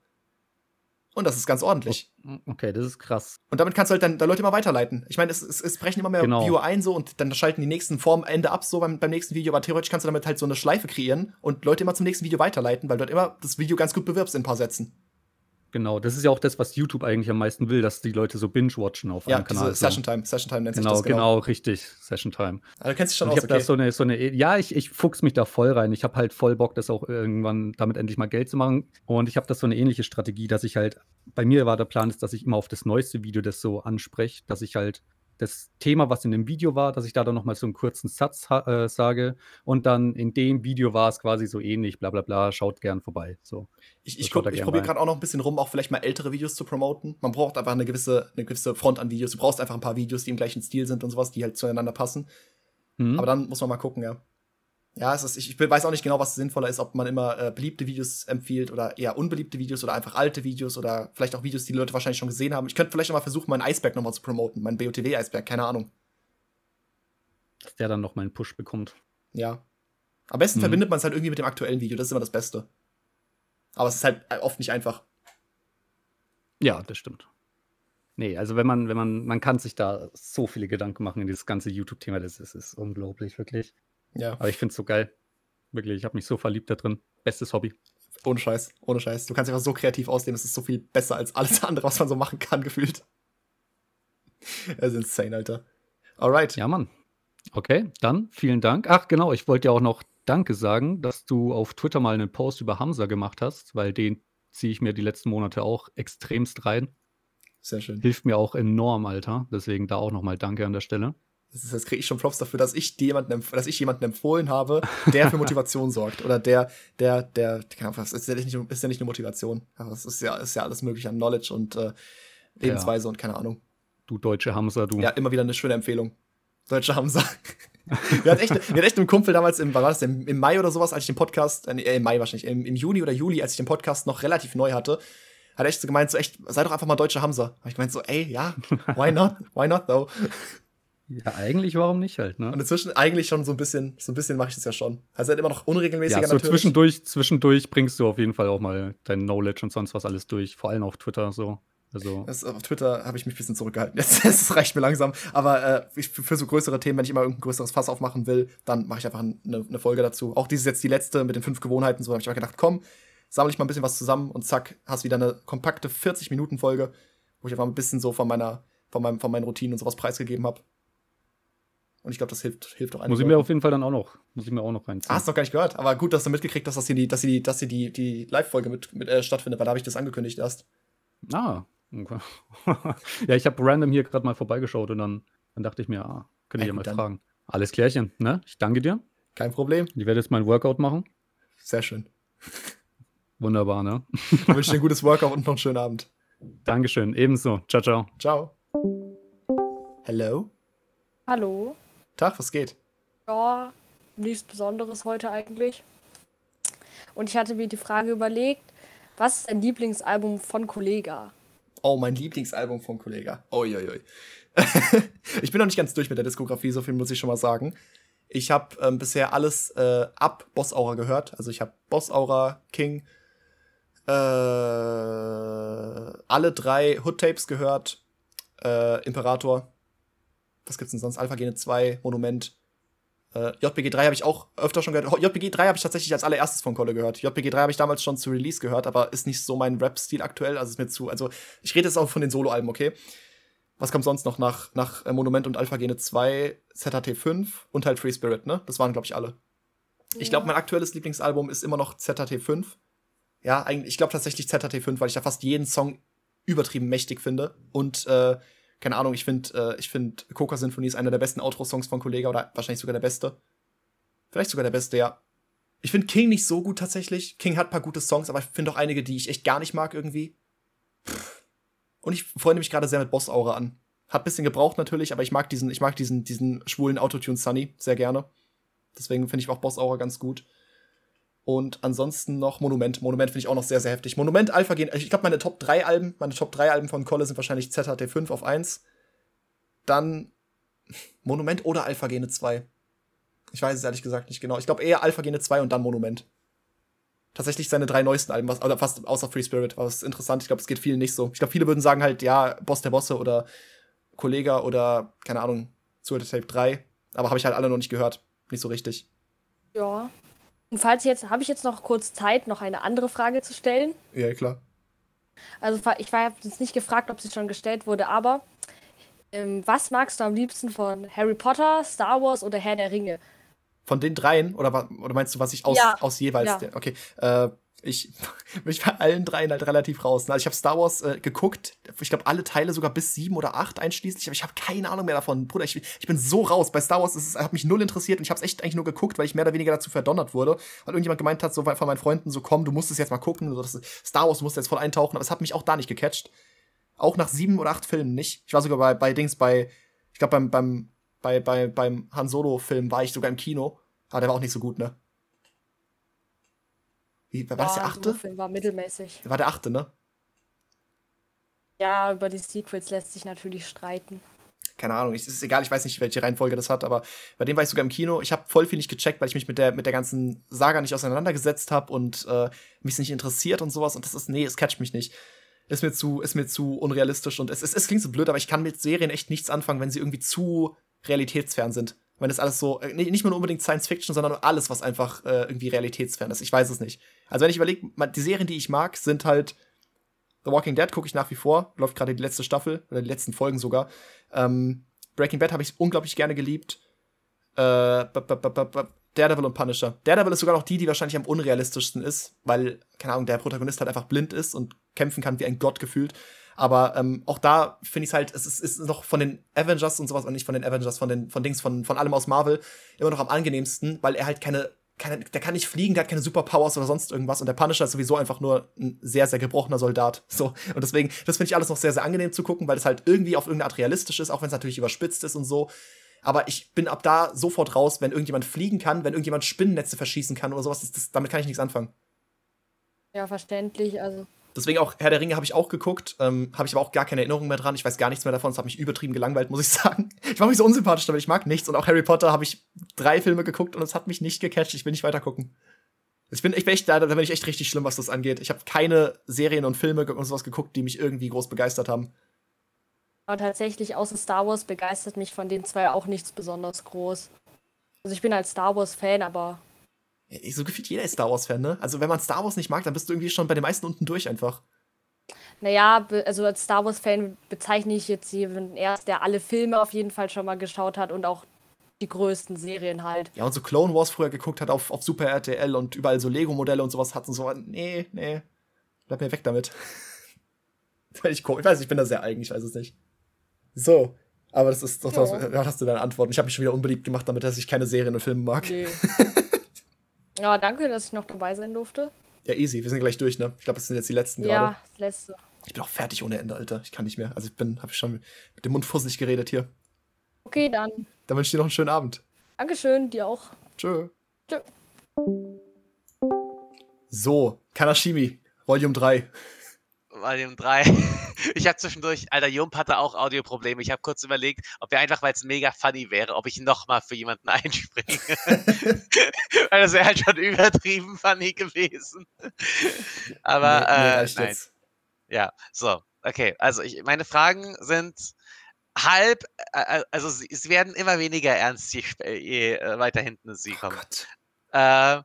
Und das ist ganz ordentlich. Okay, das ist krass. Und damit kannst du halt dann da Leute immer weiterleiten. Ich meine, es, es, es, brechen immer mehr genau. Viewer ein so und dann schalten die nächsten vorm Ende ab, so beim, beim nächsten Video. Aber theoretisch kannst du damit halt so eine Schleife kreieren und Leute immer zum nächsten Video weiterleiten, weil du halt immer das Video ganz gut bewirbst in ein paar Sätzen. Genau, das ist ja auch das, was YouTube eigentlich am meisten will, dass die Leute so binge-watchen auf ja, einem Kanal. Ja, Session Time, Session Time nennt genau, sich das. Genau, genau, richtig, Session Time. Also, du kennst dich schon aus, ich okay. da so eine, so eine, ja, ich, ich fuchs mich da voll rein. Ich habe halt voll Bock, das auch irgendwann damit endlich mal Geld zu machen. Und ich habe das so eine ähnliche Strategie, dass ich halt, bei mir war der Plan, ist, dass ich immer auf das neueste Video das so anspreche, dass ich halt das Thema, was in dem Video war, dass ich da dann nochmal so einen kurzen Satz äh, sage und dann in dem Video war es quasi so ähnlich, bla bla bla, schaut gern vorbei. So. Ich, ich, ich probiere gerade auch noch ein bisschen rum, auch vielleicht mal ältere Videos zu promoten. Man braucht einfach eine gewisse, eine gewisse Front an Videos. Du brauchst einfach ein paar Videos, die im gleichen Stil sind und sowas, die halt zueinander passen. Mhm. Aber dann muss man mal gucken, ja. Ja, es ist, ich, ich weiß auch nicht genau, was sinnvoller ist, ob man immer äh, beliebte Videos empfiehlt oder eher unbeliebte Videos oder einfach alte Videos oder vielleicht auch Videos, die, die Leute wahrscheinlich schon gesehen haben. Ich könnte vielleicht noch mal versuchen, meinen Eisberg nochmal zu promoten, meinen BOTW-Eisberg, keine Ahnung. Dass der dann noch mal einen Push bekommt. Ja. Am besten mhm. verbindet man es halt irgendwie mit dem aktuellen Video, das ist immer das Beste. Aber es ist halt äh, oft nicht einfach. Ja, das stimmt. Nee, also wenn man, wenn man, man kann sich da so viele Gedanken machen in dieses ganze YouTube-Thema, das ist, ist unglaublich, wirklich. Ja. Aber ich finde es so geil. Wirklich, ich habe mich so verliebt da drin. Bestes Hobby. Ohne Scheiß, ohne Scheiß. Du kannst einfach so kreativ ausleben, es ist so viel besser als alles andere, was man so machen kann, [laughs] gefühlt. Das ist insane, Alter. Alright. Ja, Mann. Okay, dann vielen Dank. Ach, genau, ich wollte ja auch noch Danke sagen, dass du auf Twitter mal einen Post über Hamza gemacht hast, weil den ziehe ich mir die letzten Monate auch extremst rein. Sehr schön. Hilft mir auch enorm, Alter. Deswegen da auch nochmal Danke an der Stelle. Das, das kriege ich schon Props dafür, dass ich jemanden, dass ich jemanden empfohlen habe, der für [laughs] Motivation sorgt. Oder der, der, der, das ist ja nicht, ist ja nicht eine Motivation. Das ist ja, ist ja alles mögliche an Knowledge und äh, Lebensweise ja. und keine Ahnung. Du deutsche Hamza, du. Ja, immer wieder eine schöne Empfehlung. Deutsche Hamza. [laughs] wir, hatten echt, wir hatten echt einen Kumpel damals, im, war das im, im Mai oder sowas, als ich den Podcast, äh, im Mai wahrscheinlich, im, im Juni oder Juli, als ich den Podcast noch relativ neu hatte, hat er echt so gemeint, so echt, sei doch einfach mal deutsche Hamza. Hab ich gemeint so, ey, ja, why not? Why not though? Ja, eigentlich warum nicht halt, ne? Und inzwischen eigentlich schon so ein bisschen, so ein bisschen mache ich das ja schon. Also halt immer noch unregelmäßiger ja, so natürlich. Zwischendurch, zwischendurch bringst du auf jeden Fall auch mal dein Knowledge und sonst was alles durch, vor allem auf Twitter so. Also. Das, auf Twitter habe ich mich ein bisschen zurückgehalten. [laughs] Jetzt, das reicht mir langsam. Aber äh, ich, für so größere Themen, wenn ich immer irgendein größeres Fass aufmachen will, dann mache ich einfach eine, eine, Folge dazu. Auch diese ist jetzt die letzte mit den fünf Gewohnheiten. So habe ich auch gedacht, komm, sammle ich mal ein bisschen was zusammen und zack, hast wieder eine kompakte 40-Minuten-Folge, wo ich einfach ein bisschen so von meiner, von, meinem, von meinen Routinen und sowas preisgegeben habe. Und ich glaube, das hilft, hilft auch Muss ich mir auf jeden Fall dann auch noch, muss ich mir auch noch reinziehen. Ah, hast du noch gar nicht gehört. Aber gut, dass du mitgekriegt hast, dass hier die, dass hier die, dass hier die, die Live-Folge mit, mit äh, stattfindet, weil da habe ich das angekündigt erst. Ah, okay. [laughs] ja, ich habe random hier gerade mal vorbeigeschaut und dann, dann dachte ich mir, ah, könnte ich ja, mal dann. fragen. Alles klärchen, ne? Ich danke dir. Kein Problem. Ich werde jetzt mein Workout machen. Sehr schön. Wunderbar, ne? [laughs] Ich wünsche dir ein gutes Workout und noch einen schönen Abend. Dankeschön, ebenso. Ciao, ciao. Ciao. Hello? Hallo. Tag, was geht? Ja, nichts Besonderes heute eigentlich. Und ich hatte mir die Frage überlegt, was ist dein Lieblingsalbum von Kollega? Oh, mein Lieblingsalbum von Kollega. Uiuiui. [laughs] ich bin noch nicht ganz durch mit der Diskografie, so viel muss ich schon mal sagen. Ich habe ähm, bisher alles äh, ab Boss Aura gehört. Also ich habe Boss Aura, King, äh, alle drei Hood Tapes gehört, äh, Imperator, was gibt's denn sonst? Alpha Gene 2, Monument. Äh, JPG 3 habe ich auch öfter schon gehört. JPG 3 habe ich tatsächlich als allererstes von Kolle gehört. JPG 3 habe ich damals schon zu Release gehört, aber ist nicht so mein Rap-Stil aktuell. Also ist mir zu. Also ich rede jetzt auch von den Solo-Alben, okay? Was kommt sonst noch nach, nach äh, Monument und Alpha Gene 2, ZHT 5 und halt Free Spirit, ne? Das waren, glaube ich, alle. Ja. Ich glaube, mein aktuelles Lieblingsalbum ist immer noch ZHT 5. Ja, eigentlich, ich glaube tatsächlich ZHT 5, weil ich da fast jeden Song übertrieben mächtig finde. Und äh, keine Ahnung, ich finde, äh, ich finde, Coca Symphonie ist einer der besten Outro-Songs von Kollega oder wahrscheinlich sogar der beste. Vielleicht sogar der beste, ja. Ich finde King nicht so gut tatsächlich. King hat ein paar gute Songs, aber ich finde auch einige, die ich echt gar nicht mag irgendwie. Und ich freue mich gerade sehr mit Boss Aura an. Hat ein bisschen gebraucht natürlich, aber ich mag diesen, ich mag diesen, diesen schwulen Autotune Sunny sehr gerne. Deswegen finde ich auch Boss Aura ganz gut. Und ansonsten noch Monument. Monument finde ich auch noch sehr, sehr heftig. Monument, Alpha gehen. Ich glaube, meine Top 3 Alben, meine Top 3 Alben von Kolle sind wahrscheinlich ZHT5 auf 1. Dann Monument oder Alpha Gene 2. Ich weiß es ehrlich gesagt nicht genau. Ich glaube eher Alpha Gene 2 und dann Monument. tatsächlich seine drei neuesten Alben, was, oder fast außer Free Spirit, was interessant. Ich glaube, es geht vielen nicht so. Ich glaube, viele würden sagen halt, ja, Boss der Bosse oder Kollega oder, keine Ahnung, Suicide Tape 3. Aber habe ich halt alle noch nicht gehört. Nicht so richtig. Ja. Und falls jetzt, habe ich jetzt noch kurz Zeit, noch eine andere Frage zu stellen? Ja, klar. Also ich war jetzt nicht gefragt, ob sie schon gestellt wurde, aber ähm, was magst du am liebsten von Harry Potter, Star Wars oder Herr der Ringe? Von den dreien? Oder, oder meinst du, was ich aus, ja. aus jeweils. Ja. Der, okay. Äh, ich [laughs] bin bei allen dreien halt relativ raus. Also ich habe Star Wars äh, geguckt, ich glaube alle Teile sogar bis sieben oder acht einschließlich, aber ich habe keine Ahnung mehr davon. Bruder, ich, ich bin so raus. Bei Star Wars es hat mich null interessiert und ich habe es echt eigentlich nur geguckt, weil ich mehr oder weniger dazu verdonnert wurde, weil irgendjemand gemeint hat, so von meinen Freunden, so komm, du musst es jetzt mal gucken, so, das Star Wars musst jetzt voll eintauchen, aber es hat mich auch da nicht gecatcht. Auch nach sieben oder acht Filmen nicht. Ich war sogar bei, bei Dings, bei, ich glaube beim, beim, bei, bei, beim Han Solo-Film war ich sogar im Kino. Aber der war auch nicht so gut, ne? Wie, war, war das der achte? Film war mittelmäßig. War der achte, ne? Ja, über die Sequels lässt sich natürlich streiten. Keine Ahnung, es ist egal, ich weiß nicht, welche Reihenfolge das hat, aber bei dem war ich sogar im Kino. Ich habe voll viel nicht gecheckt, weil ich mich mit der, mit der ganzen Saga nicht auseinandergesetzt habe und äh, mich nicht interessiert und sowas. Und das ist, nee, es catcht mich nicht. Ist mir zu, ist mir zu unrealistisch und es, es, es klingt so blöd, aber ich kann mit Serien echt nichts anfangen, wenn sie irgendwie zu realitätsfern sind wenn das alles so, äh, nicht nur unbedingt Science Fiction, sondern alles, was einfach äh, irgendwie realitätsfern ist. Ich weiß es nicht. Also wenn ich überlege, die Serien, die ich mag, sind halt The Walking Dead gucke ich nach wie vor, läuft gerade die letzte Staffel oder die letzten Folgen sogar. Ähm, Breaking Bad habe ich unglaublich gerne geliebt. Äh, Daredevil und Punisher. Daredevil ist sogar noch die, die wahrscheinlich am unrealistischsten ist, weil, keine Ahnung, der Protagonist halt einfach blind ist und kämpfen kann wie ein Gott gefühlt. Aber ähm, auch da finde ich es halt, es ist, ist noch von den Avengers und sowas, und nicht von den Avengers, von den von Dings, von, von allem aus Marvel, immer noch am angenehmsten, weil er halt keine, keine, der kann nicht fliegen, der hat keine Superpowers oder sonst irgendwas. Und der Punisher ist sowieso einfach nur ein sehr, sehr gebrochener Soldat. [laughs] So. Und deswegen, das finde ich alles noch sehr, sehr angenehm zu gucken, weil es halt irgendwie auf irgendeine Art realistisch ist, auch wenn es natürlich überspitzt ist und so. Aber ich bin ab da sofort raus, wenn irgendjemand fliegen kann, wenn irgendjemand Spinnennetze verschießen kann oder sowas. Das, das, damit kann ich nichts anfangen. Ja, verständlich. Also Deswegen auch Herr der Ringe habe ich auch geguckt, ähm, habe ich aber auch gar keine Erinnerung mehr dran. Ich weiß gar nichts mehr davon. Es hat mich übertrieben gelangweilt, muss ich [laughs] sagen. Ich war mich so unsympathisch damit. Ich mag nichts. Und auch Harry Potter habe ich drei Filme geguckt und es hat mich nicht gecatcht. Ich will nicht weiter gucken. Ich bin, ich bin echt, da, da bin ich echt richtig schlimm, was das angeht. Ich habe keine Serien und Filme und sowas geguckt, die mich irgendwie groß begeistert haben. Aber tatsächlich, außer Star Wars begeistert mich von den zwei auch nichts besonders groß. Also ich bin als Star Wars-Fan, aber so gefühlt jeder ist Star Wars-Fan, ne? Also, wenn man Star Wars nicht mag, dann bist du irgendwie schon bei den meisten unten durch einfach. Naja, also als Star Wars-Fan bezeichne ich jetzt jemanden erst, der alle Filme auf jeden Fall schon mal geschaut hat und auch die größten Serien halt. Ja, und so Clone Wars früher geguckt hat auf, auf Super RTL und überall so Lego-Modelle und sowas hat und so. Nee, nee. Bleib mir weg damit. [laughs] ich, ich weiß, ich bin da sehr eigen, ich weiß es nicht. So, aber das ist doch, ja. das, hast du deine Antworten. Ich habe mich schon wieder unbeliebt gemacht damit, dass ich keine Serien und Filme mag. Nee. [laughs] Ja, danke, dass ich noch dabei sein durfte. Ja, easy. Wir sind gleich durch, ne? Ich glaube, das sind jetzt die letzten ja, gerade. Ja, das letzte. Ich bin auch fertig ohne Ende, Alter. Ich kann nicht mehr. Also ich bin, habe ich schon mit dem Mund fusselig geredet hier. Okay, dann. Dann wünsche ich dir noch einen schönen Abend. Dankeschön, dir auch. Tschö. Tschö. So, Kanashimi, Volume 3. Volume 3. [laughs] Ich habe zwischendurch, Alter, Jump hatte auch Audioprobleme. Ich habe kurz überlegt, ob er einfach, weil es mega funny wäre, ob ich nochmal für jemanden [laughs] einspringe. [laughs] weil das wäre halt schon übertrieben funny gewesen. Aber, nee, nee, äh, nein. Ja, so, okay. Also, ich, meine Fragen sind halb, äh, äh also sie, sie, werden immer weniger ernst, je, je äh, weiter hinten sie oh kommen. Oh äh,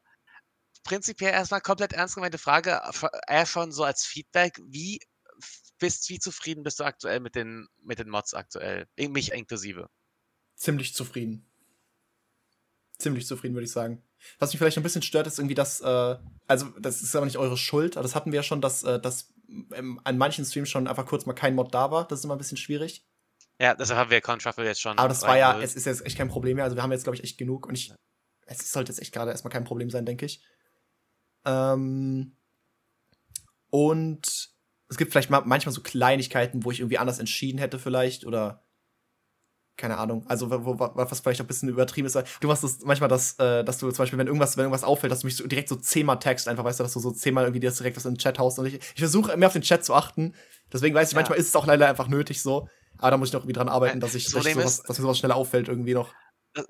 prinzipiell erstmal komplett ernst gemeinte Frage, eher schon so als Feedback, wie bist, wie zufrieden bist du aktuell mit den, mit den Mods aktuell? Mich inklusive. Ziemlich zufrieden. Ziemlich zufrieden, würde ich sagen. Was mich vielleicht ein bisschen stört, ist irgendwie, dass, äh, also das ist aber nicht eure Schuld, aber das hatten wir ja schon, dass, äh, dass ähm, an manchen Streams schon einfach kurz mal kein Mod da war. Das ist immer ein bisschen schwierig. Ja, deshalb haben wir Conshuffle jetzt schon. Aber das war ja, es ist jetzt echt kein Problem mehr. Also wir haben jetzt, glaube ich, echt genug und ich, es sollte jetzt echt gerade erstmal kein Problem sein, denke ich. Ähm, und es gibt vielleicht manchmal so Kleinigkeiten, wo ich irgendwie anders entschieden hätte, vielleicht, oder keine Ahnung, also wo, wo, was vielleicht ein bisschen übertrieben ist. Du machst das manchmal, das, äh, dass du zum Beispiel, wenn irgendwas, wenn irgendwas auffällt, dass du mich so direkt so zehnmal text, einfach weißt du, dass du so zehnmal irgendwie das direkt was in den Chat haust. Und ich, ich versuche mehr auf den Chat zu achten. Deswegen weiß ich, ja. manchmal ist es auch leider einfach nötig so. Aber da muss ich noch irgendwie dran arbeiten, dass ich, dass, ich sowas, dass mir sowas schneller auffällt, irgendwie noch.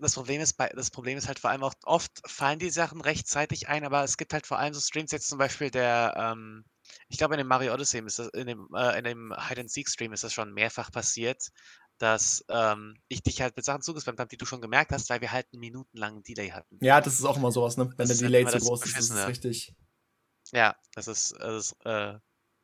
das, Problem ist, bei, das Problem ist halt vor allem auch, oft fallen die Sachen rechtzeitig ein, aber es gibt halt vor allem so Streams, jetzt zum Beispiel der, ähm, ich glaube in dem Mario Odyssey ist das, in dem, äh, in dem Hide and Seek Stream ist das schon mehrfach passiert, dass ähm, ich dich halt mit Sachen zugespammt habe, die du schon gemerkt hast, weil wir halt einen minutenlangen Delay hatten. Ja, das ist auch immer sowas, ne? Wenn das der Delay zu groß ist, das ist richtig. Ja, das ist, das ist, äh,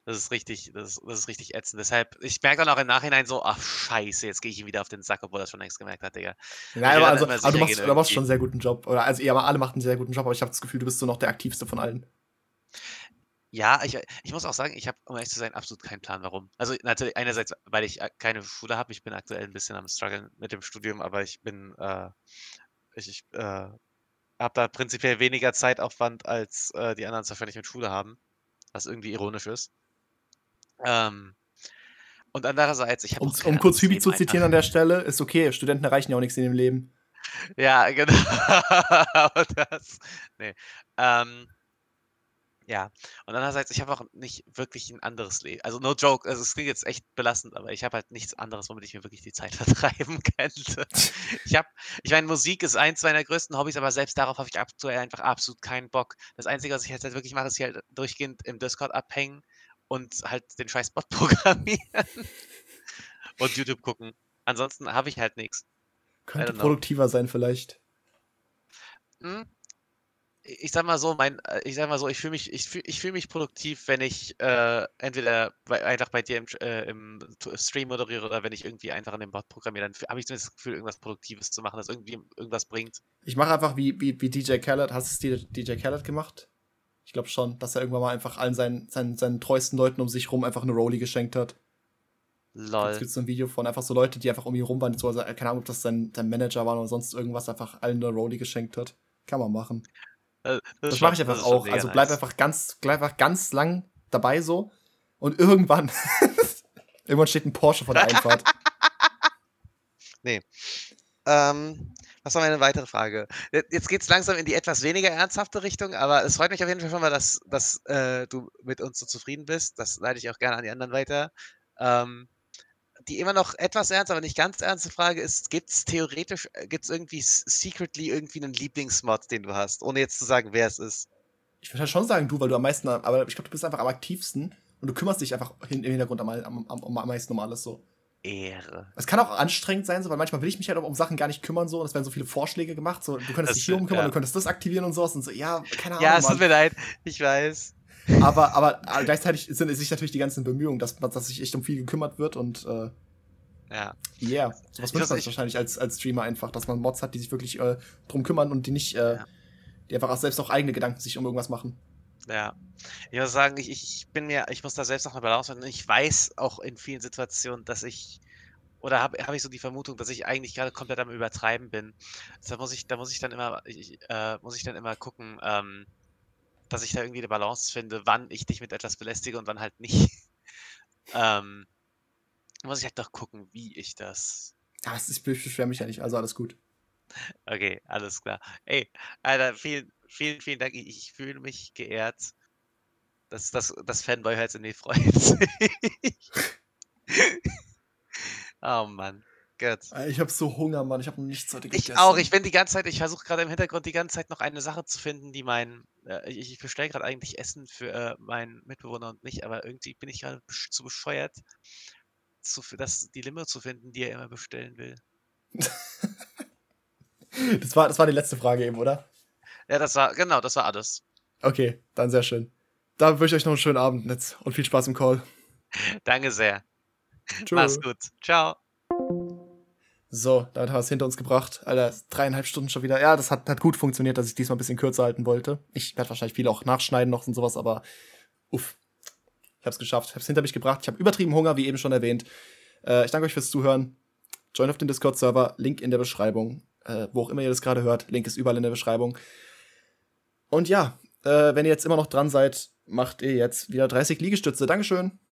das ist richtig, das ist, das ist richtig ätzend. Deshalb, ich merke dann auch im Nachhinein so, ach scheiße, jetzt gehe ich ihm wieder auf den Sack, obwohl er schon längst gemerkt hat, Digga. Nein, aber, also, aber du machst, du machst schon einen sehr guten Job. Oder also ja, alle machen einen sehr guten Job, aber ich habe das Gefühl, du bist so noch der aktivste von allen. Ja, ich, ich muss auch sagen, ich habe, um ehrlich zu sein, absolut keinen Plan, warum. Also natürlich einerseits, weil ich äh, keine Schule habe, ich bin aktuell ein bisschen am struggeln mit dem Studium, aber ich bin, äh, ich, ich äh, habe da prinzipiell weniger Zeitaufwand, als äh, die anderen wahrscheinlich mit Schule haben, was irgendwie ironisch ist. Ähm, und andererseits, ich habe Um, um kurz Hübi zu zitieren an der Stelle, ist okay, Studenten erreichen ja auch nichts in dem Leben. Ja, [laughs] genau. das, nee. Ähm, ja, und andererseits, ich habe auch nicht wirklich ein anderes Leben. Also no joke, also es klingt jetzt echt belastend, aber ich habe halt nichts anderes, womit ich mir wirklich die Zeit [laughs] vertreiben könnte. Ich habe, ich meine, Musik ist eins meiner größten Hobbys, aber selbst darauf habe ich aktuell einfach absolut keinen Bock. Das Einzige, was ich jetzt halt wirklich mache, ist hier halt durchgehend im Discord abhängen und halt den scheiß Bot [laughs] programmieren und YouTube gucken. Ansonsten habe ich halt nichts. Könnte produktiver sein vielleicht. Hm? Ich sag mal so, mein, äh, ich sag mal so, ich fühle mich, ich fühle ich fühl mich produktiv, wenn ich äh, entweder bei, einfach bei dir im, äh, im, Stream moderiere oder wenn ich irgendwie einfach an dem Bot programmiere, dann habe ich zumindest das Gefühl, irgendwas Produktives zu machen, das irgendwie irgendwas bringt. Ich mache einfach wie, wie, wie DJ Khaled. Hast du es DJ Khaled gemacht? Ich glaube schon, dass er irgendwann mal einfach allen seinen, seinen, seinen treuesten Leuten um sich rum einfach eine Rolli geschenkt hat. Lol. Jetzt gibt es so ein Video von einfach so Leute, die einfach um ihn rum waren, so, also, keine Ahnung, ob das sein, sein Manager war oder sonst irgendwas, einfach allen eine Rolli geschenkt hat. Kann man machen. Äh, das, das mache ich einfach auch. Also bleib nice. einfach ganz, bleib einfach ganz lang dabei so. Und irgendwann, [laughs] irgendwann steht ein Porsche vor der Einfahrt. [laughs] nee. Ähm, was war meine weitere Frage? Jetzt geht es langsam in die etwas weniger ernsthafte Richtung, aber es freut mich auf jeden Fall schon mal, dass, dass äh, du mit uns so zufrieden bist. Das leite ich auch gerne an die anderen weiter. Ähm, die immer noch etwas ernst, aber nicht ganz ernste Frage ist, gibt es theoretisch, äh, gibt es irgendwie secretly irgendwie einen Lieblingsmod, den du hast, ohne jetzt zu sagen, wer es ist? Ich würde halt schon sagen, du, weil du am meisten, aber ich glaube, du bist einfach am aktivsten und du kümmerst dich einfach im Hintergrund am, am, am, am meisten um alles so. Ehre. Es kann auch anstrengend sein, so, weil manchmal will ich mich halt um Sachen gar nicht kümmern, so, und es werden so viele Vorschläge gemacht, so, du könntest das dich hier umkümmern, ja. du könntest das aktivieren und sowas und so, ja, keine Ahnung. Ja, es tut mir leid, ich weiß. Aber, aber, aber gleichzeitig sind es sich natürlich die ganzen Bemühungen, dass, dass sich echt um viel gekümmert wird und äh, ja. Yeah, sowas wünscht man sich wahrscheinlich als, als Streamer einfach, dass man Mods hat, die sich wirklich äh, drum kümmern und die nicht, äh, ja. die einfach auch selbst auch eigene Gedanken sich um irgendwas machen. Ja. Ich muss sagen, ich, ich bin mir, ich muss da selbst noch eine Balance finden. Ich weiß auch in vielen Situationen, dass ich oder habe hab ich so die Vermutung, dass ich eigentlich gerade komplett am Übertreiben bin. Da muss ich, da muss ich dann immer, ich, äh, muss ich dann immer gucken, ähm, dass ich da irgendwie eine Balance finde, wann ich dich mit etwas belästige und wann halt nicht. [laughs] ähm, muss ich halt doch gucken, wie ich das. Ja, das ist, ich beschwere mich ja nicht, also alles gut. Okay, alles klar. Ey, Alter, vielen, vielen, vielen Dank. Ich, ich fühle mich geehrt. dass das, das Fanboy-Herz in mir freut sich. [laughs] oh Mann. Ich habe so Hunger, Mann. Ich habe nichts heute gegessen. Ich auch. Ich bin die ganze Zeit, ich versuche gerade im Hintergrund die ganze Zeit noch eine Sache zu finden, die mein. Äh, ich, ich bestelle gerade eigentlich Essen für äh, meinen Mitbewohner und mich, aber irgendwie bin ich gerade zu bescheuert, zu, das, die Limo zu finden, die er immer bestellen will. [laughs] das, war, das war die letzte Frage eben, oder? Ja, das war, genau, das war alles. Okay, dann sehr schön. Dann wünsche ich euch noch einen schönen Abend Netz und viel Spaß im Call. [laughs] Danke sehr. Tschö. Mach's gut. Ciao. So, damit haben wir es hinter uns gebracht. Alter, dreieinhalb Stunden schon wieder. Ja, das hat, hat gut funktioniert, dass ich diesmal ein bisschen kürzer halten wollte. Ich werde wahrscheinlich viel auch nachschneiden noch und sowas, aber uff, ich habe es geschafft, ich habe es hinter mich gebracht. Ich habe übertrieben Hunger, wie eben schon erwähnt. Äh, ich danke euch fürs Zuhören. Join auf den Discord-Server, Link in der Beschreibung. Äh, wo auch immer ihr das gerade hört, Link ist überall in der Beschreibung. Und ja, äh, wenn ihr jetzt immer noch dran seid, macht ihr jetzt wieder 30 Liegestütze. Dankeschön.